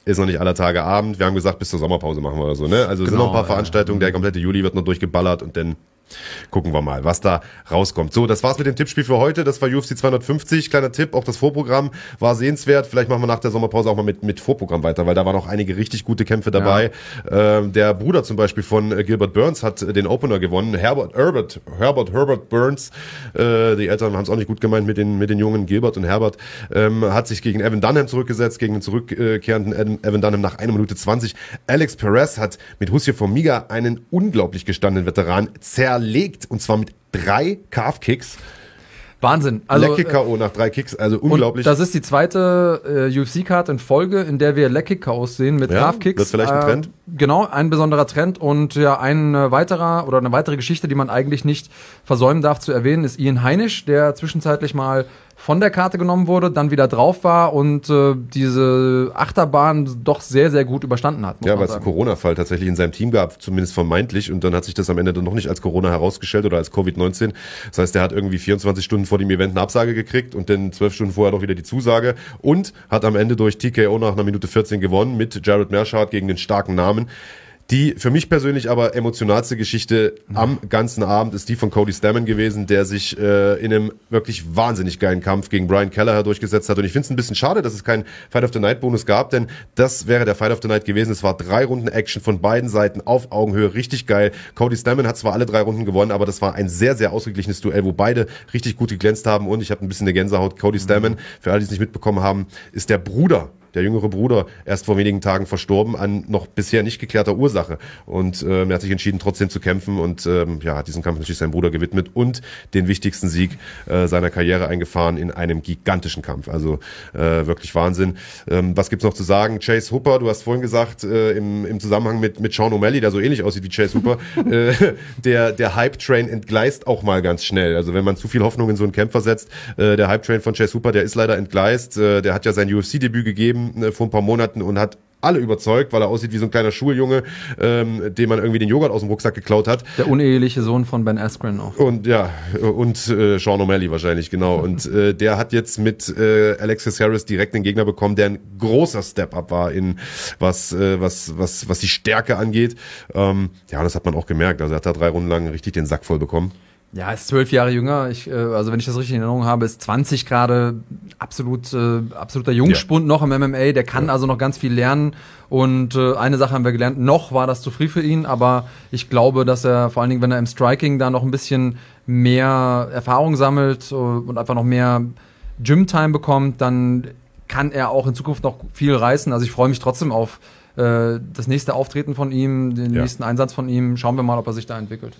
ist noch nicht aller Tage Abend. Wir haben gesagt, bis zur Sommerpause machen wir oder so, ne? Also es sind Genau, noch ein paar ja. Veranstaltungen, der komplette Juli wird noch durchgeballert und dann gucken wir mal, was da rauskommt. So, das war's mit dem Tippspiel für heute. Das war UFC 250. Kleiner Tipp, auch das Vorprogramm war sehenswert. Vielleicht machen wir nach der Sommerpause auch mal mit, mit Vorprogramm weiter, weil da waren auch einige richtig gute Kämpfe dabei. Ähm, der Bruder zum Beispiel von äh, Gilbert Burns hat äh, den Opener gewonnen. Herbert, Herbert, Herbert, Herbert Burns. Äh, die Eltern haben es auch nicht gut gemeint mit den, mit den Jungen. Gilbert und Herbert ähm, hat sich gegen Evan Dunham zurückgesetzt, gegen den zurückkehrenden Evan- Dunham nach 1 Minute 20. Alex Perez hat mit Hussein Formiga einen unglaublich gestandenen Veteran zerlegt und zwar mit drei Calf-Kicks. Wahnsinn. Also, Lecky K.O. nach drei Kicks, also unglaublich. das ist die zweite äh, UFC-Card in Folge, in der wir Leg-Kick-KOs sehen mit Ja, Calf-Kicks. wird vielleicht ein Trend? Genau, ein besonderer Trend. Und ja, ein äh, weiterer oder eine weitere Geschichte, die man eigentlich nicht versäumen darf zu erwähnen, ist Ian Heinisch, der zwischenzeitlich mal von der Karte genommen wurde, dann wieder drauf war und äh, diese Achterbahn doch sehr, sehr gut überstanden hat. Ja, weil es einen. Corona-Fall tatsächlich in seinem Team gab, zumindest vermeintlich. Und dann hat sich das am Ende dann noch nicht als Corona herausgestellt oder als Covid-19. Das heißt, er hat irgendwie 24 Stunden vor dem Event eine Absage gekriegt und dann 12 Stunden vorher doch wieder die Zusage und hat am Ende durch TKO nach einer Minute 14 gewonnen mit Jared Merschardt gegen den starken Namen. Die für mich persönlich aber emotionalste Geschichte am ganzen Abend ist die von Cody Stammen gewesen, der sich äh, in einem wirklich wahnsinnig geilen Kampf gegen Brian Kelleher durchgesetzt hat. Und ich finde es ein bisschen schade, dass es keinen Fight of the Night Bonus gab, denn das wäre der Fight of the Night gewesen. Es war drei Runden Action von beiden Seiten auf Augenhöhe, richtig geil. Cody Stammen hat zwar alle drei Runden gewonnen, aber das war ein sehr, sehr ausgeglichenes Duell, wo beide richtig gut geglänzt haben. Und ich habe ein bisschen eine Gänsehaut. Cody Stammen, für alle, die es nicht mitbekommen haben, ist der Bruder der jüngere Bruder, erst vor wenigen Tagen verstorben an noch bisher nicht geklärter Ursache. Und ähm, er hat sich entschieden, trotzdem zu kämpfen und ähm, ja, hat diesen Kampf natürlich seinem Bruder gewidmet und den wichtigsten Sieg äh, seiner Karriere eingefahren in einem gigantischen Kampf. Also äh, wirklich Wahnsinn. Ähm, was gibt's noch zu sagen? Chase Hooper, du hast vorhin gesagt, äh, im, im Zusammenhang mit, mit Sean O'Malley, der so ähnlich aussieht wie Chase Hooper, äh, der, der Hype-Train entgleist auch mal ganz schnell. Also wenn man zu viel Hoffnung in so einen Kämpfer setzt, äh, der Hype-Train von Chase Hooper, der ist leider entgleist. Äh, der hat ja sein UFC-Debüt gegeben äh, vor ein paar Monaten und hat alle überzeugt, weil er aussieht wie so ein kleiner Schuljunge, ähm, dem man irgendwie den Joghurt aus dem Rucksack geklaut hat. Der uneheliche Sohn von Ben Askren auch. Und ja, und äh, Sean O'Malley wahrscheinlich, genau. Und äh, der hat jetzt mit äh, Alexis Harris direkt den Gegner bekommen, der ein großer Step-up war in was, äh, was, was, was die Stärke angeht. Ähm, ja, das hat man auch gemerkt. Also er hat da drei Runden lang richtig den Sack voll bekommen. Ja, ist zwölf Jahre jünger. Ich, äh, also wenn ich das richtig in Erinnerung habe, ist 20 gerade absolut äh, absoluter Jungspund ja. noch im MMA. Der kann ja. also noch ganz viel lernen. Und äh, eine Sache haben wir gelernt: Noch war das zu früh für ihn, aber ich glaube, dass er vor allen Dingen, wenn er im Striking da noch ein bisschen mehr Erfahrung sammelt äh, und einfach noch mehr Gym-Time bekommt, dann kann er auch in Zukunft noch viel reißen. Also ich freue mich trotzdem auf äh, das nächste Auftreten von ihm, den ja. nächsten Einsatz von ihm. Schauen wir mal, ob er sich da entwickelt.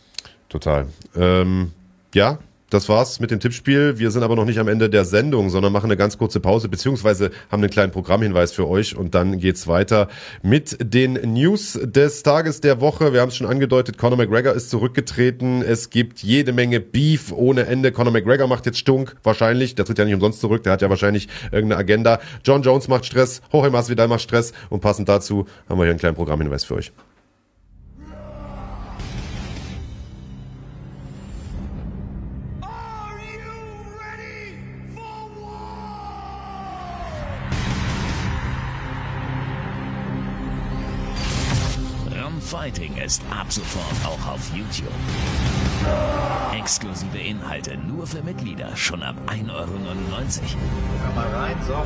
Total. Ähm, ja, das war's mit dem Tippspiel. Wir sind aber noch nicht am Ende der Sendung, sondern machen eine ganz kurze Pause, beziehungsweise haben einen kleinen Programmhinweis für euch und dann geht's weiter mit den News des Tages der Woche. Wir haben es schon angedeutet, Conor McGregor ist zurückgetreten. Es gibt jede Menge Beef ohne Ende. Conor McGregor macht jetzt Stunk, wahrscheinlich. Der tritt ja nicht umsonst zurück, der hat ja wahrscheinlich irgendeine Agenda. John Jones macht Stress, Jorge Masvidal macht Stress und passend dazu haben wir hier einen kleinen Programmhinweis für euch. Fighting ist ab sofort auch auf YouTube. Exklusive Inhalte nur für Mitglieder schon ab 1,99 Euro. Hör mal rein, so.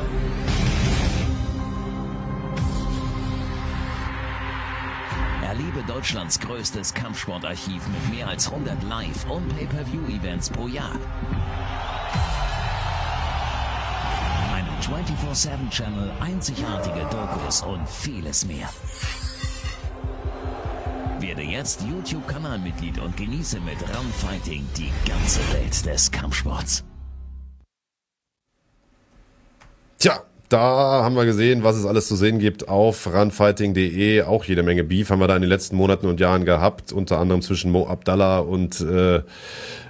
Erlebe Deutschlands größtes Kampfsportarchiv mit mehr als 100 Live- und Pay-Per-View-Events pro Jahr. Einen 24-7-Channel, einzigartige Dokus und vieles mehr. Jetzt YouTube-Kanalmitglied und genieße mit Run Fighting die ganze Welt des Kampfsports. Tja, da haben wir gesehen, was es alles zu sehen gibt auf runfighting.de. Auch jede Menge Beef haben wir da in den letzten Monaten und Jahren gehabt, unter anderem zwischen Mo Abdallah und äh,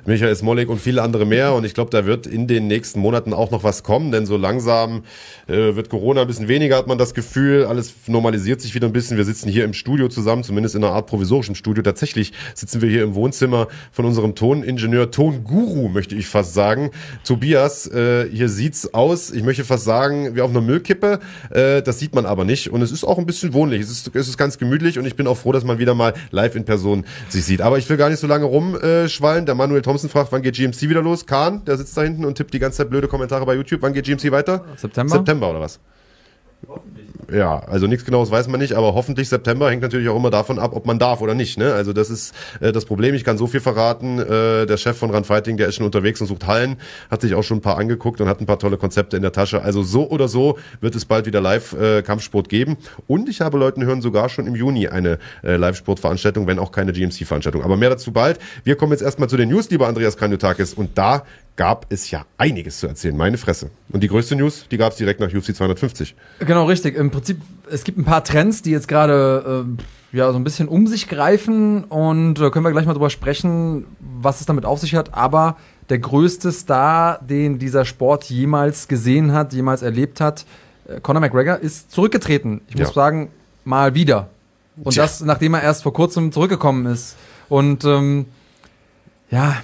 Michael Smolik und viele andere mehr. Und ich glaube, da wird in den nächsten Monaten auch noch was kommen, denn so langsam äh, wird Corona ein bisschen weniger, hat man das Gefühl. Alles normalisiert sich wieder ein bisschen. Wir sitzen hier im Studio zusammen, zumindest in einer Art provisorischem Studio. Tatsächlich sitzen wir hier im Wohnzimmer von unserem Toningenieur, Tonguru, möchte ich fast sagen. Tobias, äh, hier sieht's aus, ich möchte fast sagen, wie auf einer Müllkippe. Äh, das sieht man aber nicht. Und es ist auch ein bisschen wohnlich. Es ist, es ist ganz gemütlich und ich bin auch froh, dass man wieder mal live in Person sich sieht. Aber ich will gar nicht so lange rumschwallen. Der Manuel Thompson fragt, wann geht GMC wieder los? Kahn, der sitzt da hinten und tippt die ganze Zeit blöde Kommentare bei YouTube. Wann geht GMC weiter? September. September oder was? Ja, also nichts genaues weiß man nicht, aber hoffentlich September hängt natürlich auch immer davon ab, ob man darf oder nicht. Ne? Also das ist äh, das Problem. Ich kann so viel verraten. Äh, der Chef von Run Fighting, der ist schon unterwegs und sucht Hallen, hat sich auch schon ein paar angeguckt und hat ein paar tolle Konzepte in der Tasche. Also so oder so wird es bald wieder Live-Kampfsport äh, geben. Und ich habe Leuten hören sogar schon im Juni eine äh, Live-Sport-Veranstaltung, wenn auch keine GMC-Veranstaltung. Aber mehr dazu bald. Wir kommen jetzt erstmal zu den News, lieber Andreas Kanyotakis. Und da gab es ja einiges zu erzählen. Meine Fresse. Und die größte News, die gab es direkt nach UFC 250. Genau, richtig. Im Prinzip, es gibt ein paar Trends, die jetzt gerade äh, ja so ein bisschen um sich greifen und äh, können wir gleich mal drüber sprechen, was es damit auf sich hat. Aber der größte Star, den dieser Sport jemals gesehen hat, jemals erlebt hat, äh, Conor McGregor, ist zurückgetreten. Ich muss ja. sagen, mal wieder. Und Tja. das, nachdem er erst vor kurzem zurückgekommen ist. Und ähm, ja,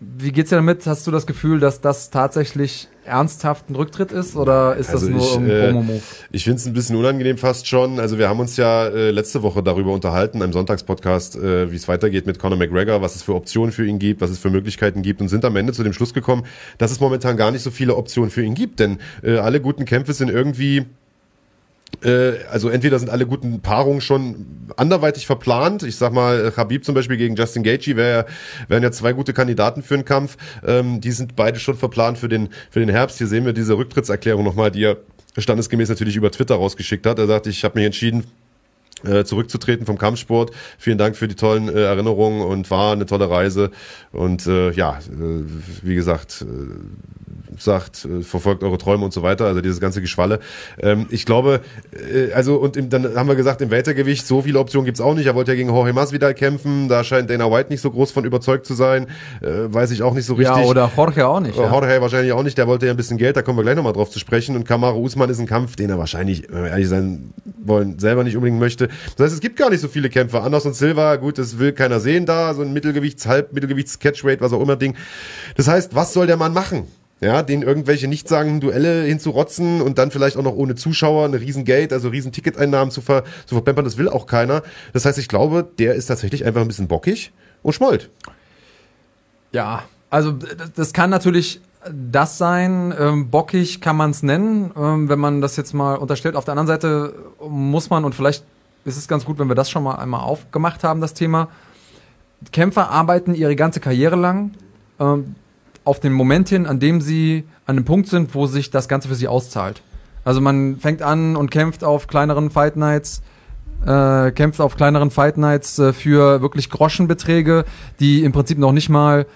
wie geht's dir damit? Hast du das Gefühl, dass das tatsächlich ernsthaft ein Rücktritt ist oder ist also das nur ich, ein äh, Promo-Move? ich finde es ein bisschen unangenehm fast schon. Also wir haben uns ja äh, letzte Woche darüber unterhalten, im Sonntagspodcast, äh, wie es weitergeht mit Conor McGregor, was es für Optionen für ihn gibt, was es für Möglichkeiten gibt und sind am Ende zu dem Schluss gekommen, dass es momentan gar nicht so viele Optionen für ihn gibt. Denn äh, alle guten Kämpfe sind irgendwie äh, also entweder sind alle guten Paarungen schon anderweitig verplant. Ich sag mal, Habib zum Beispiel gegen Justin Gaethje wär, wären ja zwei gute Kandidaten für einen Kampf. Ähm, die sind beide schon verplant für den, für den Herbst. Hier sehen wir diese Rücktrittserklärung nochmal, die er standesgemäß natürlich über Twitter rausgeschickt hat. Er sagt, ich habe mich entschieden, äh, zurückzutreten vom Kampfsport. Vielen Dank für die tollen äh, Erinnerungen und war eine tolle Reise. Und äh, ja, äh, wie gesagt, äh, sagt, äh, verfolgt eure Träume und so weiter, also dieses ganze Geschwalle. Ähm, ich glaube, also und im, dann haben wir gesagt, im Weltergewicht so viele Optionen gibt's auch nicht. Er wollte ja gegen Jorge Masvidal kämpfen, da scheint Dana White nicht so groß von überzeugt zu sein. Weiß ich auch nicht so richtig. Ja, oder Jorge auch nicht. Ja. Jorge wahrscheinlich auch nicht, der wollte ja ein bisschen Geld, da kommen wir gleich nochmal drauf zu sprechen. Und Kamaru Usman ist ein Kampf, den er wahrscheinlich, wenn wir ehrlich sein wollen, selber nicht unbedingt möchte. Das heißt, es gibt gar nicht so viele Kämpfer. Anders und Silva, gut, das will keiner sehen da, so ein Mittelgewichts-, Halb-Mittelgewichts-, Catchweight, was auch immer Ding. Das heißt, was soll der Mann machen? Ja, den irgendwelche nichtssagenden Duelle hinzurotzen und dann vielleicht auch noch ohne Zuschauer eine riesen also riesen Ticketeinnahmen zu, ver, zu verplempern, das will auch keiner. Das heißt, ich glaube, der ist tatsächlich einfach ein bisschen bockig und schmollt. Ja, also das kann natürlich das sein, ähm, bockig kann man es nennen, ähm, wenn man das jetzt mal unterstellt. Auf der anderen Seite muss man, und vielleicht ist es ganz gut, wenn wir das schon mal einmal aufgemacht haben, das Thema, Kämpfer arbeiten ihre ganze Karriere lang ähm, auf den Moment hin, an dem sie an dem Punkt sind, wo sich das Ganze für sie auszahlt. Also man fängt an und kämpft auf kleineren Fight Nights, äh, kämpft auf kleineren Fight Nights äh, für wirklich Groschenbeträge, die im Prinzip noch nicht mal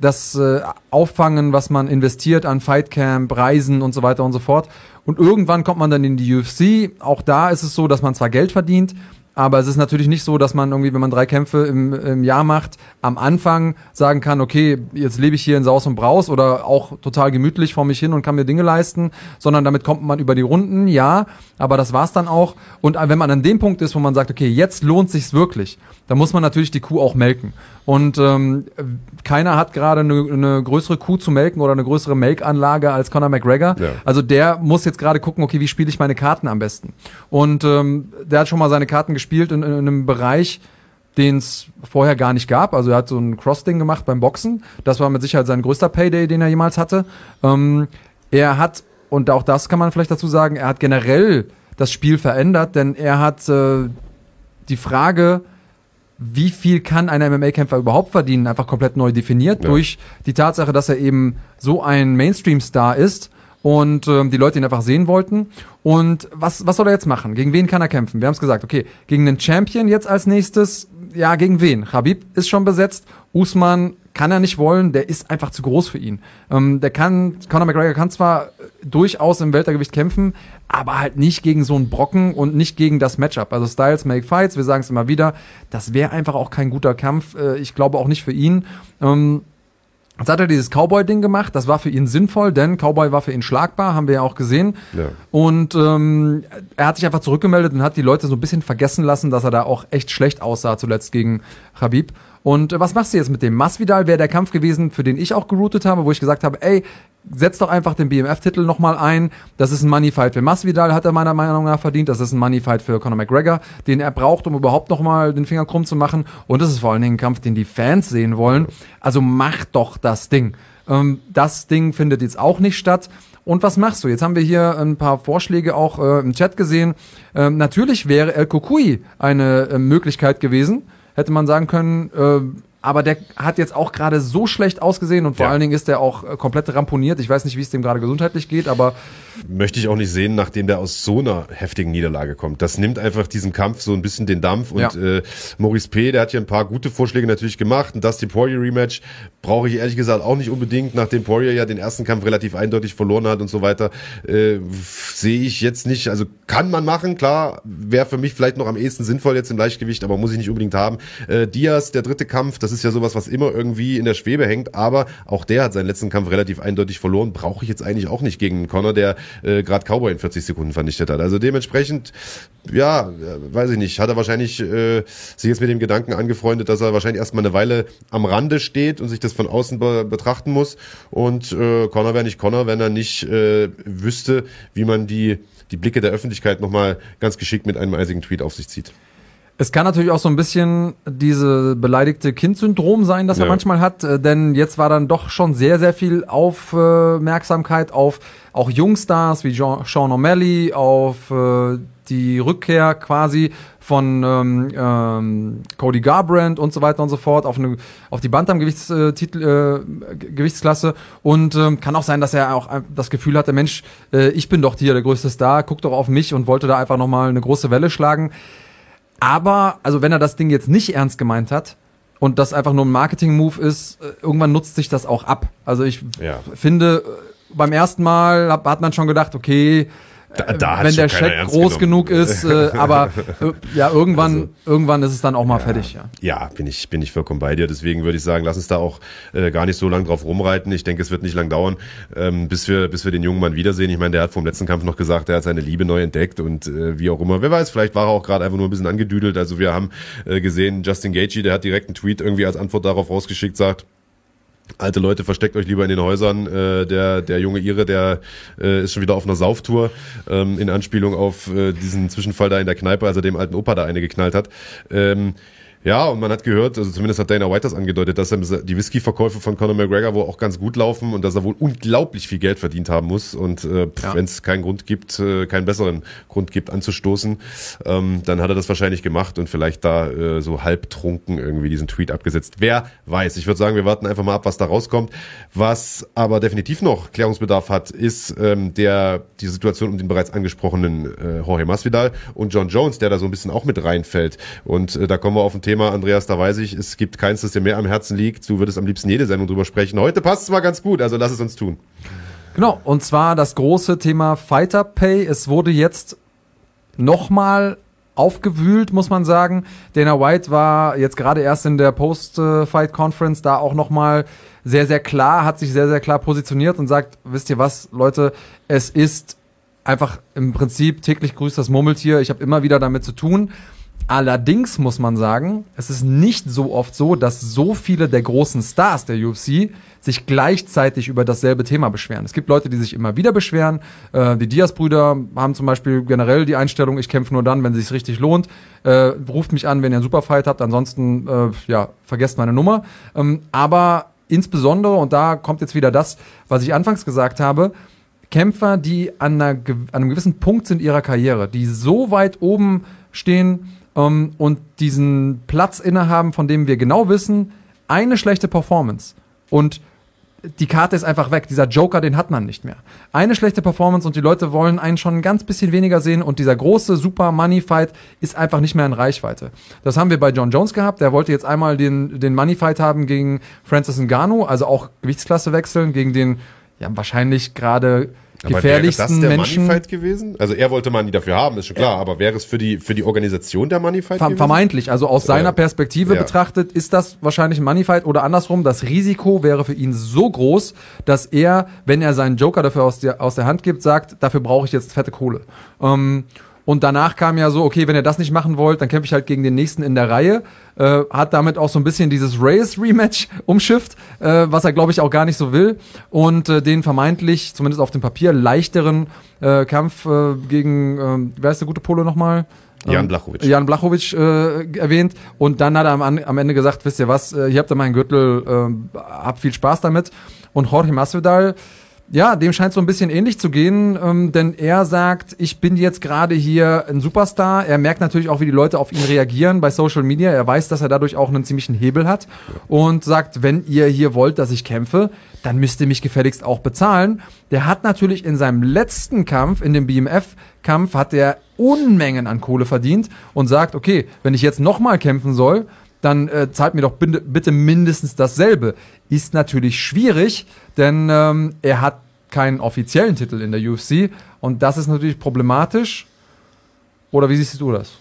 das äh, auffangen, was man investiert an Fightcamp, Reisen und so weiter und so fort. Und irgendwann kommt man dann in die UFC. Auch da ist es so, dass man zwar Geld verdient, aber es ist natürlich nicht so, dass man irgendwie, wenn man drei Kämpfe im, im Jahr macht, am Anfang sagen kann, okay, jetzt lebe ich hier in Saus und Braus oder auch total gemütlich vor mich hin und kann mir Dinge leisten, sondern damit kommt man über die Runden, ja, aber das war's dann auch. Und wenn man an dem Punkt ist, wo man sagt, okay, jetzt lohnt sich's wirklich, dann muss man natürlich die Kuh auch melken. Und ähm, keiner hat gerade eine, eine größere Kuh zu melken oder eine größere Melkanlage als Conor McGregor. Ja. Also der muss jetzt gerade gucken, okay, wie spiele ich meine Karten am besten? Und ähm, der hat schon mal seine Karten gespielt in, in einem Bereich, den es vorher gar nicht gab. Also er hat so ein Cross-Ding gemacht beim Boxen. Das war mit Sicherheit sein größter Payday, den er jemals hatte. Ähm, er hat, und auch das kann man vielleicht dazu sagen, er hat generell das Spiel verändert, denn er hat äh, die Frage, wie viel kann ein MMA-Kämpfer überhaupt verdienen, einfach komplett neu definiert Ja. durch die Tatsache, dass er eben so ein Mainstream-Star ist und ähm, die Leute ihn einfach sehen wollten. Und was, was soll er jetzt machen? Gegen wen kann er kämpfen? Wir haben es gesagt, okay, gegen einen Champion jetzt als nächstes, ja, gegen wen? Habib ist schon besetzt, Usman kann er nicht wollen, der ist einfach zu groß für ihn. Ähm, der kann, Conor McGregor kann zwar durchaus im Weltergewicht kämpfen, aber halt nicht gegen so einen Brocken und nicht gegen das Matchup. Also Styles make fights, wir sagen es immer wieder, das wäre einfach auch kein guter Kampf. Äh, ich glaube auch nicht für ihn. Ähm, Jetzt hat er dieses Cowboy-Ding gemacht, das war für ihn sinnvoll, denn Cowboy war für ihn schlagbar, haben wir ja auch gesehen. Ja. Und ähm, er hat sich einfach zurückgemeldet und hat die Leute so ein bisschen vergessen lassen, dass er da auch echt schlecht aussah zuletzt gegen Habib. Und äh, was machst du jetzt mit dem? Masvidal wäre der Kampf gewesen, für den ich auch geroutet habe, wo ich gesagt habe, ey, setz doch einfach den BMF-Titel nochmal ein. Das ist ein Money-Fight für Masvidal, hat er meiner Meinung nach verdient. Das ist ein Money-Fight für Conor McGregor, den er braucht, um überhaupt nochmal den Finger krumm zu machen. Und das ist vor allen Dingen ein Kampf, den die Fans sehen wollen. Also mach doch das Ding. Ähm, das Ding findet jetzt auch nicht statt. Und was machst du? Jetzt haben wir hier ein paar Vorschläge auch äh, im Chat gesehen. Ähm, natürlich wäre El Kokui eine äh, Möglichkeit gewesen. Hätte man sagen können, äh, aber der hat jetzt auch gerade so schlecht ausgesehen und vor Ja. allen Dingen ist der auch äh, komplett ramponiert. Ich weiß nicht, wie es dem gerade gesundheitlich geht, aber möchte ich auch nicht sehen, nachdem der aus so einer heftigen Niederlage kommt. Das nimmt einfach diesem Kampf so ein bisschen den Dampf. Und Ja. äh, Maurice P., der hat hier ein paar gute Vorschläge natürlich gemacht. Und das die Poirier Rematch brauche ich ehrlich gesagt auch nicht unbedingt, nachdem Poirier ja den ersten Kampf relativ eindeutig verloren hat und so weiter. Äh, Sehe ich jetzt nicht. Also kann man machen, klar. Wäre für mich vielleicht noch am ehesten sinnvoll jetzt im Leichtgewicht, aber muss ich nicht unbedingt haben. Äh, Diaz, der dritte Kampf, das ist ja sowas, was immer irgendwie in der Schwebe hängt. Aber auch der hat seinen letzten Kampf relativ eindeutig verloren. Brauche ich jetzt eigentlich auch nicht gegen einen Connor, der äh, gerade Cowboy in 40 Sekunden vernichtet hat. Also dementsprechend, ja, äh, weiß ich nicht, hat er wahrscheinlich äh, sich jetzt mit dem Gedanken angefreundet, dass er wahrscheinlich erstmal eine Weile am Rande steht und sich das von außen be betrachten muss. Und äh, Connor wäre nicht Connor, wenn er nicht äh, wüsste, wie man die, die Blicke der Öffentlichkeit nochmal ganz geschickt mit einem eisigen Tweet auf sich zieht. Es kann natürlich auch so ein bisschen diese beleidigte Kind-Syndrom sein, das er Ja. manchmal hat, äh, denn jetzt war dann doch schon sehr, sehr viel Aufmerksamkeit auf auch Jungstars wie Jean, Sean O'Malley, auf äh, die Rückkehr quasi von ähm, ähm, Cody Garbrandt und so weiter und so fort auf, eine, auf die Bantam-Gewichtstitel, äh, und ähm, kann auch sein, dass er auch das Gefühl hatte, Mensch, äh, ich bin doch hier der größte Star, guck doch auf mich und wollte da einfach nochmal eine große Welle schlagen. Aber, also wenn er das Ding jetzt nicht ernst gemeint hat, und das einfach nur ein Marketing-Move ist, äh, irgendwann nutzt sich das auch ab. Also ich ja. finde, äh, beim ersten Mal hat, hat man schon gedacht, okay, da, da wenn der Scheck groß genug ist, äh, aber äh, ja, irgendwann, also, irgendwann ist es dann auch mal ja, fertig, ja. Ja, bin ich, bin ich vollkommen bei dir. Deswegen würde ich sagen, lass uns da auch äh, gar nicht so lange drauf rumreiten. Ich denke, es wird nicht lang dauern, ähm, bis wir, bis wir den jungen Mann wiedersehen. Ich meine, der hat vom letzten Kampf noch gesagt, er hat seine Liebe neu entdeckt und äh, wie auch immer. Wer weiß, vielleicht war er auch gerade einfach nur ein bisschen angedüdelt. Also wir haben äh, gesehen, Justin Gaethje, der hat direkt einen Tweet irgendwie als Antwort darauf rausgeschickt, sagt, Alte Leute, versteckt euch lieber in den Häusern. Äh, der, der junge Ire, der äh, ist schon wieder auf einer Sauftour, ähm, in Anspielung auf äh, diesen Zwischenfall da in der Kneipe, als er dem alten Opa da eine geknallt hat. Ähm, ja, und man hat gehört, also zumindest hat Dana White das angedeutet, dass die Whisky-Verkäufe von Conor McGregor wohl auch ganz gut laufen und dass er wohl unglaublich viel Geld verdient haben muss. Und äh, ja. wenn es keinen Grund gibt, äh, keinen besseren Grund gibt anzustoßen, ähm, dann hat er das wahrscheinlich gemacht und vielleicht da äh, so halbtrunken irgendwie diesen Tweet abgesetzt. Wer weiß. Ich würde sagen, wir warten einfach mal ab, was da rauskommt. Was aber definitiv noch Klärungsbedarf hat, ist ähm, der die Situation um den bereits angesprochenen äh, Jorge Masvidal und John Jones, der da so ein bisschen auch mit reinfällt. Und äh, da kommen wir auf ein Thema Thema, Andreas, da weiß ich, es gibt keins, das dir mehr am Herzen liegt. Du würdest am liebsten jede Sendung drüber sprechen. Heute passt es mal ganz gut, also lass es uns tun. Genau, und zwar das große Thema Fighter Pay. Es wurde jetzt nochmal aufgewühlt, muss man sagen. Dana White war jetzt gerade erst in der Post-Fight-Conference da auch nochmal sehr, sehr klar, hat sich sehr, sehr klar positioniert und sagt, wisst ihr was, Leute, es ist einfach im Prinzip täglich grüßt das Murmeltier. Ich habe immer wieder damit zu tun. Allerdings muss man sagen, es ist nicht so oft so, dass so viele der großen Stars der UFC sich gleichzeitig über dasselbe Thema beschweren. Es gibt Leute, die sich immer wieder beschweren. Äh, die Diaz-Brüder haben zum Beispiel generell die Einstellung, ich kämpfe nur dann, wenn es sich richtig lohnt. Äh, ruft mich an, wenn ihr einen Superfight habt, ansonsten äh, ja, vergesst meine Nummer. Ähm, aber insbesondere, und da kommt jetzt wieder das, was ich anfangs gesagt habe, Kämpfer, die an, einer, an einem gewissen Punkt sind ihrer Karriere, die so weit oben stehen, ähm, und diesen Platz innehaben, von dem wir genau wissen, eine schlechte Performance und die Karte ist einfach weg. Dieser Joker, den hat man nicht mehr. Eine schlechte Performance und die Leute wollen einen schon ein ganz bisschen weniger sehen und dieser große Super Money Fight ist einfach nicht mehr in Reichweite. Das haben wir bei John Jones gehabt. Der wollte jetzt einmal den, den Money Fight haben gegen Francis Ngannou, also auch Gewichtsklasse wechseln, gegen den ja, wahrscheinlich gerade gefährlichsten aber wäre das der Menschen. Moneyfight gewesen? Also er wollte Money dafür haben, ist schon klar, aber wäre es für die, für die Organisation der Moneyfight Ver gewesen? Vermeintlich, also aus seiner Perspektive ja. betrachtet ist das wahrscheinlich ein Moneyfight oder andersrum, das Risiko wäre für ihn so groß, dass er, wenn er seinen Joker dafür aus der, aus der Hand gibt, sagt, dafür brauche ich jetzt fette Kohle. Ähm, und danach kam ja so, okay, wenn ihr das nicht machen wollt, dann kämpfe ich halt gegen den nächsten in der Reihe. Äh, hat damit auch so ein bisschen dieses Reyes-Rematch umschifft, äh, was er, glaube ich, auch gar nicht so will. Und äh, den vermeintlich, zumindest auf dem Papier, leichteren äh, Kampf äh, gegen, äh, wer ist der gute Polo nochmal? Jan Blachowicz. Jan Blachowicz äh, erwähnt. Und dann hat er am, am Ende gesagt, wisst ihr was, äh, hier habt ihr meinen Gürtel, äh, habt viel Spaß damit. Und Jorge Masvidal ja, dem scheint so ein bisschen ähnlich zu gehen, ähm, denn er sagt, ich bin jetzt gerade hier ein Superstar. Er merkt natürlich auch, wie die Leute auf ihn reagieren bei Social Media. Er weiß, dass er dadurch auch einen ziemlichen Hebel hat und sagt, wenn ihr hier wollt, dass ich kämpfe, dann müsst ihr mich gefälligst auch bezahlen. Der hat natürlich in seinem letzten Kampf, in dem BMF-Kampf, hat er Unmengen an Kohle verdient und sagt, okay, wenn ich jetzt nochmal kämpfen soll, dann äh, zahlt mir doch bitte mindestens dasselbe. Ist natürlich schwierig, denn ähm, er hat keinen offiziellen Titel in der UFC und das ist natürlich problematisch. Oder wie siehst du das?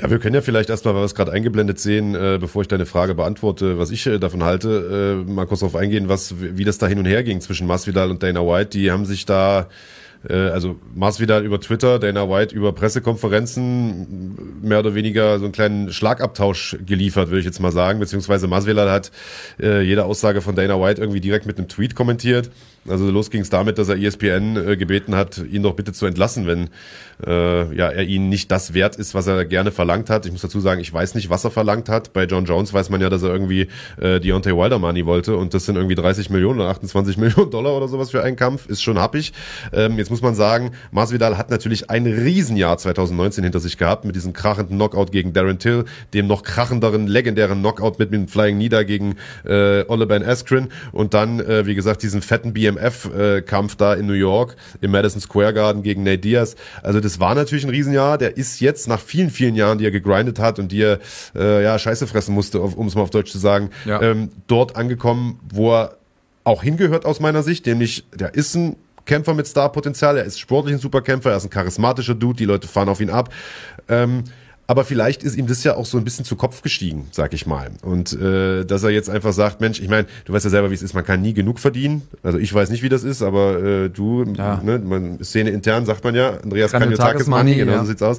Ja, wir können ja vielleicht erstmal, weil wir es gerade eingeblendet sehen, äh, bevor ich deine Frage beantworte, was ich äh, davon halte, äh, mal kurz darauf eingehen, was, wie das da hin und her ging zwischen Masvidal und Dana White. Die haben sich da äh, also Masvidal über Twitter, Dana White über Pressekonferenzen mehr oder weniger so einen kleinen Schlagabtausch geliefert, würde ich jetzt mal sagen, beziehungsweise Masvidal hat äh, jede Aussage von Dana White irgendwie direkt mit einem Tweet kommentiert Also los ging es damit, dass er ESPN äh, gebeten hat, ihn doch bitte zu entlassen, wenn äh, ja, er ihnen nicht das wert ist, was er gerne verlangt hat. Ich muss dazu sagen, ich weiß nicht, was er verlangt hat. Bei John Jones weiß man ja, dass er irgendwie äh, Deontay Wilder Money wollte und das sind irgendwie 30 Millionen oder 28 Millionen Dollar oder sowas für einen Kampf. Ist schon happig. Ähm, jetzt muss man sagen, Masvidal hat natürlich ein Riesenjahr 2019 hinter sich gehabt mit diesem krachenden Knockout gegen Darren Till, dem noch krachenderen, legendären Knockout mit dem Flying Nieder gegen äh, Oliver Askren und dann, äh, wie gesagt, diesen fetten BMF-Kampf da in New York im Madison Square Garden gegen Nate Diaz. Also das war natürlich ein Riesenjahr. Der ist jetzt nach vielen, vielen Jahren, die er gegrindet hat und die er äh, ja Scheiße fressen musste, um es mal auf Deutsch zu sagen, ja. ähm, dort angekommen, wo er auch hingehört aus meiner Sicht, nämlich der ist ein Kämpfer mit Starpotenzial, er ist sportlich ein Superkämpfer, er ist ein charismatischer Dude, die Leute fahren auf ihn ab. Ähm, aber vielleicht ist ihm das ja auch so ein bisschen zu Kopf gestiegen, sag ich mal. Und äh, dass er jetzt einfach sagt, Mensch, ich meine, du weißt ja selber, wie es ist, man kann nie genug verdienen. Also ich weiß nicht, wie das ist, aber äh, du, ja. ne, man, Szene intern sagt man ja, Andreas kann ja Tagesmoney, genau ja. so sieht's aus.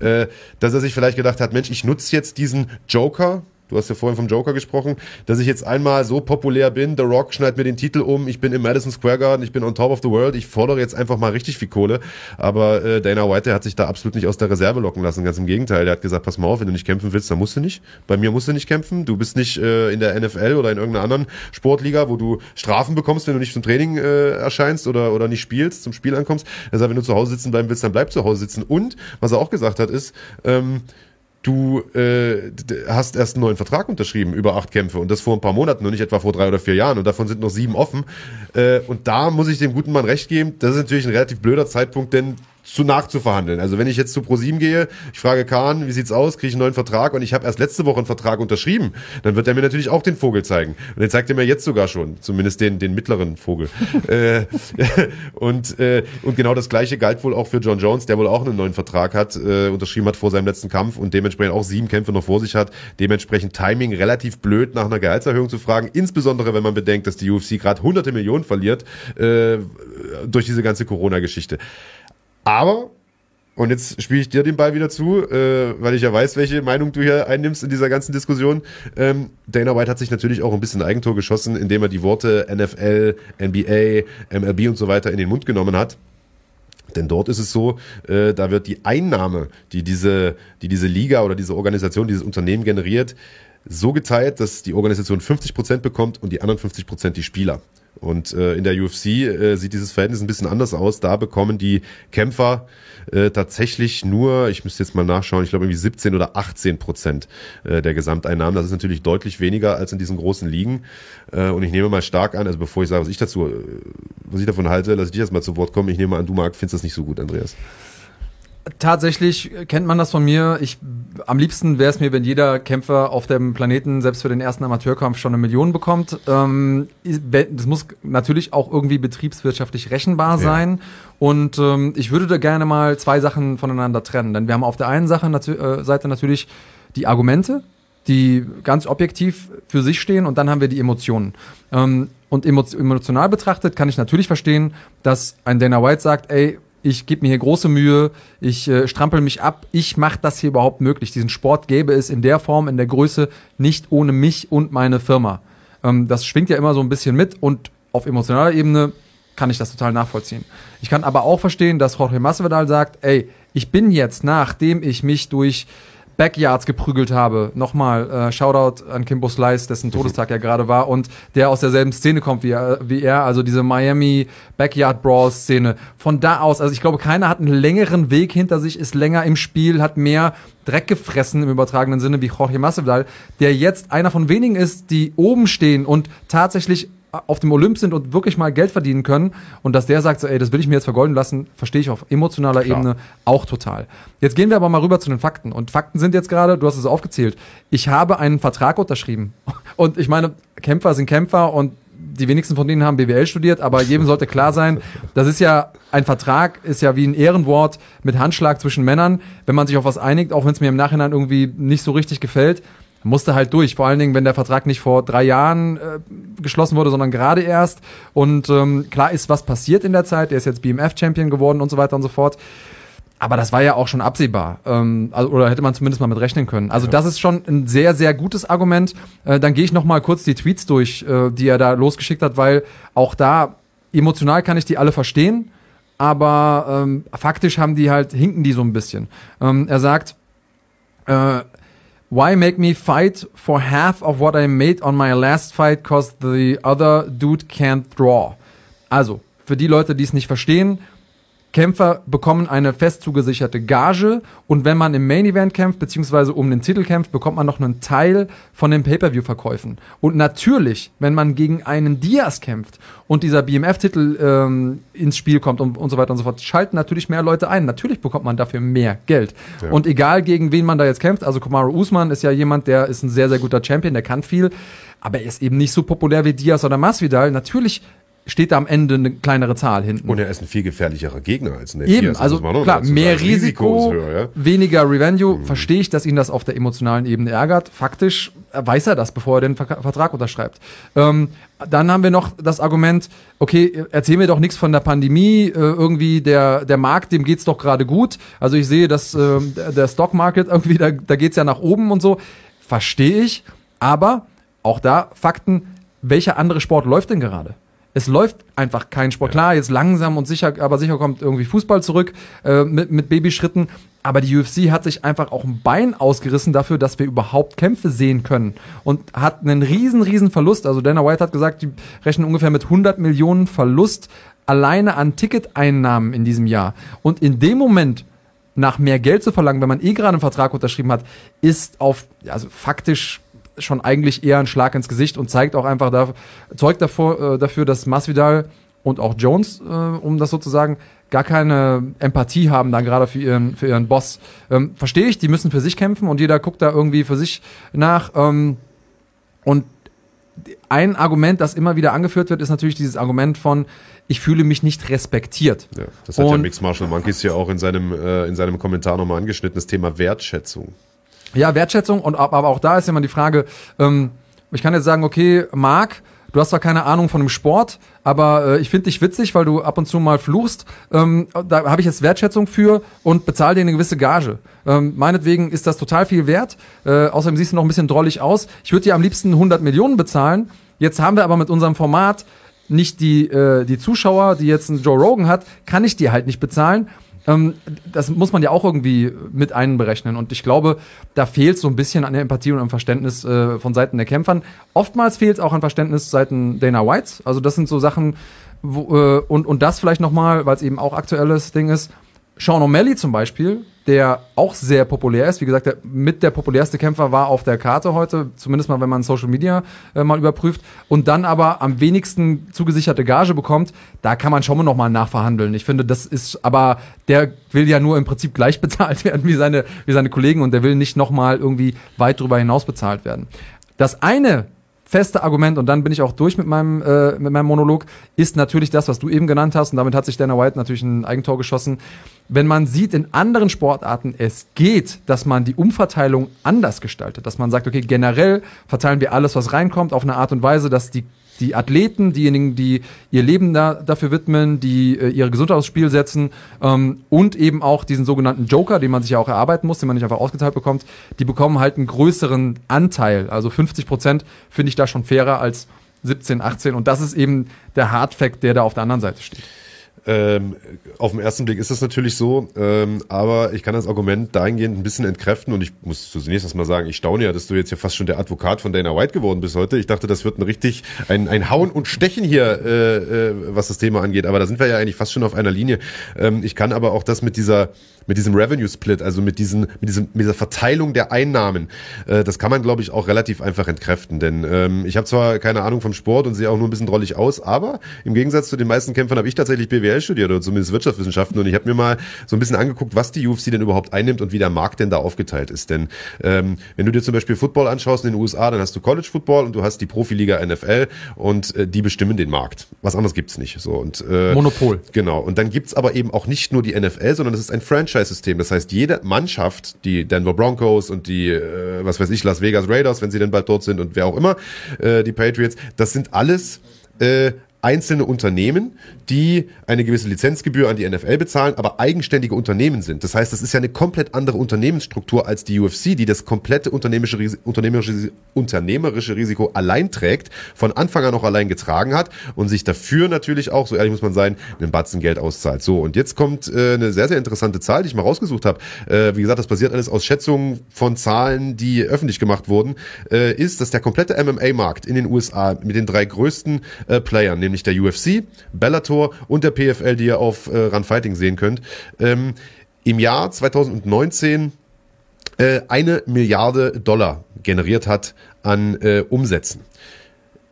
Äh, dass er sich vielleicht gedacht hat, Mensch, ich nutze jetzt diesen Joker, du hast ja vorhin vom Joker gesprochen, dass ich jetzt einmal so populär bin, The Rock schneidet mir den Titel um, ich bin im Madison Square Garden, ich bin on top of the world, ich fordere jetzt einfach mal richtig viel Kohle. Aber äh, Dana White, der hat sich da absolut nicht aus der Reserve locken lassen, ganz im Gegenteil. Der hat gesagt, pass mal auf, wenn du nicht kämpfen willst, dann musst du nicht. Bei mir musst du nicht kämpfen. Du bist nicht äh, in der NFL oder in irgendeiner anderen Sportliga, wo du Strafen bekommst, wenn du nicht zum Training äh, erscheinst oder, oder nicht spielst, zum Spiel ankommst. Er sagt, wenn du zu Hause sitzen bleiben willst, dann bleib zu Hause sitzen. Und, was er auch gesagt hat, ist, ähm, du äh, hast erst einen neuen Vertrag unterschrieben über acht Kämpfe und das vor ein paar Monaten und nicht etwa vor drei oder vier Jahren und davon sind noch sieben offen. Äh, und da muss ich dem guten Mann recht geben, das ist natürlich ein relativ blöder Zeitpunkt, denn zu nachzuverhandeln. Also wenn ich jetzt zu ProSieben gehe, ich frage Kahn, wie sieht's aus, kriege ich einen neuen Vertrag und ich habe erst letzte Woche einen Vertrag unterschrieben, dann wird er mir natürlich auch den Vogel zeigen. Und den zeigt er mir jetzt sogar schon, zumindest den, den mittleren Vogel. äh, und, äh, und genau das gleiche galt wohl auch für John Jones, der wohl auch einen neuen Vertrag hat, äh, unterschrieben hat vor seinem letzten Kampf und dementsprechend auch sieben Kämpfe noch vor sich hat. Dementsprechend Timing relativ blöd nach einer Gehaltserhöhung zu fragen, insbesondere wenn man bedenkt, dass die UFC gerade hunderte Millionen verliert äh, durch diese ganze Corona-Geschichte. Aber, und jetzt spiele ich dir den Ball wieder zu, äh, weil ich ja weiß, welche Meinung du hier einnimmst in dieser ganzen Diskussion. Ähm, Dana White hat sich natürlich auch ein bisschen Eigentor geschossen, indem er die Worte NFL, NBA, MLB und so weiter in den Mund genommen hat. Denn dort ist es so, äh, da wird die Einnahme, die diese, die diese Liga oder diese Organisation, dieses Unternehmen generiert, so geteilt, dass die Organisation 50 Prozent bekommt und die anderen 50 Prozent die Spieler. Und äh, in der UFC äh, sieht dieses Verhältnis ein bisschen anders aus. Da bekommen die Kämpfer äh, tatsächlich nur, ich müsste jetzt mal nachschauen, ich glaube irgendwie 17 oder 18 Prozent äh, der Gesamteinnahmen. Das ist natürlich deutlich weniger als in diesen großen Ligen. Äh, und ich nehme mal stark an, also bevor ich sage, was ich dazu, äh, was ich davon halte, lasse ich dich erstmal zu Wort kommen. Ich nehme an, du Marc, findest das nicht so gut, Andreas. Tatsächlich kennt man das von mir. Ich, am liebsten wäre es mir, wenn jeder Kämpfer auf dem Planeten selbst für den ersten Amateurkampf schon eine Million bekommt. Ähm, das muss natürlich auch irgendwie betriebswirtschaftlich rechenbar sein. Ja. Und ähm, ich würde da gerne mal zwei Sachen voneinander trennen. Denn wir haben auf der einen Sache, äh, Seite natürlich die Argumente, die ganz objektiv für sich stehen, und dann haben wir die Emotionen. Ähm, und emotional betrachtet kann ich natürlich verstehen, dass ein Dana White sagt, ey, ich gebe mir hier große Mühe, ich äh, strampel mich ab, ich mache das hier überhaupt möglich. Diesen Sport gäbe es in der Form, in der Größe nicht ohne mich und meine Firma. Ähm, das schwingt ja immer so ein bisschen mit und auf emotionaler Ebene kann ich das total nachvollziehen. Ich kann aber auch verstehen, dass Jorge Masvidal sagt, ey, ich bin jetzt, nachdem ich mich durch Backyards geprügelt habe. Nochmal, äh, Shoutout an Kimbo Slice, dessen Todestag ja gerade war und der aus derselben Szene kommt wie er, wie er, also diese Miami Backyard Brawl Szene. Von da aus, also ich glaube, keiner hat einen längeren Weg hinter sich, ist länger im Spiel, hat mehr Dreck gefressen im übertragenen Sinne wie Jorge Masvidal, der jetzt einer von wenigen ist, die oben stehen und tatsächlich auf dem Olymp sind und wirklich mal Geld verdienen können und dass der sagt, so, ey, das will ich mir jetzt vergolden lassen, verstehe ich auf emotionaler Klar. Ebene auch total. Jetzt gehen wir aber mal rüber zu den Fakten und Fakten sind jetzt gerade, du hast es aufgezählt, ich habe einen Vertrag unterschrieben und ich meine, Kämpfer sind Kämpfer und die wenigsten von denen haben BWL studiert, aber jedem sollte klar sein, das ist ja ein Vertrag, ist ja wie ein Ehrenwort mit Handschlag zwischen Männern. Wenn man sich auf was einigt, auch wenn es mir im Nachhinein irgendwie nicht so richtig gefällt, musste halt durch. Vor allen Dingen, wenn der Vertrag nicht vor drei Jahren äh, geschlossen wurde, sondern gerade erst. Und ähm, klar ist, was passiert in der Zeit. Er ist jetzt BMF-Champion geworden und so weiter und so fort. Aber das war ja auch schon absehbar. Ähm, also, oder hätte man zumindest mal mit rechnen können. Also ja. das ist schon ein sehr, sehr gutes Argument. Äh, dann gehe ich noch mal kurz die Tweets durch, äh, die er da losgeschickt hat, weil auch da emotional kann ich die alle verstehen, aber ähm, faktisch haben die halt, hinken die so ein bisschen. Ähm, er sagt, äh, Why make me fight for half of what I made on my last fight cause the other dude can't draw? Also, für die Leute, die es nicht verstehen, Kämpfer bekommen eine fest zugesicherte Gage und wenn man im Main Event kämpft, beziehungsweise um den Titel kämpft, bekommt man noch einen Teil von den Pay-Per-View-Verkäufen. Und natürlich, wenn man gegen einen Diaz kämpft und dieser BMF-Titel ähm, ins Spiel kommt und, und so weiter und so fort, schalten natürlich mehr Leute ein. Natürlich bekommt man dafür mehr Geld. Ja. Und egal gegen wen man da jetzt kämpft, also Kamaru Usman ist ja jemand, der ist ein sehr, sehr guter Champion, der kann viel, aber er ist eben nicht so populär wie Diaz oder Masvidal. Natürlich steht da am Ende eine kleinere Zahl hinten. Und er ist ein viel gefährlicher Gegner als Nate Eben, also klar, mehr Risiko, Risiko höher, ja? weniger Revenue. Mhm. Verstehe ich, dass ihn das auf der emotionalen Ebene ärgert. Faktisch weiß er das, bevor er den Vertrag unterschreibt. Ähm, dann haben wir noch das Argument, okay, erzähl mir doch nichts von der Pandemie, äh, irgendwie der, der Markt, dem geht's doch gerade gut. Also ich sehe, dass äh, der Stock Market irgendwie, da, da geht's ja nach oben und so. Verstehe ich, aber auch da Fakten, welcher andere Sport läuft denn gerade? Es läuft einfach kein Sport. Klar, jetzt langsam und sicher, aber sicher kommt irgendwie Fußball zurück äh, mit, mit Babyschritten. Aber die UFC hat sich einfach auch ein Bein ausgerissen dafür, dass wir überhaupt Kämpfe sehen können. Und hat einen riesen, riesen Verlust. Also Dana White hat gesagt, die rechnen ungefähr mit 100 Millionen Verlust alleine an Ticketeinnahmen in diesem Jahr. Und in dem Moment, nach mehr Geld zu verlangen, wenn man eh gerade einen Vertrag unterschrieben hat, ist auf, also faktisch schon eigentlich eher ein Schlag ins Gesicht und zeigt auch einfach da, zeugt davor, äh, dafür, dass Masvidal und auch Jones, äh, um das sozusagen, gar keine Empathie haben da gerade für ihren, für ihren Boss. Ähm, Verstehe ich, die müssen für sich kämpfen und jeder guckt da irgendwie für sich nach. Ähm, und ein Argument, das immer wieder angeführt wird, ist natürlich dieses Argument von, ich fühle mich nicht respektiert. Ja, das hat und, ja Mix Marshall Monkeys ja auch in seinem, äh, in seinem Kommentar nochmal angeschnitten, das Thema Wertschätzung. Ja, Wertschätzung und aber auch da ist immer die Frage, ähm, ich kann jetzt sagen, okay, Marc, du hast zwar keine Ahnung von dem Sport, aber äh, ich finde dich witzig, weil du ab und zu mal fluchst. Ähm, da habe ich jetzt Wertschätzung für und bezahle dir eine gewisse Gage. Ähm, meinetwegen ist das total viel wert. Äh, außerdem siehst du noch ein bisschen drollig aus. Ich würde dir am liebsten 100 Millionen bezahlen. Jetzt haben wir aber mit unserem Format nicht die, äh, die Zuschauer, die jetzt ein Joe Rogan hat, kann ich dir halt nicht bezahlen. Ähm, das muss man ja auch irgendwie mit einberechnen. Und ich glaube, da fehlt so ein bisschen an der Empathie und am Verständnis äh, von Seiten der Kämpfern. Oftmals fehlt es auch an Verständnis Seiten Dana Whites. Also das sind so Sachen, wo, äh, und, und das vielleicht nochmal, weil es eben auch aktuelles Ding ist. Sean O'Malley zum Beispiel, der auch sehr populär ist. Wie gesagt, der mit der populärste Kämpfer war auf der Karte heute, zumindest mal, wenn man Social Media äh, mal überprüft. Und dann aber am wenigsten zugesicherte Gage bekommt, da kann man schon mal nochmal nachverhandeln. Ich finde, das ist, aber der will ja nur im Prinzip gleich bezahlt werden wie seine, wie seine Kollegen und der will nicht nochmal irgendwie weit drüber hinaus bezahlt werden. Das eine feste Argument, und dann bin ich auch durch mit meinem, äh, mit meinem Monolog, ist natürlich das, was du eben genannt hast, und damit hat sich Dana White natürlich ein Eigentor geschossen. Wenn man sieht, in anderen Sportarten es geht, dass man die Umverteilung anders gestaltet, dass man sagt, okay, generell verteilen wir alles, was reinkommt, auf eine Art und Weise, dass die die Athleten, diejenigen, die ihr Leben da, dafür widmen, die äh, ihre Gesundheit aufs Spiel setzen ähm, und eben auch diesen sogenannten Joker, den man sich ja auch erarbeiten muss, den man nicht einfach ausgeteilt bekommt, die bekommen halt einen größeren Anteil. Also 50 Prozent finde ich da schon fairer als 17, 18 und das ist eben der Hardfact, der da auf der anderen Seite steht. Ähm, auf den ersten Blick ist das natürlich so, ähm, aber ich kann das Argument dahingehend ein bisschen entkräften und ich muss zunächst erstmal sagen, ich staune ja, dass du jetzt ja fast schon der Advokat von Dana White geworden bist heute. Ich dachte, das wird ein richtig, ein, ein Hauen und Stechen hier, äh, äh, was das Thema angeht, aber da sind wir ja eigentlich fast schon auf einer Linie. Ähm, ich kann aber auch das mit dieser, mit diesem Revenue Split, also mit diesen, mit diesem, mit dieser Verteilung der Einnahmen, äh, das kann man, glaube ich, auch relativ einfach entkräften, denn ähm, ich habe zwar keine Ahnung vom Sport und sehe auch nur ein bisschen drollig aus, aber im Gegensatz zu den meisten Kämpfern habe ich tatsächlich BWL BWL studiert oder zumindest Wirtschaftswissenschaften und ich habe mir mal so ein bisschen angeguckt, was die UFC denn überhaupt einnimmt und wie der Markt denn da aufgeteilt ist. Denn ähm, wenn du dir zum Beispiel Football anschaust in den USA, dann hast du College Football und du hast die Profiliga NFL und äh, die bestimmen den Markt. Was anderes gibt's nicht. So und äh, Monopol. Genau. Und dann gibt's aber eben auch nicht nur die NFL, sondern es ist ein Franchise-System. Das heißt, jede Mannschaft, die Denver Broncos und die, äh, was weiß ich, Las Vegas Raiders, wenn sie denn bald dort sind und wer auch immer, äh, die Patriots, das sind alles äh, einzelne Unternehmen, die eine gewisse Lizenzgebühr an die NFL bezahlen, aber eigenständige Unternehmen sind. Das heißt, das ist ja eine komplett andere Unternehmensstruktur als die UFC, die das komplette unternehmerische, Ris- unternehmerische, unternehmerische Risiko allein trägt, von Anfang an auch allein getragen hat und sich dafür natürlich auch, so ehrlich muss man sein, einen Batzen Geld auszahlt. So, und jetzt kommt äh, eine sehr, sehr interessante Zahl, die ich mal rausgesucht habe. Äh, wie gesagt, das basiert alles aus Schätzungen von Zahlen, die öffentlich gemacht wurden, äh, ist, dass der komplette MMA-Markt in den USA mit den drei größten äh, Playern, nämlich der UFC, Bellator und der PFL, die ihr auf äh, Run Fighting sehen könnt, ähm, im Jahr 2019 äh, eine Milliarde Dollar generiert hat an äh, Umsätzen.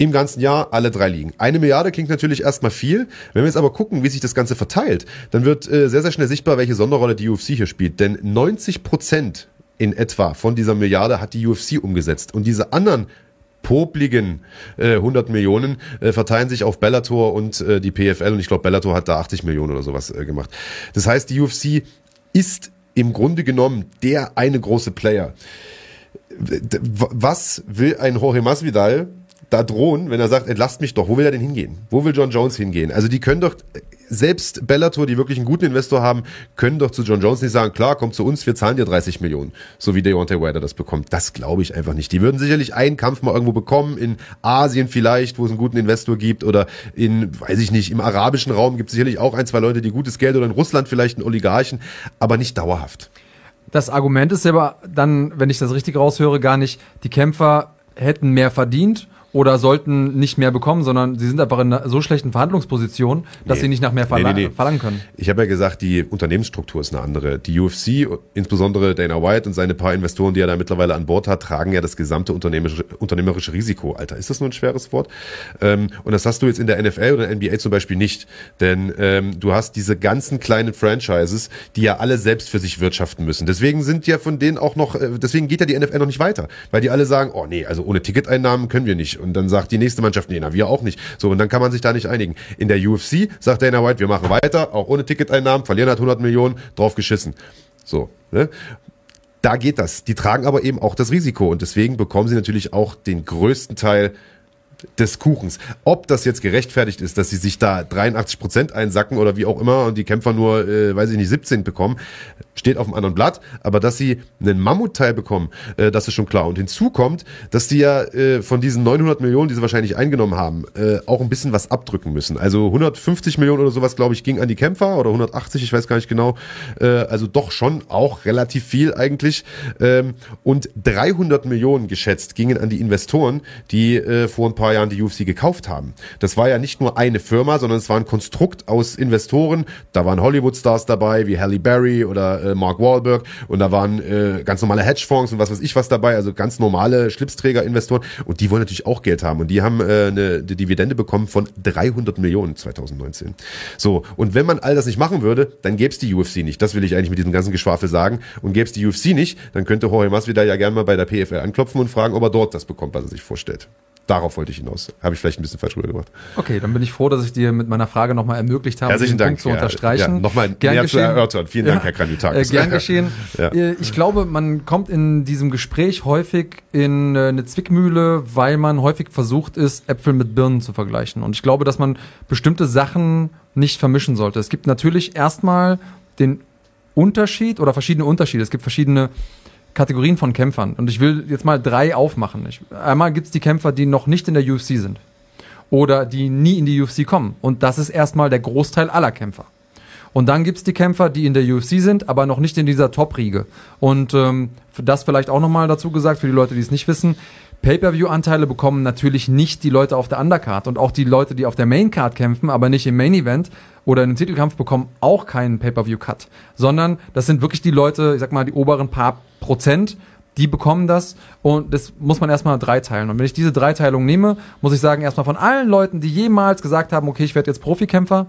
Im ganzen Jahr alle drei Ligen. Eine Milliarde klingt natürlich erstmal viel. Wenn wir jetzt aber gucken, wie sich das Ganze verteilt, dann wird äh, sehr, sehr schnell sichtbar, welche Sonderrolle die UFC hier spielt. Denn 90 Prozent in etwa von dieser Milliarde hat die UFC umgesetzt. Und diese anderen popligen äh, 100 Millionen äh, verteilen sich auf Bellator und äh, die PFL. Und ich glaube, Bellator hat da 80 Millionen oder sowas äh, gemacht. Das heißt, die UFC ist im Grunde genommen der eine große Player. Was will ein Jorge Masvidal da drohen, wenn er sagt, entlasst mich doch? Wo will er denn hingehen? Wo will John Jones hingehen? Also die können doch, selbst Bellator, die wirklich einen guten Investor haben, können doch zu John Jones nicht sagen, klar, komm zu uns, wir zahlen dir 30 Millionen, so wie Deontay Wilder das bekommt. Das glaube ich einfach nicht. Die würden sicherlich einen Kampf mal irgendwo bekommen, in Asien vielleicht, wo es einen guten Investor gibt, oder in, weiß ich nicht, im arabischen Raum gibt es sicherlich auch ein, zwei Leute, die gutes Geld, oder in Russland vielleicht einen Oligarchen, aber nicht dauerhaft. Das Argument ist aber dann, wenn ich das richtig raushöre, gar nicht, die Kämpfer hätten mehr verdient oder sollten nicht mehr bekommen, sondern sie sind einfach in einer so schlechten Verhandlungsposition, dass Nee. sie nicht nach mehr verla nee, nee. verlangen können. Ich habe ja gesagt, die Unternehmensstruktur ist eine andere. Die UFC, insbesondere Dana White und seine paar Investoren, die er da mittlerweile an Bord hat, tragen ja das gesamte unternehmerische, unternehmerische Risiko. Alter, ist das nur ein schweres Wort? Ähm, und das hast du jetzt in der NFL oder NBA zum Beispiel nicht. Denn ähm, du hast diese ganzen kleinen Franchises, die ja alle selbst für sich wirtschaften müssen. Deswegen sind ja von denen auch noch, äh, deswegen geht ja die NFL noch nicht weiter. Weil die alle sagen, oh nee, also ohne Ticketeinnahmen können wir nicht. Und dann sagt die nächste Mannschaft, nee, na, wir auch nicht. So, und dann kann man sich da nicht einigen. In der UFC sagt Dana White, wir machen weiter, auch ohne Ticketeinnahmen, verlieren halt 100 Millionen, drauf geschissen. So, ne? Da geht das. Die tragen aber eben auch das Risiko und deswegen bekommen sie natürlich auch den größten Teil des Kuchens. Ob das jetzt gerechtfertigt ist, dass sie sich da 83 Prozent einsacken oder wie auch immer und die Kämpfer nur, äh, weiß ich nicht, 17 bekommen, steht auf dem anderen Blatt. Aber dass sie einen Mammutteil bekommen, äh, das ist schon klar. Und hinzu kommt, dass die ja äh, von diesen 900 Millionen, die sie wahrscheinlich eingenommen haben, äh, auch ein bisschen was abdrücken müssen. Also 150 Millionen oder sowas, glaube ich, ging an die Kämpfer oder 180, ich weiß gar nicht genau. Äh, also doch schon auch relativ viel eigentlich. Ähm, und 300 Millionen geschätzt gingen an die Investoren, die äh, vor ein paar Jahren die UFC gekauft haben. Das war ja nicht nur eine Firma, sondern es war ein Konstrukt aus Investoren. Da waren Hollywood-Stars dabei, wie Halle Berry oder äh, Mark Wahlberg. Und da waren äh, ganz normale Hedgefonds und was weiß ich was dabei, also ganz normale Schlipsträger-Investoren. Und die wollen natürlich auch Geld haben. Und die haben äh, eine, Dividende bekommen von 300 Millionen 2019. So, und wenn man all das nicht machen würde, dann gäbe es die UFC nicht. Das will ich eigentlich mit diesem ganzen Geschwafel sagen. Und gäbe es die UFC nicht, dann könnte Jorge Masvidal ja gerne mal bei der PFL anklopfen und fragen, ob er dort das bekommt, was er sich vorstellt. Darauf wollte ich hinaus. Habe ich vielleicht ein bisschen falsch rübergebracht. Okay, dann bin ich froh, dass ich dir mit meiner Frage nochmal ermöglicht habe, Herzlichen Dank. Punkt zu Ja, unterstreichen. ja, nochmal Gern näher zu erörtern. Vielen Dank, Herr Kranjotakis. Äh, gern geschehen. Ja. Äh, Ich glaube, man kommt in diesem Gespräch häufig in äh, eine Zwickmühle, weil man häufig versucht ist, Äpfel mit Birnen zu vergleichen. Und ich glaube, dass man bestimmte Sachen nicht vermischen sollte. Es gibt natürlich erstmal den Unterschied oder verschiedene Unterschiede. Es gibt verschiedene Kategorien von Kämpfern. Und ich will jetzt mal drei aufmachen. Ich, einmal gibt es die Kämpfer, die noch nicht in der UFC sind. Oder die nie in die UFC kommen. Und das ist erstmal der Großteil aller Kämpfer. Und dann gibt's die Kämpfer, die in der UFC sind, aber noch nicht in dieser Top-Riege. Und ähm, das vielleicht auch nochmal dazu gesagt, für die Leute, die es nicht wissen, Pay-Per-View-Anteile bekommen natürlich nicht die Leute auf der Undercard und auch die Leute, die auf der Main-Card kämpfen, aber nicht im Main-Event oder in einem Titelkampf bekommen auch keinen Pay-Per-View-Cut, sondern das sind wirklich die Leute, ich sag mal, die oberen paar Prozent, die bekommen das und das muss man erstmal dreiteilen. Und wenn ich diese Dreiteilung nehme, muss ich sagen, erstmal von allen Leuten, die jemals gesagt haben, okay, ich werde jetzt Profikämpfer,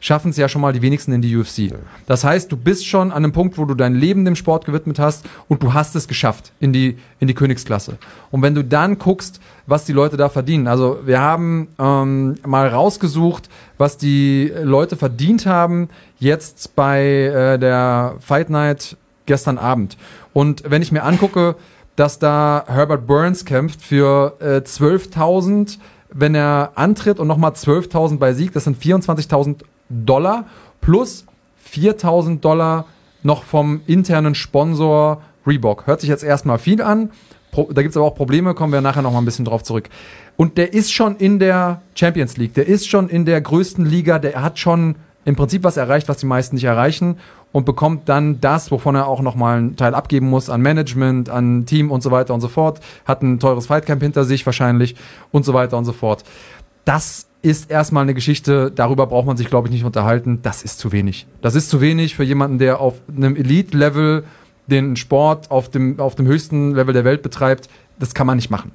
schaffen es ja schon mal die wenigsten in die UFC. Das heißt, du bist schon an einem Punkt, wo du dein Leben dem Sport gewidmet hast und du hast es geschafft in die, in die Königsklasse. Und wenn du dann guckst, was die Leute da verdienen, also wir haben ähm, mal rausgesucht, was die Leute verdient haben jetzt bei äh, der Fight Night gestern Abend. Und wenn ich mir angucke, dass da Herbert Burns kämpft für äh, 12.000 wenn er antritt und nochmal 12.000 bei Sieg, das sind 24.000 Dollar plus 4.000 Dollar noch vom internen Sponsor Reebok. Hört sich jetzt erstmal viel an. Da gibt es aber auch Probleme, kommen wir nachher nochmal ein bisschen drauf zurück. Und der ist schon in der Champions League, der ist schon in der größten Liga, der hat schon im Prinzip was erreicht, was die meisten nicht erreichen und bekommt dann das, wovon er auch nochmal einen Teil abgeben muss an Management, an Team und so weiter und so fort. Hat ein teures Fightcamp hinter sich wahrscheinlich und so weiter und so fort. Das ist erstmal eine Geschichte, darüber braucht man sich, glaube ich, nicht unterhalten. Das ist zu wenig. Das ist zu wenig für jemanden, der auf einem Elite-Level den Sport auf dem, auf dem höchsten Level der Welt betreibt. Das kann man nicht machen.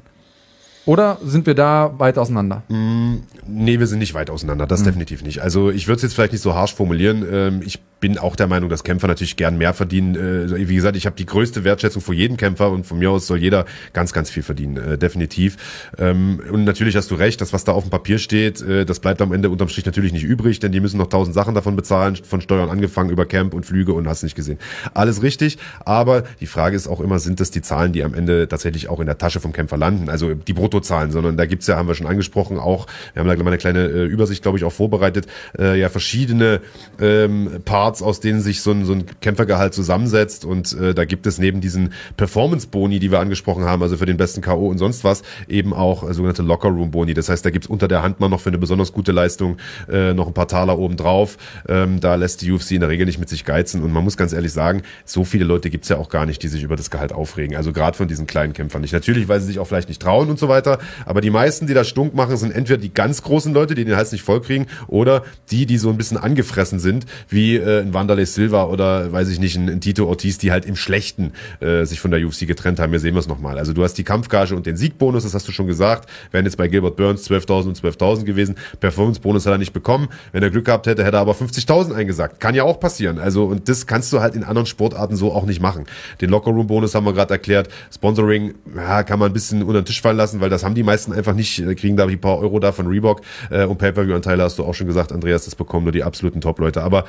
Oder sind wir da weit auseinander? Mm, nee, wir sind nicht weit auseinander, das mhm. definitiv nicht. Also ich würde es jetzt vielleicht nicht so harsch formulieren. Ähm, ich bin auch der Meinung, dass Kämpfer natürlich gern mehr verdienen. Äh, wie gesagt, ich habe die größte Wertschätzung vor jedem Kämpfer und von mir aus soll jeder ganz, ganz viel verdienen, äh, definitiv. Ähm, und natürlich hast du recht, das, was da auf dem Papier steht, äh, das bleibt am Ende unterm Strich natürlich nicht übrig, denn die müssen noch tausend Sachen davon bezahlen, von Steuern angefangen über Camp und Flüge und hast nicht gesehen. Alles richtig, aber die Frage ist auch immer, sind das die Zahlen, die am Ende tatsächlich auch in der Tasche vom Kämpfer landen? Also die Bruttozahlen, sondern da gibt's ja, haben wir schon angesprochen, auch, wir haben da mal eine kleine äh, Übersicht, glaube ich, auch vorbereitet, äh, ja verschiedene ähm, Parts Parts, aus denen sich so ein, so ein Kämpfergehalt zusammensetzt. Und äh, da gibt es neben diesen Performance-Boni, die wir angesprochen haben, also für den besten K.O. und sonst was, eben auch äh, sogenannte Locker-Room-Boni. Das heißt, da gibt's unter der Hand mal noch für eine besonders gute Leistung äh, noch ein paar Taler oben drauf. Ähm, da lässt die UFC in der Regel nicht mit sich geizen. Und man muss ganz ehrlich sagen, so viele Leute gibt's ja auch gar nicht, die sich über das Gehalt aufregen. Also gerade von diesen kleinen Kämpfern nicht. Natürlich, weil sie sich auch vielleicht nicht trauen und so weiter. Aber die meisten, die da stunk machen, sind entweder die ganz großen Leute, die den Hals nicht vollkriegen, oder die, die so ein bisschen angefressen sind, wie äh, ein Wanderlei Silva oder weiß ich nicht, ein, ein, Tito Ortiz, die halt im Schlechten äh, sich von der UFC getrennt haben. Hier sehen wir es nochmal. Also du hast die Kampfgage und den Siegbonus, das hast du schon gesagt. Wären jetzt bei Gilbert Burns 12.000 und 12.000 gewesen. Performance-Bonus hat er nicht bekommen. Wenn er Glück gehabt hätte, hätte er aber 50.000 eingesagt. Kann ja auch passieren. Also und das kannst du halt in anderen Sportarten so auch nicht machen. Den Lockerroom-Bonus haben wir gerade erklärt. Sponsoring ja, kann man ein bisschen unter den Tisch fallen lassen, weil das haben die meisten einfach nicht. Äh, kriegen da die paar Euro da von Reebok äh, und Pay-Per-View-Anteile hast du auch schon gesagt, Andreas, das bekommen nur die absoluten Top-Leute. Aber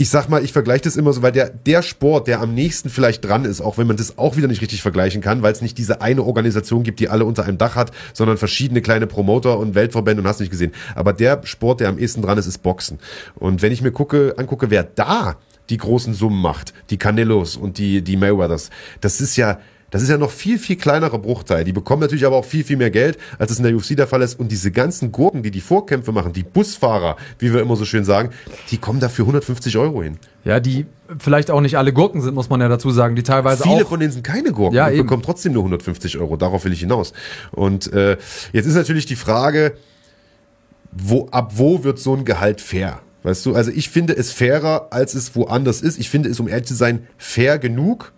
ich sag mal, ich vergleiche das immer so, weil der, der Sport, der am nächsten vielleicht dran ist, auch wenn man das auch wieder nicht richtig vergleichen kann, weil es nicht diese eine Organisation gibt, die alle unter einem Dach hat, sondern verschiedene kleine Promoter und Weltverbände und hast nicht gesehen. Aber der Sport, der am ehesten dran ist, ist Boxen. Und wenn ich mir gucke, angucke, wer da die großen Summen macht, die Canelos und die, die Mayweathers, das ist ja, das ist ja noch viel, viel kleinerer Bruchteil. Die bekommen natürlich aber auch viel, viel mehr Geld, als es in der UFC der Fall ist. Und diese ganzen Gurken, die die Vorkämpfe machen, die Busfahrer, wie wir immer so schön sagen, die kommen da für 150 Euro hin. Ja, die vielleicht auch nicht alle Gurken sind, muss man ja dazu sagen, die teilweise Viele auch von denen sind keine Gurken ja, und eben. bekommen trotzdem nur 150 Euro. Darauf will ich hinaus. Und äh, jetzt ist natürlich die Frage, wo, ab wo wird so ein Gehalt fair? Weißt du, also ich finde es fairer, als es woanders ist. Ich finde es, um ehrlich zu sein, fair genug,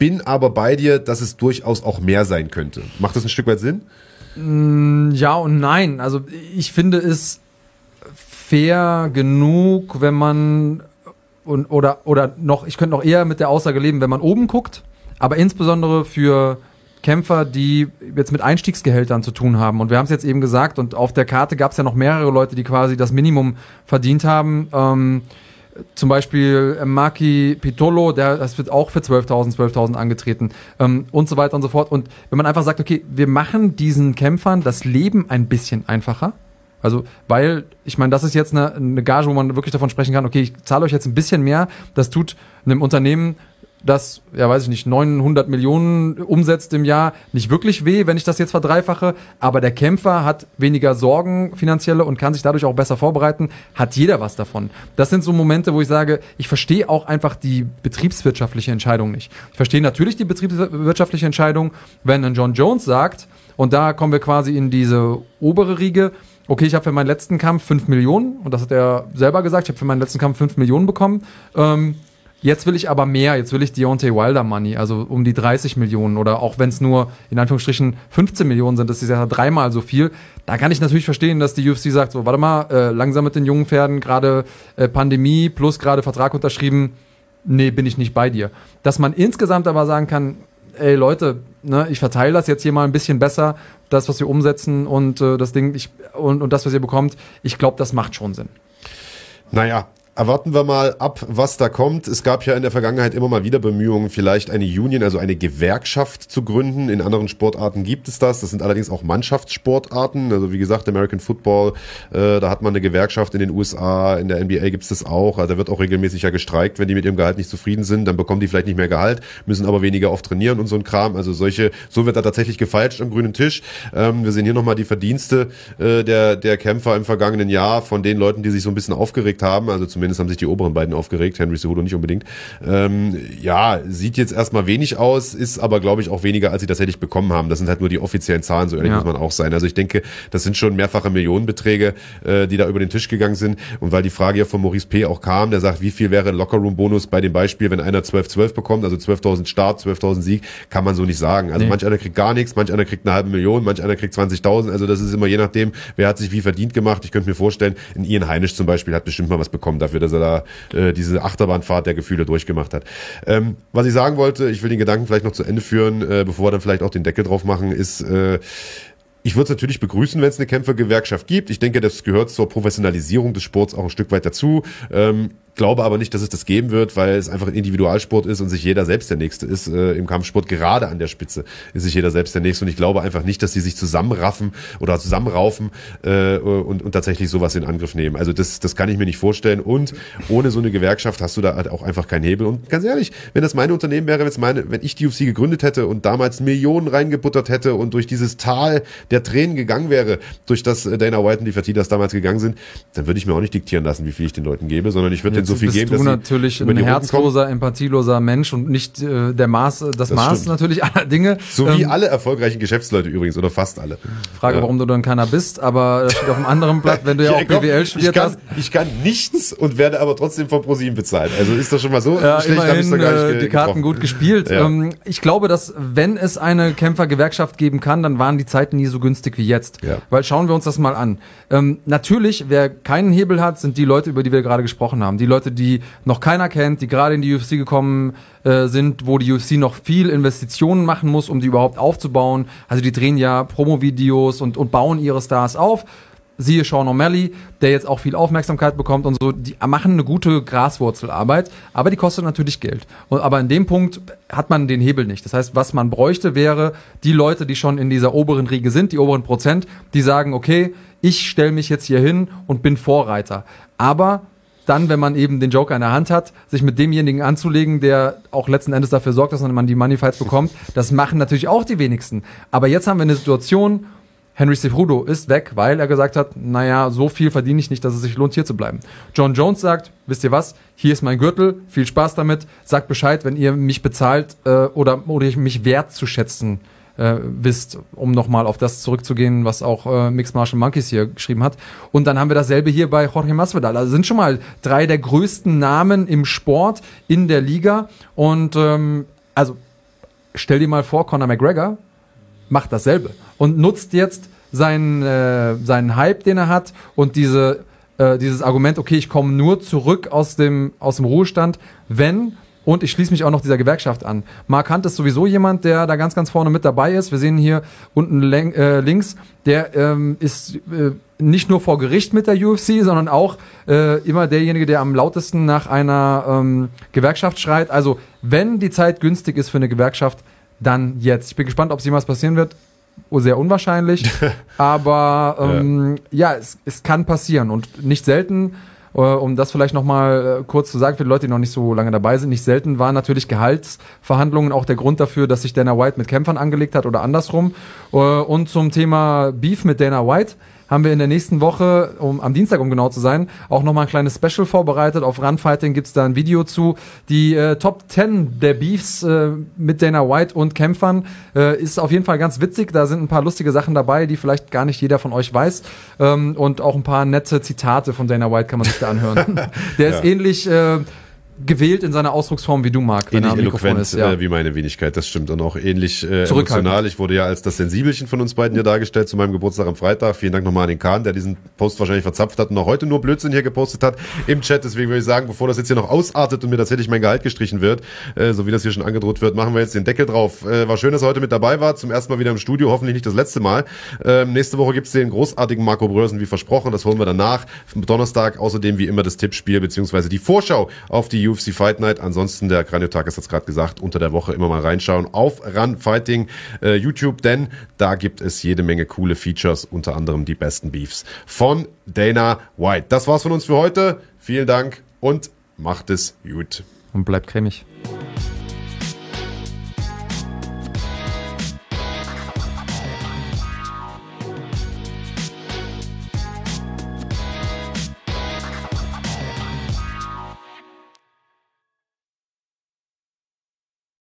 bin aber bei dir, dass es durchaus auch mehr sein könnte. Macht das ein Stück weit Sinn? Mm, ja und nein. Also ich finde es fair genug, wenn man und oder oder noch, ich könnte noch eher mit der Aussage leben, wenn man oben guckt, aber insbesondere für Kämpfer, die jetzt mit Einstiegsgehältern zu tun haben. Und wir haben es jetzt eben gesagt, und auf der Karte gab es ja noch mehrere Leute, die quasi das Minimum verdient haben. Ähm, zum Beispiel äh, Maki Pitolo, der das wird auch für 12.000, 12.000 angetreten ähm, und so weiter und so fort. Und wenn man einfach sagt, okay, wir machen diesen Kämpfern das Leben ein bisschen einfacher. Also, weil, ich meine, das ist jetzt eine, eine Gage, wo man wirklich davon sprechen kann, okay, ich zahle euch jetzt ein bisschen mehr. Das tut einem Unternehmen das, ja weiß ich nicht, 900 Millionen umsetzt im Jahr, nicht wirklich weh, wenn ich das jetzt verdreifache. Aber der Kämpfer hat weniger Sorgen finanzielle und kann sich dadurch auch besser vorbereiten. Hat jeder was davon. Das sind so Momente, wo ich sage, ich verstehe auch einfach die betriebswirtschaftliche Entscheidung nicht. Ich verstehe natürlich die betriebswirtschaftliche Entscheidung, wenn ein John Jones sagt, und da kommen wir quasi in diese obere Riege, okay, ich habe für meinen letzten Kampf 5 Millionen, und das hat er selber gesagt, ich habe für meinen letzten Kampf 5 Millionen bekommen. Ähm, Jetzt will ich aber mehr, jetzt will ich Deontay Wilder Money, also um die 30 Millionen oder auch wenn es nur in Anführungsstrichen 15 Millionen sind, das ist ja dreimal so viel. Da kann ich natürlich verstehen, dass die UFC sagt, so warte mal, äh, langsam mit den jungen Pferden, gerade äh, Pandemie plus gerade Vertrag unterschrieben, nee, bin ich nicht bei dir. Dass man insgesamt aber sagen kann, ey Leute, ne, ich verteile das jetzt hier mal ein bisschen besser, das, was wir umsetzen und äh, das Ding ich, und, und das, was ihr bekommt, ich glaube, das macht schon Sinn. Naja, erwarten wir mal ab, was da kommt. Es gab ja in der Vergangenheit immer mal wieder Bemühungen, vielleicht eine Union, also eine Gewerkschaft zu gründen. In anderen Sportarten gibt es das. Das sind allerdings auch Mannschaftssportarten. Also wie gesagt, American Football, äh, da hat man eine Gewerkschaft in den USA, in der NBA gibt es das auch. Also da wird auch regelmäßig ja gestreikt, wenn die mit ihrem Gehalt nicht zufrieden sind, dann bekommen die vielleicht nicht mehr Gehalt, müssen aber weniger oft trainieren und so ein Kram. Also solche, so wird da tatsächlich gefeilscht am grünen Tisch. Ähm, wir sehen hier nochmal die Verdienste äh, der, der Kämpfer im vergangenen Jahr von den Leuten, die sich so ein bisschen aufgeregt haben. Also zumindest haben sich die oberen beiden aufgeregt, Henry Cejudo nicht unbedingt. Ähm, ja, sieht jetzt erstmal wenig aus, ist aber, glaube ich, auch weniger, als sie tatsächlich bekommen haben. Das sind halt nur die offiziellen Zahlen, so ehrlich ja. muss man auch sein. Also ich denke, das sind schon mehrfache Millionenbeträge, äh, die da über den Tisch gegangen sind. Und weil die Frage ja von Maurice P. auch kam, der sagt, wie viel wäre Lockerroom-Bonus bei dem Beispiel, wenn einer 12-12 bekommt, also 12.000 Start, 12.000 Sieg, kann man so nicht sagen. Also nee. manch einer kriegt gar nichts, manch einer kriegt eine halbe Million, manch einer kriegt 20.000. Also das ist immer je nachdem, wer hat sich wie verdient gemacht. Ich könnte mir vorstellen, in Ian Heinisch zum Beispiel hat bestimmt mal was bekommen dafür, dass er da äh, diese Achterbahnfahrt der Gefühle durchgemacht hat. Ähm, was ich sagen wollte, ich will den Gedanken vielleicht noch zu Ende führen, äh, bevor wir dann vielleicht auch den Deckel drauf machen, ist, äh, ich würde es natürlich begrüßen, wenn es eine Kämpfergewerkschaft gibt. Ich denke, das gehört zur Professionalisierung des Sports auch ein Stück weit dazu. Ähm, glaube aber nicht, dass es das geben wird, weil es einfach ein Individualsport ist und sich jeder selbst der Nächste ist. Äh, Im Kampfsport gerade an der Spitze ist sich jeder selbst der Nächste. Und ich glaube einfach nicht, dass sie sich zusammenraffen oder zusammenraufen äh, und, und tatsächlich sowas in Angriff nehmen. Also das, das kann ich mir nicht vorstellen. Und ohne so eine Gewerkschaft hast du da halt auch einfach keinen Hebel. Und ganz ehrlich, wenn das meine Unternehmen wäre, wenn, meine, wenn ich die UFC gegründet hätte und damals Millionen reingebuttert hätte und durch dieses Tal der Tränen gegangen wäre, durch das Dana White und die Fertitas damals gegangen sind, dann würde ich mir auch nicht diktieren lassen, wie viel ich den Leuten gebe, sondern ich würde den so viel bist geben, du natürlich ein herzloser, empathieloser Mensch und nicht äh, der Maß, das, das Maß stimmt. natürlich aller Dinge. So wie ähm, alle erfolgreichen Geschäftsleute übrigens oder fast alle. Frage, ja. warum du dann keiner bist, aber das steht auf einem anderen Blatt, wenn du ja, auch glaub, BWL studiert ich kann, hast. Ich kann nichts und werde aber trotzdem von ProSieben bezahlt. Also ist das schon mal so ja, schlecht, immerhin, ich gar nicht äh, die Karten gut gespielt. Ja. Ähm, ich glaube, dass wenn es eine Kämpfergewerkschaft geben kann, dann waren die Zeiten nie so günstig wie jetzt. Ja. Weil schauen wir uns das mal an. Ähm, natürlich, wer keinen Hebel hat, sind die Leute, über die wir gerade gesprochen haben. Die Leute, die noch keiner kennt, die gerade in die UFC gekommen äh, sind, wo die UFC noch viel Investitionen machen muss, um die überhaupt aufzubauen. Also die drehen ja Promo-Videos und, und bauen ihre Stars auf. Siehe Sean O'Malley, der jetzt auch viel Aufmerksamkeit bekommt und so, die machen eine gute Graswurzelarbeit, aber die kostet natürlich Geld. Und, aber in dem Punkt hat man den Hebel nicht. Das heißt, was man bräuchte, wäre die Leute, die schon in dieser oberen Riege sind, die oberen Prozent, die sagen, okay, ich stelle mich jetzt hier hin und bin Vorreiter. Aber dann, wenn man eben den Joker in der Hand hat, sich mit demjenigen anzulegen, der auch letzten Endes dafür sorgt, dass man die Money Fights bekommt, das machen natürlich auch die wenigsten. Aber jetzt haben wir eine Situation, Henry Cejudo ist weg, weil er gesagt hat, naja, so viel verdiene ich nicht, dass es sich lohnt, hier zu bleiben. John Jones sagt, wisst ihr was, hier ist mein Gürtel, viel Spaß damit, sagt Bescheid, wenn ihr mich bezahlt äh, oder, oder ich mich wertzuschätzen äh, wisst, um nochmal auf das zurückzugehen, was auch äh, Mixed Martial Monkeys hier geschrieben hat. Und dann haben wir dasselbe hier bei Jorge Masvidal. Also sind schon mal drei der größten Namen im Sport in der Liga. Und ähm, also stell dir mal vor, Conor McGregor macht dasselbe und nutzt jetzt seinen, äh, seinen Hype, den er hat und diese, äh, dieses Argument, okay, ich komme nur zurück aus dem, aus dem Ruhestand, wenn und ich schließe mich auch noch dieser Gewerkschaft an. Mark Hunt ist sowieso jemand, der da ganz, ganz vorne mit dabei ist. Wir sehen hier unten äh, links, der ähm, ist äh, nicht nur vor Gericht mit der UFC, sondern auch äh, immer derjenige, der am lautesten nach einer ähm, Gewerkschaft schreit. Also, wenn die Zeit günstig ist für eine Gewerkschaft, dann jetzt. Ich bin gespannt, ob es jemals passieren wird. Oh, sehr unwahrscheinlich. aber ähm, ja, ja es, es kann passieren. Und nicht selten um das vielleicht nochmal äh, kurz zu sagen für die Leute, die noch nicht so lange dabei sind, nicht selten waren natürlich Gehaltsverhandlungen auch der Grund dafür, dass sich Dana White mit Kämpfern angelegt hat oder andersrum. Äh, und zum Thema Beef mit Dana White haben wir in der nächsten Woche, um, am Dienstag, um genau zu sein, auch nochmal ein kleines Special vorbereitet. Auf Runfighting gibt's da ein Video zu. Die äh, Top 10 der Beefs äh, mit Dana White und Kämpfern äh, ist auf jeden Fall ganz witzig. Da sind ein paar lustige Sachen dabei, die vielleicht gar nicht jeder von euch weiß. Ähm, und auch ein paar nette Zitate von Dana White kann man sich da anhören. der ist ähnlich... Äh, gewählt in seiner Ausdrucksform wie du, Marc, wenn ähnlich eloquent, ist. Ja. Äh, wie meine Wenigkeit, das stimmt. Und auch ähnlich äh, emotional. Ich wurde ja als das Sensibelchen von uns beiden hier dargestellt zu meinem Geburtstag am Freitag. Vielen Dank nochmal an den Kahn, der diesen Post wahrscheinlich verzapft hat und auch heute nur Blödsinn hier gepostet hat im Chat. Deswegen würde ich sagen, bevor das jetzt hier noch ausartet und mir tatsächlich mein Gehalt gestrichen wird, äh, so wie das hier schon angedroht wird, machen wir jetzt den Deckel drauf. Äh, war schön, dass er heute mit dabei war. Zum ersten Mal wieder im Studio. Hoffentlich nicht das letzte Mal. Ähm, nächste Woche gibt's den großartigen Marco Brösen, wie versprochen. Das holen wir danach. Donnerstag außerdem wie immer das Tippspiel beziehungsweise die Vorschau auf die UFC Fight Night. Ansonsten der Kraniotag ist jetzt gerade gesagt, unter der Woche immer mal reinschauen auf Run Fighting äh, YouTube, denn da gibt es jede Menge coole Features, unter anderem die besten Beefs von Dana White. Das war's von uns für heute. Vielen Dank und macht es gut. Und bleibt cremig.